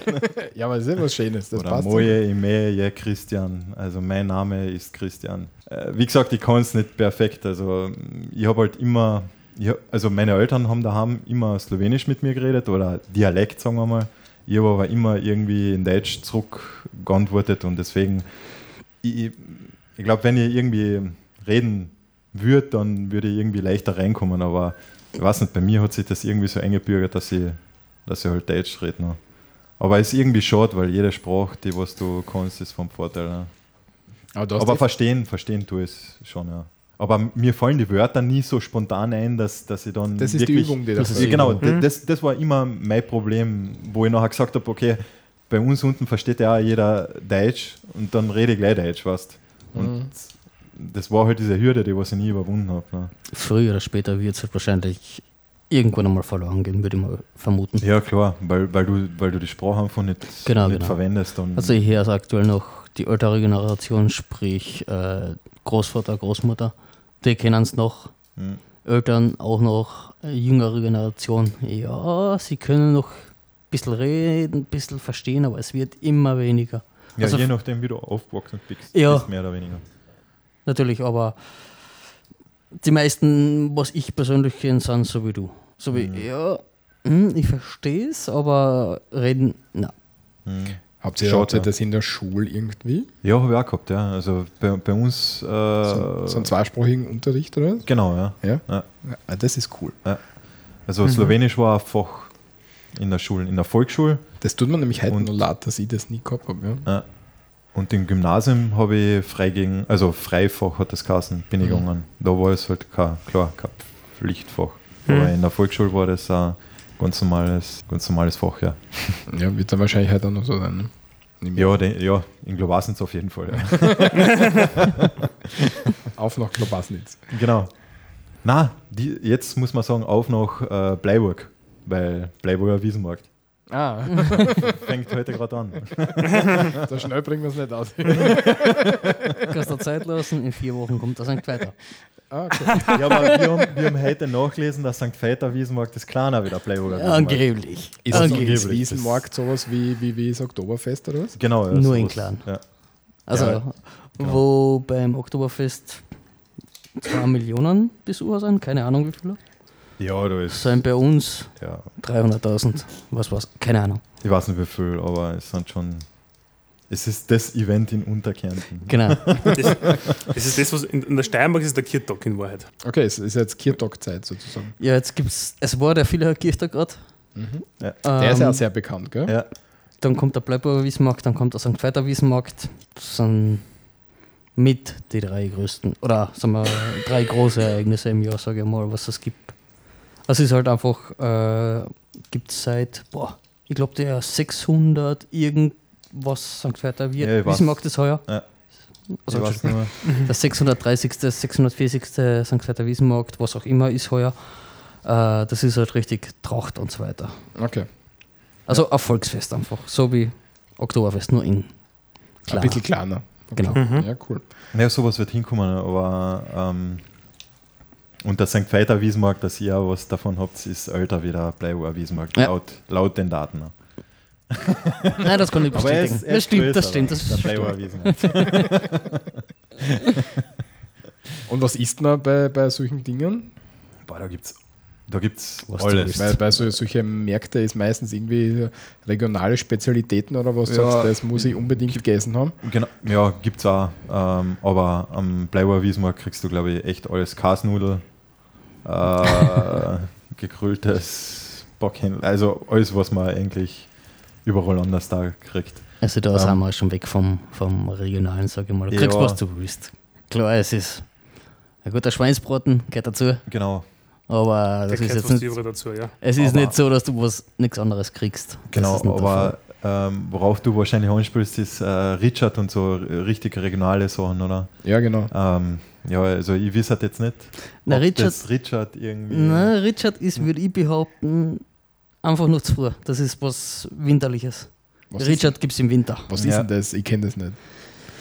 Ja, aber das ist ja was Schönes. Das Oder passt. Moje, Ime, je Christian. Also mein Name ist Christian. Äh, wie gesagt, ich kann es nicht perfekt. Also ich habe halt immer, ich also meine Eltern haben daheim immer Slowenisch mit mir geredet oder Dialekt, sagen wir mal. Ich habe aber immer irgendwie in Deutsch zurückgeantwortet und deswegen, ich, ich glaube, wenn ich irgendwie reden würde, dann würde ich irgendwie leichter reinkommen, aber ich weiß nicht, bei mir hat sich das irgendwie so eingebürgert, dass ich, dass ich halt Deutsch rede. noch. Aber es ist irgendwie schade, weil jede Sprache, die was du kannst, ist vom Vorteil. Ja. Aber, Aber verstehen, verstehen tue ich es schon, ja. Aber mir fallen die Wörter nie so spontan ein, dass, dass ich dann. Das ist die wirklich, Übung, die das das ist. Genau, Mhm. das, das war immer mein Problem, wo ich nachher gesagt habe: Okay, bei uns unten versteht ja auch jeder Deutsch und dann rede ich gleich Deutsch, weißt Und Mhm. das war halt diese Hürde, die was ich nie überwunden habe. Ne. Früher oder später wird es halt wahrscheinlich irgendwann einmal verloren gehen, würde ich mal vermuten. Ja, klar, weil, weil, du, weil du die Sprache einfach nicht, Genau, nicht genau. verwendest. Und Also ich höre aktuell noch die ältere Generation, sprich äh, Großvater, Großmutter, die kennen es noch. Mhm. Eltern auch noch, äh, jüngere Generation. Ja, sie können noch ein bisschen reden, ein bisschen verstehen, aber es wird immer weniger. ja, also- je nachdem, wie du aufgewachsen bist, Ja. ist mehr oder weniger. Natürlich, aber die meisten, was ich persönlich kenne, sind so wie du. So wie, Mhm. ja, hm, ich verstehe es, aber reden, na. Mhm. Habt ihr, Schaut, habt ihr ja. das in der Schule irgendwie? Ja, habe ich auch gehabt, ja. Also bei, bei uns. Äh, So, so einen zweisprachigen Unterricht oder genau, ja. Ja? Ja. ja. Das ist cool. Also Slowenisch war ein Fach in der Schule, in der Volksschule. Das tut man nämlich heute Und- noch leid, dass ich das nie gehabt habe. Ja? Ja. Und im Gymnasium habe ich frei gegen, also Freifach hat das geheißen, bin ich Mhm. gegangen. Da war es halt kein, klar, kein Pflichtfach. Mhm. Aber in der Volksschule war das ein ganz normales, ganz normales Fach, ja. ja, wird dann wahrscheinlich heute auch noch so sein. Ne? Ja, de, ja in Globasnitz auf jeden Fall, ja. Auf nach Klobasnitz. genau. Na, die, jetzt muss man sagen, auf nach äh, Bleiburg, weil Bleiburger Wiesenmarkt. Ah, Fängt heute gerade an. so schnell bringen wir es nicht aus. Kannst du Zeit lassen, in vier Wochen kommt das Sankt weiter. Ah, okay. Ja, aber wir haben, wir haben heute nachgelesen, dass St. Veiter Wiesenmarkt das Kleiner wieder Playburger Wiesenmarkt. Angeblich. Ist Also das angeblich, ist Wiesenmarkt sowas wie, wie, wie das Oktoberfest oder was? Genau, ja, Nur in klein. Ja. Also, Ja, genau. wo beim Oktoberfest 2 Millionen Besucher sind, keine Ahnung wie viele, ja, da ist. sind bei uns Ja, 300.000. Was war's? Keine Ahnung. ich weiß nicht wie viel, aber es sind schon. Es ist das Event in Unterkärnten. Genau. Das, das ist das, was in, in der Steiermark ist der Kirtag in Wahrheit. Okay, es ist jetzt Kirtag-Zeit sozusagen. ja, jetzt gibt's, es war der viele Kirchtag gerade. Der ist ja auch sehr bekannt, gell? Ja, Dann kommt der Bleiburger Wiesenmarkt, dann kommt der St. Veiter Wiesenmarkt. Das sind mit die drei größten, oder sagen wir, drei große Ereignisse im Jahr, sage ich mal, was es gibt. Also es ist halt einfach, äh, gibt es seit, boah, ich glaube, der 600 irgendwas St. Veiter Wie Ja, weiß. Wiesenmarkt ist heuer. Ja. Also der 630., 640. St. Veiter Wiesenmarkt, was auch immer ist heuer. Äh, das ist halt richtig Tracht und so weiter. Okay. Also ein Volksfest einfach, so wie Oktoberfest, nur in Ein klar. bisschen kleiner. Okay. Genau. Ja, cool. Ja, sowas wird hinkommen, aber. Ähm, und der St. Veiter Wiesenmarkt, dass ihr auch was davon habt, ist älter wie der Bleiburger Wiesenmarkt, Ja. laut, laut den Daten. Nein, das kann ich Aber er bestätigen. ist, er das stimmt, das stimmt. Das der stimmt. Und was isst man bei, bei solchen Dingen? Boah, da gibt's, da gibt's Was du alles. Weil bei so, solchen Märkten ist meistens irgendwie regionale Spezialitäten oder was Ja. du, das muss ich unbedingt gegessen haben. Genau, ja, gibt's auch. Ähm, aber am Bleiburger Wiesenmarkt kriegst du, glaube ich, echt alles. Kasnudel, äh, gegrilltes Bockhändel, also alles, was man eigentlich überall anders da kriegt. Also da Ähm. sind wir schon weg vom, vom Regionalen, sage ich mal. Du Ja. kriegst, was du willst. Klar, es ist ein guter Schweinsbraten, gehört dazu, Genau, aber Da das ist jetzt nicht, dazu, ja. es ist Aber- nicht so, dass du was nichts anderes kriegst. Genau. Aber ähm, worauf du wahrscheinlich anspielst, ist äh, Richard und so richtig regionale Sachen, oder? Ja, genau. Ähm, ja, also ich weiß halt jetzt nicht, Na, ob Richard- das Richard irgendwie... Nein, Richard ist, würde ich behaupten, einfach nur zu früh. Das ist was Winterliches. Was Richard gibt es im Winter. Ist, was Ja. ist denn das? Ich kenne das nicht.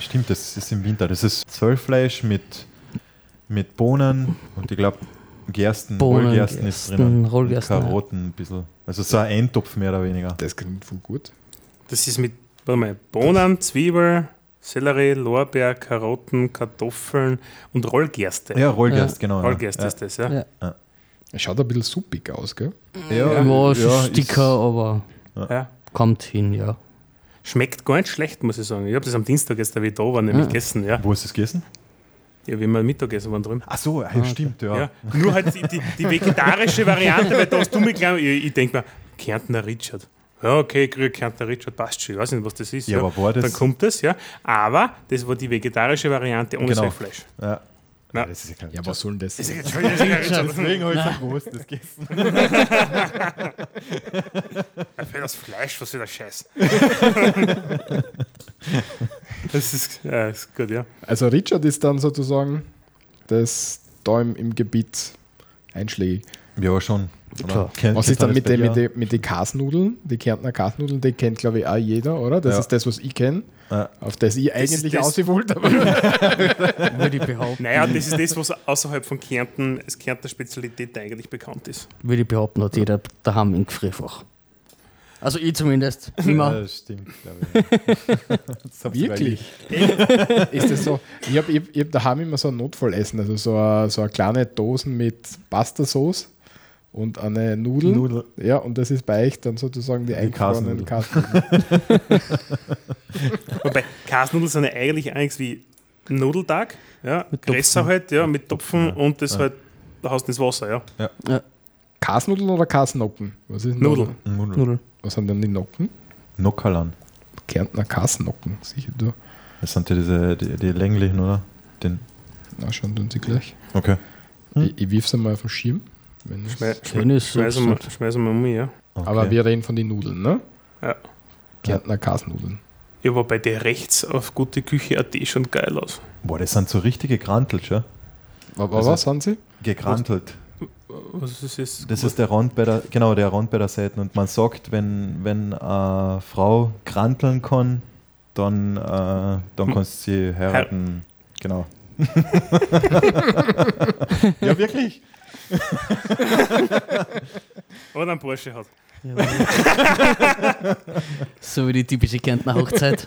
Stimmt, das ist im Winter. Das ist Zollfleisch mit, mit Bohnen und ich glaube Gersten, Bohnen, Rollgersten ist Gersten, drinnen. Rollgersten, und ja. Karotten ein bisschen. Also so ein Eintopf mehr oder weniger. Das klingt voll gut. Das ist mit warte mal, Bohnen, Zwiebel, Sellerie, Lorbeer, Karotten, Kartoffeln und Rollgerste. Ja, Rollgerst, genau. ja. Rollgerste ja. ist das, ja. Ja. Es schaut ein bisschen suppig aus, gell? Ja, Ja, ja, Sticker, aber ja. kommt hin, ja. Schmeckt gar nicht schlecht, muss ich sagen. Ich habe das am Dienstag jetzt, wie ich da war, nämlich Ja. gegessen, ja. Wo ist das gegessen? Ja, wie wir Mittagessen waren drüben. Ach so, ja, stimmt, ja. Ja. Nur halt die, die, die vegetarische Variante, weil da hast du mich gleich, ich, ich denke mir, Kärntner Richard. Ja, okay, grüne Kärntner Richard passt schon. Ich weiß nicht, was das ist. Ja, aber war das- Dann kommt das, ja. Aber das war die vegetarische Variante ohne Genau. Seefleisch. Ja. Ja. Das ist ja kein Ja, was soll denn das? sein? Deswegen habe ich so groß das gegessen. Für das Fleisch, was für der Scheiß. das ist, ja, ist gut, ja. Also Richard ist dann sozusagen das da im, im Gebiet einschlägig. Ja, schon. Klar. Was ist dann mit das den bei mit den mit die Kasnudeln? Die Kärntner Kasnudeln, die kennt glaube ich auch jeder, oder? Das Ja. ist das, was ich kenne, Ja. auf das ich ist eigentlich das- ausgewollt habe. Würde ich behaupten. Naja, das ist das, was außerhalb von Kärnten als Kärntner Spezialität eigentlich bekannt ist. Würde ich behaupten, hat jeder daheim im Gefrierfach. Also ich zumindest. Ja, Immer. das stimmt, glaube ich. Das Wirklich? ist das so? Ich habe ich hab daheim immer so ein Notfallessen, also so eine, so eine kleine Dosen mit Pasta-Sauce und eine Nudel. Nudel. Ja, und das ist bei euch dann sozusagen die, eingefrorenen Kasnudel. Kasnudeln. Wobei Kasnudeln sind ja eigentlich eigentlich wie Nudeltag, ja, Mit größer Topfen. halt, ja, mit Topfen ja. und das Ja. halt, da hast du das Wasser, ja. Kasnudeln oder Kasnocken? Was ist Nudeln. Nudel. Nudeln. Was sind denn die Nocken? Nockerlan. Kärntner Kasnocken, sicher du. Das sind ja diese, die, die länglichen, oder? Den, Na, schauen tun sie gleich. okay. Hm? Ich, ich wirf sie mal auf den Schirm. Wenn Schönes schmeißen, wir, Selbst- schmeißen wir um, ja. okay. Aber wir reden von den Nudeln, ne? Ja. Kärntner Kasnudeln. Ja, war bei der rechts auf gute Küche.at schon geil aus. Boah, das sind so richtige Grantelt, schon. Aber Also- was haben sie? Gegrantelt. Was ist das? Das ist der Rand bei der, genau, der Rand bei der Seite. Und man sagt, wenn, wenn eine Frau kranteln kann, dann, äh, dann Hm. kannst du sie heiraten. Genau. ja, wirklich? Oder ein Porsche hat. So wie die typische Kärntner Hochzeit.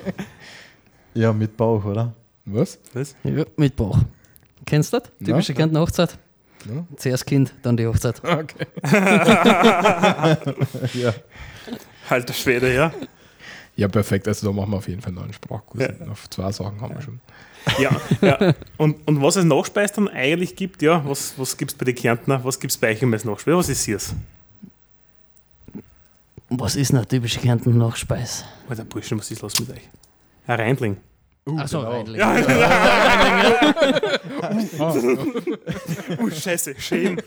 Ja, mit Bauch, oder? Was? Was? ja, mit Bauch. Kennst du das? Ja. Typische Kärntner Hochzeit. Ja. Zuerst Kind, dann die Hochzeit. Okay. Ja. Alter Schwede, ja. Ja, perfekt. Also da machen wir auf jeden Fall noch einen Sprachkurs. Ja. Auf zwei Sachen haben wir schon. Ja, ja. Und, und was als Nachspeis dann eigentlich gibt, ja, was, was gibt es bei den Kärntner, was gibt es bei euch immer als Nachspeis? Was ist es? Was ist eine typische Kärntner Nachspeis? Alter Burschen, was ist los mit euch? Ein Reindling. Uh, Achso, genau. Reindling. Ja, oh, scheiße, schön.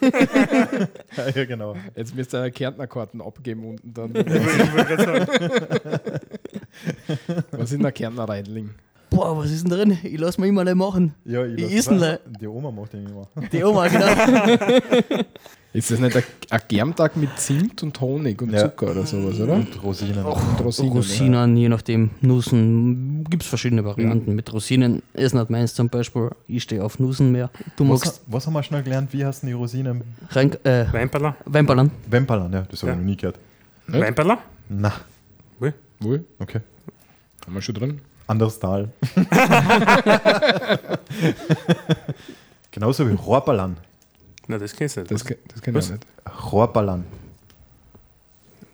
ja, genau. jetzt müsst ihr Kärntnerkarten abgeben unten dann. Was ist ein Kärntner Reindling? Boah, was ist denn drin? Ich lass mir immer nicht machen. Ja, ich ist denn der? Die Oma macht den immer. Die Oma, genau. Ist das nicht ein, ein Germtag mit Zimt und Honig und Ja. Zucker oder sowas, oder? Und Rosinen. Und Rosinen. Rosinen, je nachdem. Nussen, gibt es verschiedene Varianten. Mit Rosinen ist nicht meins zum Beispiel. Ich stehe auf Nussen mehr. Du Was, magst was haben wir schnell gelernt? Wie heißen die Rosinen? rein, äh, Weinperler? Weinballern. Wemperlan, ja, das habe Ja. ich noch nie gehört. Ja. Weinperler? Na, Wohl, okay. haben wir schon drin. Anderes Tal. Genauso wie Rohrballan. Nein, das kennst du nicht. Das, Das ke- das kenne ich Was? auch nicht. Rohrballan.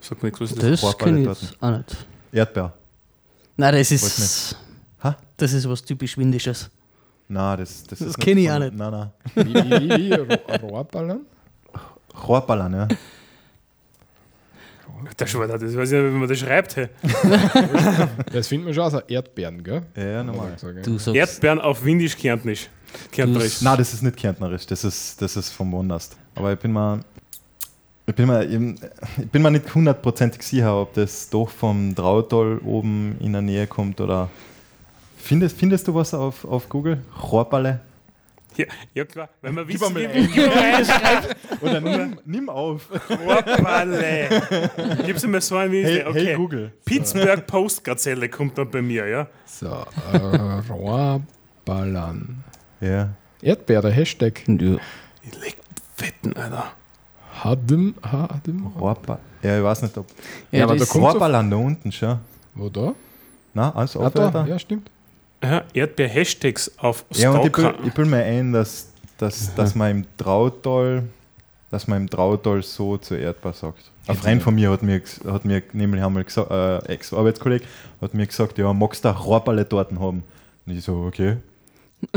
sagt mir nichts, was ist das? Das Vorballe kenne ich jetzt auch nicht. Erdbeer. Nein, das ist. Ha? Das ist was typisch Windisches. Nein, das, das, Das ist kenn ich auch nicht. Nein, nein. Wie, wie, wie, wie Ro- Rohrballern? Rohrballan, ja. Der Schwarzer, das weiß ich nicht, wie man das schreibt. Hey. Das finden wir schon aus Erdbeeren, gell? Ja, ja, normal. Erdbeeren auf Windisch-Kärntnisch. Kärntnerisch. Nein, das ist nicht kärntnerisch, das ist, das ist vom Wondast. Aber ich bin mal. Ich bin mir, eben- ich bin mir nicht hundertprozentig sicher, ob das doch vom Trautal oben in der Nähe kommt oder. Findest, findest du was auf, auf Google? Rohrballe? Ja, ja, klar, wenn man wissen, mal wie man reinschreibt. Oder nimm, nimm auf. Rohrballe. Gib's mir so ein wie Hey, okay. hey Google. Pittsburgh Postgazelle kommt dann bei mir, ja. So, äh, Rohrballern. Ja. Erdbeere, Hashtag. Ja. Ich leg Fetten, Alter. Hadem, Hadem. Rohrba ja, ich weiß nicht, ob. Ja, aber das da kommt- Rohrballan da unten schon. Wo da? Na, alles Ah, auf, da. Alter. Ja, stimmt. Ja, Erdbeer-Hashtags auf Ja, und ich Stalker. bilde bild mir ein, dass, dass, dass man im Trautal, dass man im Trautal so zu Erdbeer sagt. Ein Freund von mir hat mir, hat mir nämlich einmal gesagt, äh, Ex-Arbeitskollege, hat mir gesagt, ja, magst du auch Rohrballe Torten haben? Und ich so, okay.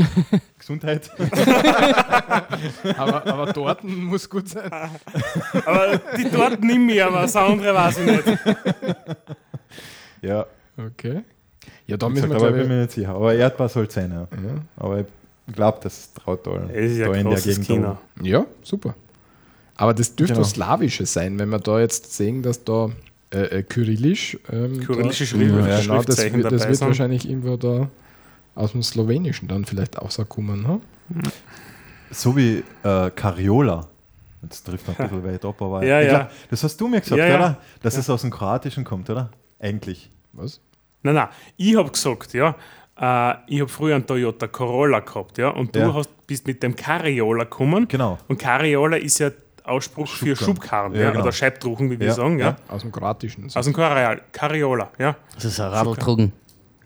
Gesundheit. Aber, aber Torten muss gut sein. Aber die dort nimm ich, aber das andere weiß ich nicht. Ja, Okay. Ja, da müssen gesagt, wir, aber ich bin mir nicht sicher. Aber Erdbeer soll es sein, ja. ja. Aber ich glaube, das Trautal. Das ist ja da ein in der Gegend da ja, super. Aber das dürfte Genau. was Slawisches sein, wenn wir da jetzt sehen, dass da äh, äh, Kyrillisch. Ähm, Kyrillische da, Schrift- ja, genau, das, das wird sind. wahrscheinlich irgendwo da aus dem Slowenischen dann vielleicht rauskommen. Ha? So wie äh, Cariola. Jetzt trifft man ein bisschen weit ab, aber Ja, ich ja. glaub, das hast du mir gesagt, Ja, ja. oder? Dass es aus dem Kroatischen kommt, oder? Eigentlich. Was? Nein, nein, ich habe gesagt, ja, äh, ich habe früher einen Toyota Corolla gehabt, ja, und du Ja. hast, bist mit dem Carriola gekommen. Genau. Und Carriola ist ja Ausspruch für Schubkarren. Schubkarren, Ja, ja, genau. oder Scheibtruchen, wie wir sagen, ja. ja. Aus dem Kroatischen. Aus dem Carriola, Carriola, ja. Das ist ein Radltrugen.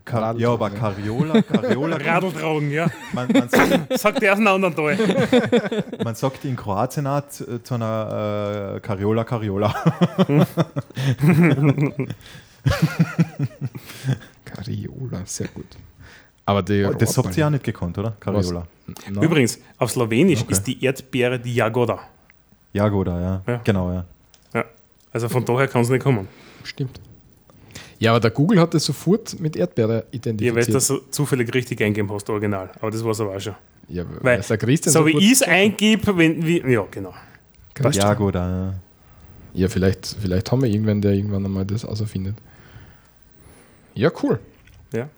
Ka Radl- ja, aber Cariola, Cariola Radltragen, ja. man, man, sagt, Sagt der aus einem anderen Teil. man sagt in Kroatien auch zu, zu einer äh, Cariola, Cariola. Cariola, sehr gut. Aber die Das habt ihr auch nicht gekonnt, oder? Cariola. Na, Übrigens, auf Slowenisch Okay. ist die Erdbeere die Jagoda. Jagoda, ja. Ja. Genau, ja. Ja. Also von daher kann es nicht kommen. Stimmt. Ja, aber der Google hat das sofort mit Erdbeere Ja, weil du identifiziert. das so zufällig richtig eingeben hast, original. Aber das war es aber auch schon. Ja, Weil, weil der Christian So wie sofort- ich es eingebe, wenn wie, Ja, genau. Jagoda, ja. Ja, vielleicht, vielleicht haben wir irgendwann, der irgendwann einmal das auserfindet. Ja, cool. Ja.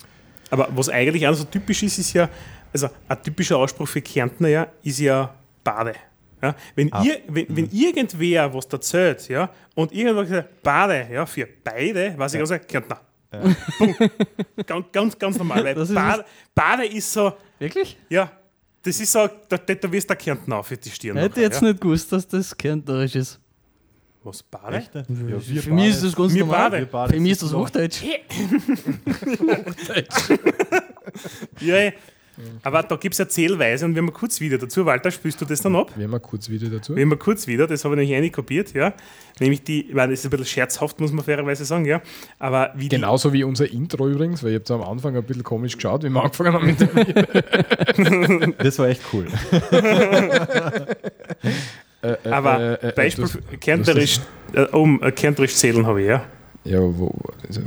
Aber was eigentlich auch so typisch ist, ist ja, also ein typischer Ausspruch für Kärntner ja, ist ja Bade. Ja, wenn, Ah. ihr, wenn, wenn irgendwer was erzählt, ja, und irgendwer sagt, Bade, ja, für beide, was ich also Kärntner. Punkt. ganz, ganz, ganz normal, weil ist Bade, Bade ist so, Wirklich? ja, das ist so, da tätowierst der Kärntner auf für die Stirn. Hätte nachher, jetzt ja. nicht gewusst, dass das kärntnerisch ist. Was, Bade? Echt? Ja, wir Für mich ist das ganz Wir normal. Wir beide Für mich ist das sitzen Hochdeutsch. Ja, ja. aber da gibt es ja Zählweise und wir haben kurz wieder dazu. Walter, spielst du das dann ab? Wir haben ein kurz Video dazu. Wir haben kurz wieder, das habe ich nämlich eine kopiert, ja. Nämlich die, ich meine, das ist ein bisschen scherzhaft, muss man fairerweise sagen, ja. Aber wie die, Genauso wie unser Intro übrigens, weil ich habe am Anfang ein bisschen komisch geschaut, wie wir angefangen haben mit dem. Das war echt cool. äh, äh, aber äh, äh, Beispiel Kärnterisch, äh, um äh, Kärnterisch zählen habe ich, ja. Ja, wo, also,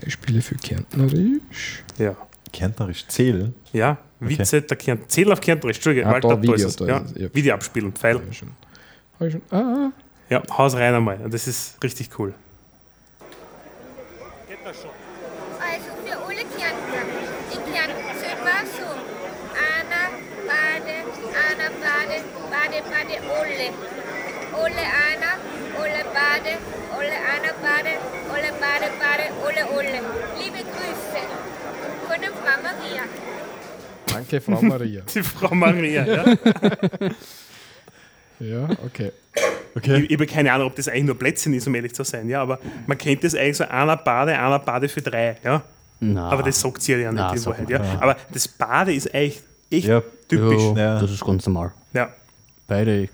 Beispiele für Kärntnerisch. Ja. Kärntnerisch zählen. Ja, Witze der Kärnt. Zähl auf Kärnterisch, Entschuldige, Ah, Walter, da da, Video, ist es. da ja. ist es, ja. Video abspielen, Pfeil. Ich schon. Ah, Ja, haus rein einmal. Das ist richtig cool. Also für alle Kärntner. In Kärnten sind wir so. Anna, Bade, Anna, Bade, Bade, Bade, Olle. Olle, Anna, Olle, Bade, Olle, Anna, Bade, Olle, Bade, Bade, Olle, Olle. Liebe Grüße von der Frau Maria. danke, Frau Maria. Die Frau Maria, ja. ja, okay. Okay. Ich, ich habe keine Ahnung, ob das eigentlich nur Plätzchen ist, um ehrlich zu sein, ja, aber man kennt das eigentlich so, einer Bade, einer Bade für drei, ja. Na, Aber das sagt sie ja nicht Na, in Wahrheit, man, ja. Aber das Bade ist eigentlich echt Ja, typisch. ja, Ja. das ist ganz normal. Ja. Beide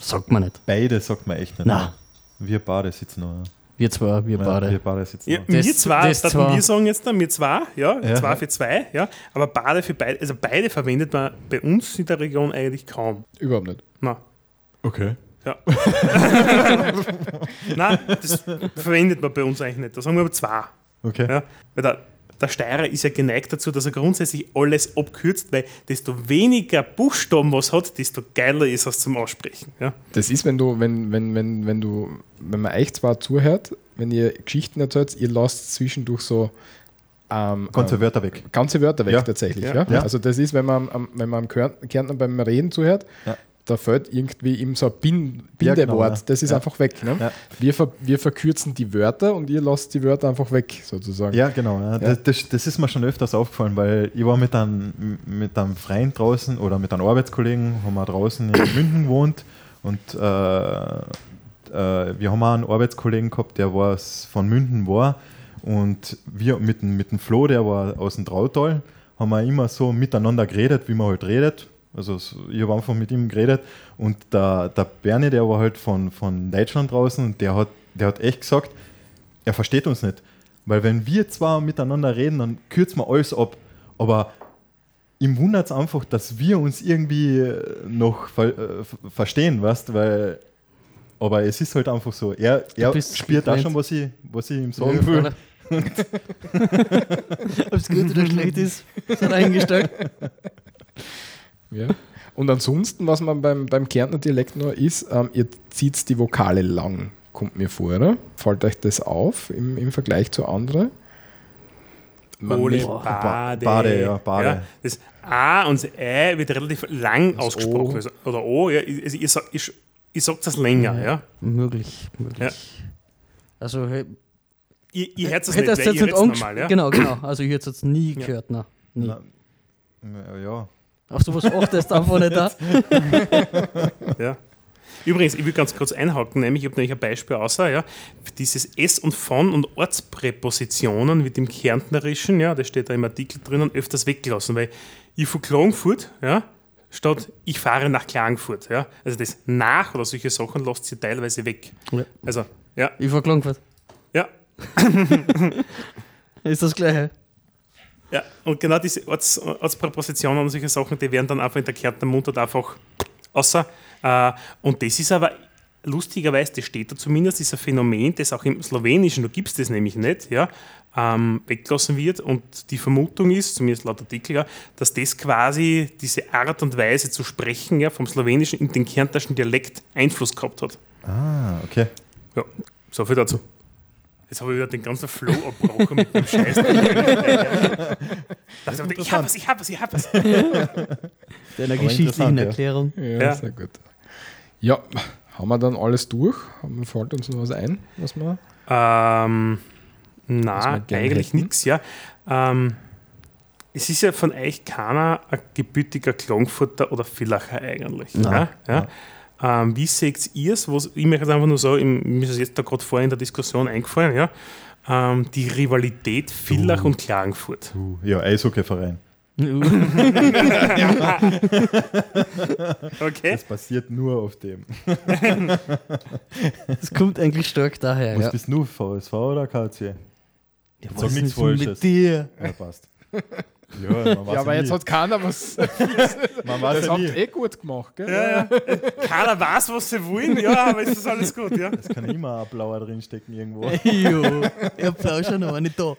sagt man nicht. beide sagt man echt nicht. Na. Wir beide sitzen noch. Wir zwei, wir Ja, beide. Wir beide sitzen Ja, noch. Das- zwei, das das zwar. wir sagen jetzt dann, wir zwei, ja, Ja. zwei für zwei, ja, aber Bade für beide, also beide verwendet man bei uns in der Region eigentlich kaum. Überhaupt nicht. Na, Okay. ja. Nein, das verwendet man bei uns eigentlich nicht. Da sagen wir aber zwei. Okay. Ja, weil der, der Steirer ist ja geneigt dazu, dass er grundsätzlich alles abkürzt, weil desto weniger Buchstaben was hat, desto geiler ist es zum Aussprechen. Ja. Das ist, wenn du, wenn, wenn, wenn, wenn du, wenn man euch zwar zuhört, wenn ihr Geschichten erzählt, ihr lasst zwischendurch so ähm, Ganze ähm, Wörter weg. ganze Wörter weg Ja. tatsächlich. Ja. Ja. Ja. Also das ist, wenn man, am- wenn man am Kärn- Kärntner beim Reden zuhört, Ja. Da fällt irgendwie ihm so ein Bin Ja, genau, Bindewort, ja. das ist Ja. einfach weg. Ne? Wir, ver wir verkürzen die Wörter und ihr lasst die Wörter einfach weg, sozusagen. Ja, genau. Das, das, das ist mir schon öfters aufgefallen, weil ich war mit einem, mit einem Freund draußen oder mit einem Arbeitskollegen, haben wir draußen in München gewohnt und äh, äh, wir haben auch einen Arbeitskollegen gehabt, der von München war und wir mit, dem- mit dem Flo, der war aus dem Trautal, haben wir immer so miteinander geredet, wie man halt redet. Also so- ich habe einfach mit ihm geredet und der, der Bernie, der war halt von, von Deutschland draußen und der hat, der hat echt gesagt, er versteht uns nicht. Weil wenn wir zwar miteinander reden, dann kürzen wir alles ab. Aber ihm wundert es einfach, dass wir uns irgendwie noch ver äh, ver- verstehen, weißt weil aber es ist halt einfach so. Er, er spürt auch schon, was ich, was ich ihm sagen will. Ob es gut oder schlecht ist, ist eingestellt. Ja. Und ansonsten, was man beim, beim Kärntner Dialekt noch ist, ähm, ihr zieht die Vokale lang, kommt mir vor, oder? Fällt euch das auf im, im Vergleich zu anderen? Ole, Bade. Bade, ja, Bade. das A und das Ä wird relativ lang Das ausgesprochen. O. Also, oder O, ja, also ich, sag- ich, ich sage das länger. Ja. Möglich, möglich. Also, Ich, ich hört es hätte nicht, jetzt ich nicht normal. Ja. Genau, genau. Also, ich hätte es jetzt nie Ja. gehört. Nein, nie. Na, ja. Auf sowas achtest du einfach nicht da. Ja. Übrigens, ich will ganz kurz einhaken, nämlich, ich habe nämlich ein Beispiel außer, ja, dieses S und von und Ortspräpositionen wird im Kärntnerischen, ja, das steht da im Artikel drinnen, öfters weggelassen, weil ich von Klagenfurt, ja, statt ich fahre nach Klagenfurt, ja, also das nach oder solche Sachen lässt sie teilweise weg. Ja. Also, ja, Ich war Klagenfurt. ja, Ist das Gleiche. Ja, und genau diese Orts, Ortspräpositionen und solche Sachen, die werden dann einfach in der Kärntner Mundart einfach außer. Äh, und das ist aber lustigerweise, das steht da zumindest, ist ein Phänomen, das auch im Slowenischen, da gibt es das nämlich nicht, ja, ähm, weggelassen wird. Und die Vermutung ist, zumindest laut Artikel, ja, dass das quasi diese Art und Weise zu sprechen ja, vom Slowenischen in den kärntnerischen Dialekt Einfluss gehabt hat. Ah, okay. Ja, so viel dazu. Jetzt habe ich wieder den ganzen Flow abgebrochen mit dem Scheiß. Ich habe was, ich habe was, ich habe was. Deiner geschichtlichen. Erklärung. Ja, Ja. sehr gut. Ja, haben wir dann alles durch? Haben- Fällt uns noch was ein, was wir. Ähm, na, eigentlich nichts, ja. Ähm, es ist ja von euch keiner ein gebürtiger Klangfurter oder Villacher eigentlich. Nein. Ja, ja. Ähm, wie seht ihr es? Ich möchte jetzt einfach nur so, mir ist es jetzt da gerade vorhin in der Diskussion eingefallen, ja. Ähm, die Rivalität Villach und Klagenfurt. Uh, ja, Eishockeyverein. Okay? Das basiert nur auf dem. Das kommt eigentlich stark daher. Was Ja. bist du, VSV oder KC? Ja, Sag was nichts Falsches. mit dir? Ja, passt. Ja, Ja, aber nie. jetzt hat keiner was. man weiß Das ja habt nie. ihr eh gut gemacht, gell? Ja, ja. Keiner weiß, was sie wollen, ja, aber es ist alles gut, ja. Es kann immer ein blauer drinstecken irgendwo. jo, ich hab auch schon noch nicht da.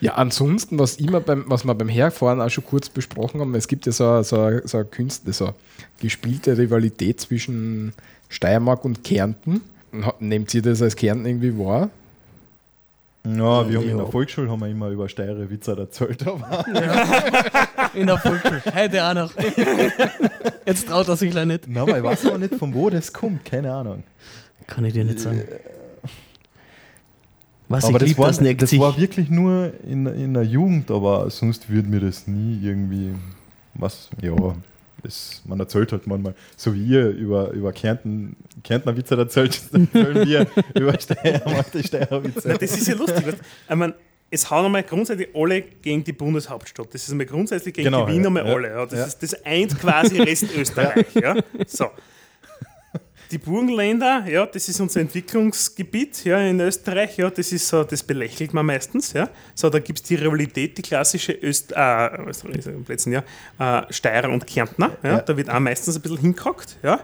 Ja, ansonsten, was, immer beim, was wir beim Herfahren auch schon kurz besprochen haben, es gibt ja so, so, so eine Künste, so eine gespielte Rivalität zwischen Steiermark und Kärnten. Nehmt ihr das als Kärnten irgendwie wahr? Ja, wir haben in Ja. der Volksschule haben wir immer über steire Witze erzählt. Aber In der Volksschule. Heute auch noch. Jetzt traut er sich gleich nicht. Nein, aber ich weiß auch nicht, von wo das kommt. Keine Ahnung. Kann ich dir nicht sagen. Was aber ich das, lieb, war, das das sich. war wirklich nur in, in der Jugend, aber sonst würde mir das nie irgendwie was, ja, das, man erzählt halt manchmal, so wie ihr über, über Kärnten, Kärntner Witze erzählt, erzählen wir über Steiermark die Steirer Witze. Das ist ja lustig. weil, Ich meine, es hauen einmal grundsätzlich alle gegen die Bundeshauptstadt. Das ist einmal grundsätzlich gegen Genau, die Wien ja. einmal Ja. alle. Ja. Das, Ja. ist, das eint quasi Restösterreich. Ja. So. Die Burgenländer, ja, das ist unser Entwicklungsgebiet ja, in Österreich. Ja, das ist so, das belächelt man meistens. Ja. So, da gibt es die Rivalität, die klassische Öst, äh, Plätzen, ja, äh, Steirer und Kärntner. Ja. Ja. Da wird auch meistens ein bisschen hingehackt. Ja.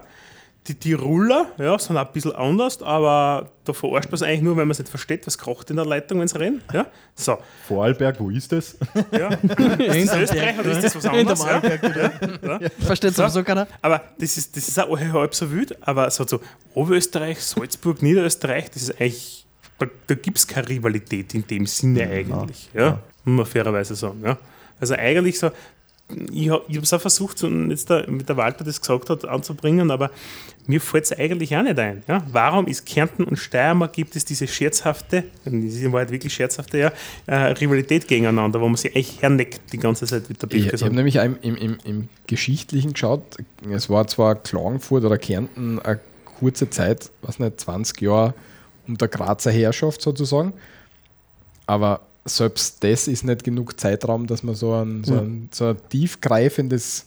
Die Tiroler ja, sind auch ein bisschen anders, aber da verarscht man es eigentlich nur, wenn man es nicht versteht, was kocht in der Leitung, wenn sie reden. Ja? So, Vorarlberg, wo ist das? ja. Ist das Österreich oder ist das was anderes? Ja? Versteht So. sowieso keiner? Aber das ist, das ist auch halb so wild, aber so, so Oberösterreich, Salzburg, Niederösterreich, das ist eigentlich, da, da gibt es keine Rivalität in dem Sinne eigentlich. Ja? Muss man fairerweise sagen. Ja? Also eigentlich so, ich habe es auch versucht, jetzt da, mit der Walter das gesagt hat, anzubringen, aber mir fällt es eigentlich auch nicht ein. Ja? Warum ist Kärnten und Steiermark gibt es diese scherzhafte, das ist in Wahrheit wirklich scherzhafte, ja, äh, Rivalität gegeneinander, wo man sich echt herneckt die ganze Zeit mit der Ich, ich Bildgesang. habe nämlich im, im, im, im Geschichtlichen geschaut, es war zwar Klagenfurt oder Kärnten eine kurze Zeit, was nicht, 20 Jahre unter Grazer Herrschaft sozusagen, aber selbst das ist nicht genug Zeitraum, dass man so ein, so ein, so ein tiefgreifendes,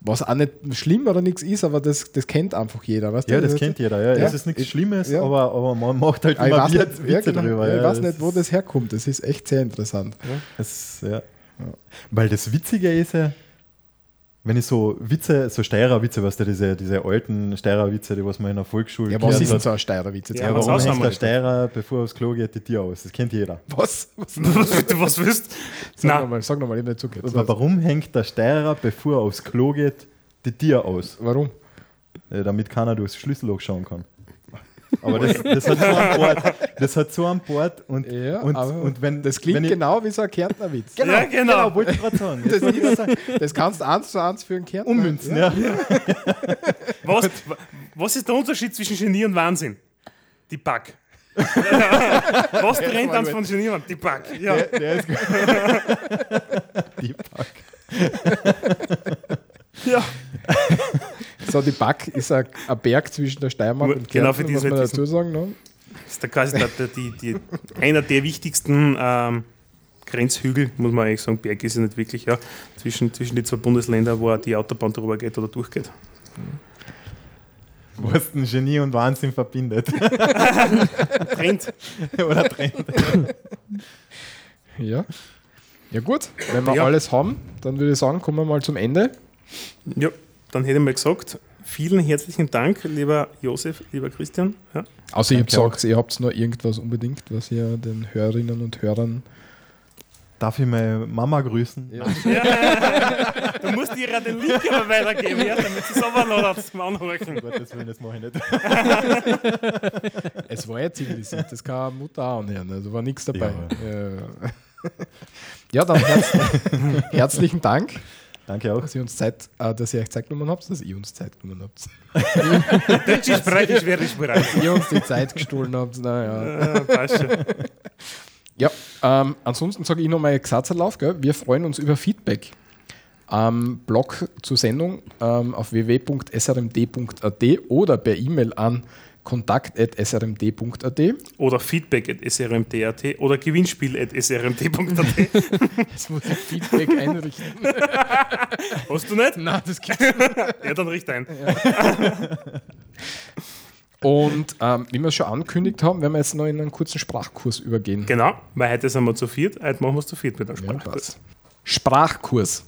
was auch nicht schlimm oder nichts ist, aber das, das kennt einfach jeder. Weißt du? Ja, das kennt jeder. Ja. Ja. Es ist nichts Ich- Schlimmes, ja. aber, aber man macht halt Ah, Ich immer weiß wieder nicht, Witze ja, genau. drüber. ich ja. weiß nicht, wo das herkommt. Das ist echt sehr interessant. Das. Weil das Witzige ist ja, wenn ich so Witze, so Steirer-Witze, weißt du, diese, diese alten Steirer-Witze, die was man in der Volksschule Ja, was ist denn so ein Steirerwitz jetzt? Ja, Ja, warum hängt der Steirer, bevor er aufs Klo geht, die Tür aus? Das kennt jeder. Was? was? was, du was willst? Sag Nein. nochmal, sag nochmal, ich nicht zugehört. Aber warum hängt der Steirer, bevor er aufs Klo geht, die Tür aus? Warum? Äh, damit keiner durchs Schlüsselloch schauen kann. Aber das, das hat so ein Bord. Das hat so ein Bord und, Ja, und, und wenn das klingt wenn ich, genau wie so ein Kärntner Witz. Genau, Ja, genau. genau, wollte ich gerade sagen. Das, ist, das kannst du eins zu eins für einen Kärntner. Ummünzen, ja. Was, was ist der Unterschied zwischen Genie und Wahnsinn? Die Back. was trennt uns von Genie und die Back? Ja. Der, der ist gut. Die Pack. ja. So, die Back ist ein, ein Berg zwischen der Steiermark und Genau, Kärnten, für die muss es man dazu sagen. Ne? Das ist der, quasi der, der, die, die, einer der wichtigsten ähm, Grenzhügel, muss man eigentlich sagen. Berg ist ja nicht wirklich, ja. Zwischen, zwischen die zwei Bundesländern, wo die Autobahn drüber geht oder durchgeht. Was den Genie und Wahnsinn verbindet. Trennt. Oder trennt. Ja. Ja, gut. Wenn wir Ja. alles haben, dann würde ich sagen, kommen wir mal zum Ende. Ja, dann hätte ich mal gesagt, vielen herzlichen Dank, lieber Josef, lieber Christian. Ja. Also, ihr habt Danke gesagt, ihr habt noch irgendwas unbedingt, was ihr den Hörerinnen und Hörern. Darf ich meine Mama grüßen? Du musst ihr ja den Link aber weitergeben, ja, damit sie es aber noch zum Anhören. Um Gottes Willen, das mache ich nicht. Es war ja zivilisiert, das kann eine Mutter auch anhören, also war nichts dabei. Ja, ja dann herz herzlichen Dank. Danke auch. dass ihr uns Zeit, äh, dass ihr euch Zeit genommen habt, dass ihr uns Zeit genommen habt. Deutsch ist bereit, ich wäre ich bereit. Dass ihr uns die Zeit gestohlen habt. Naja. Ja, passt schon. Ja, ähm, ansonsten sage ich nochmal Gesatzerlauf. Gell? Wir freuen uns über Feedback. Am Blog zur Sendung ähm, auf www.srmd.at oder per E-Mail an kontakt.srmd.at. Oder feedback at srmt.at oder gewinnspiel at srmt.at. Jetzt muss ich Feedback einrichten. Hast du nicht? Nein, das gibt's Ja, dann richt ein. Und ähm, wie wir es schon angekündigt haben, werden wir jetzt noch in einen kurzen Sprachkurs übergehen. Genau, weil heute sind wir zu viert, heute machen wir es zu viert mit dem Ja, Sprachkurs. passt. Sprachkurs.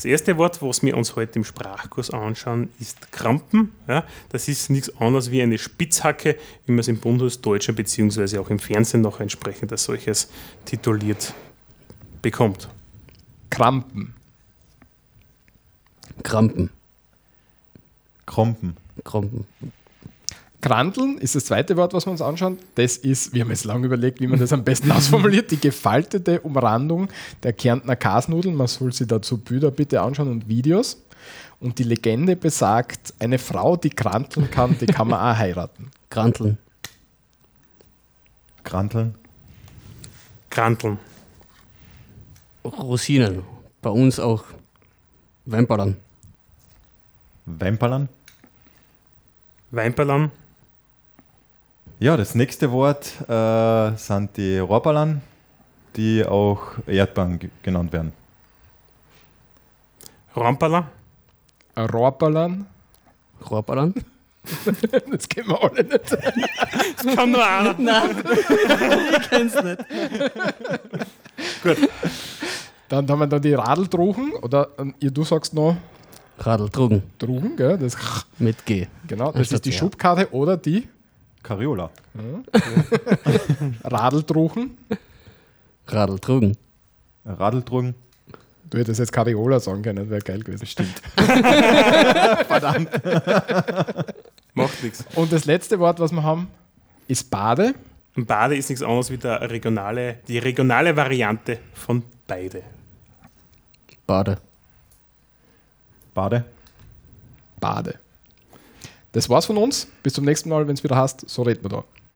Das erste Wort, was wir uns heute im Sprachkurs anschauen, ist Krampen. Ja, das ist nichts anderes wie eine Spitzhacke, wie man es im Bundesdeutschen bzw. auch im Fernsehen noch entsprechend als solches tituliert bekommt. Krampen. Krampen. Krompen. Krampen. Kranteln ist das zweite Wort, was wir uns anschauen. Das ist, wir haben jetzt lange überlegt, wie man das am besten ausformuliert, die gefaltete Umrandung der Kärntner Kasnudeln. Man soll sich dazu Bilder bitte anschauen und Videos. Und die Legende besagt, eine Frau, die kranteln kann, die kann man auch heiraten. Kranteln. Kranteln. Kranteln. Rosinen. Bei uns auch Wempern. Wemperlern. Weinperlern. Ja, das nächste Wort äh, sind die Rohrballern, die auch Erdbeeren ge- genannt werden. Ramperler. Ein Rohrballern, Rohrballern. das kennen wir alle nicht. Das kann nur einer. Ich kenn's nicht. Dann haben wir da die Radeldruchen, oder ähm, ihr, du sagst noch Radeldrugen. Drugen, gell? Das, Mit G. genau, das Anstatt ist die ja. Schubkarte oder die Cariola. Radeldruchen. Radeldrugen. Radeldrugen. Du hättest jetzt Kariola sagen können, das wäre geil gewesen. Stimmt. Macht nichts. Und das letzte Wort, was wir haben, ist Bade. Und Bade ist nichts anderes wie der regionale, die regionale Variante von beide. Bade. Bade. Bade. Das war's von uns. Bis zum nächsten Mal, wenn es wieder heißt, so reden wir da.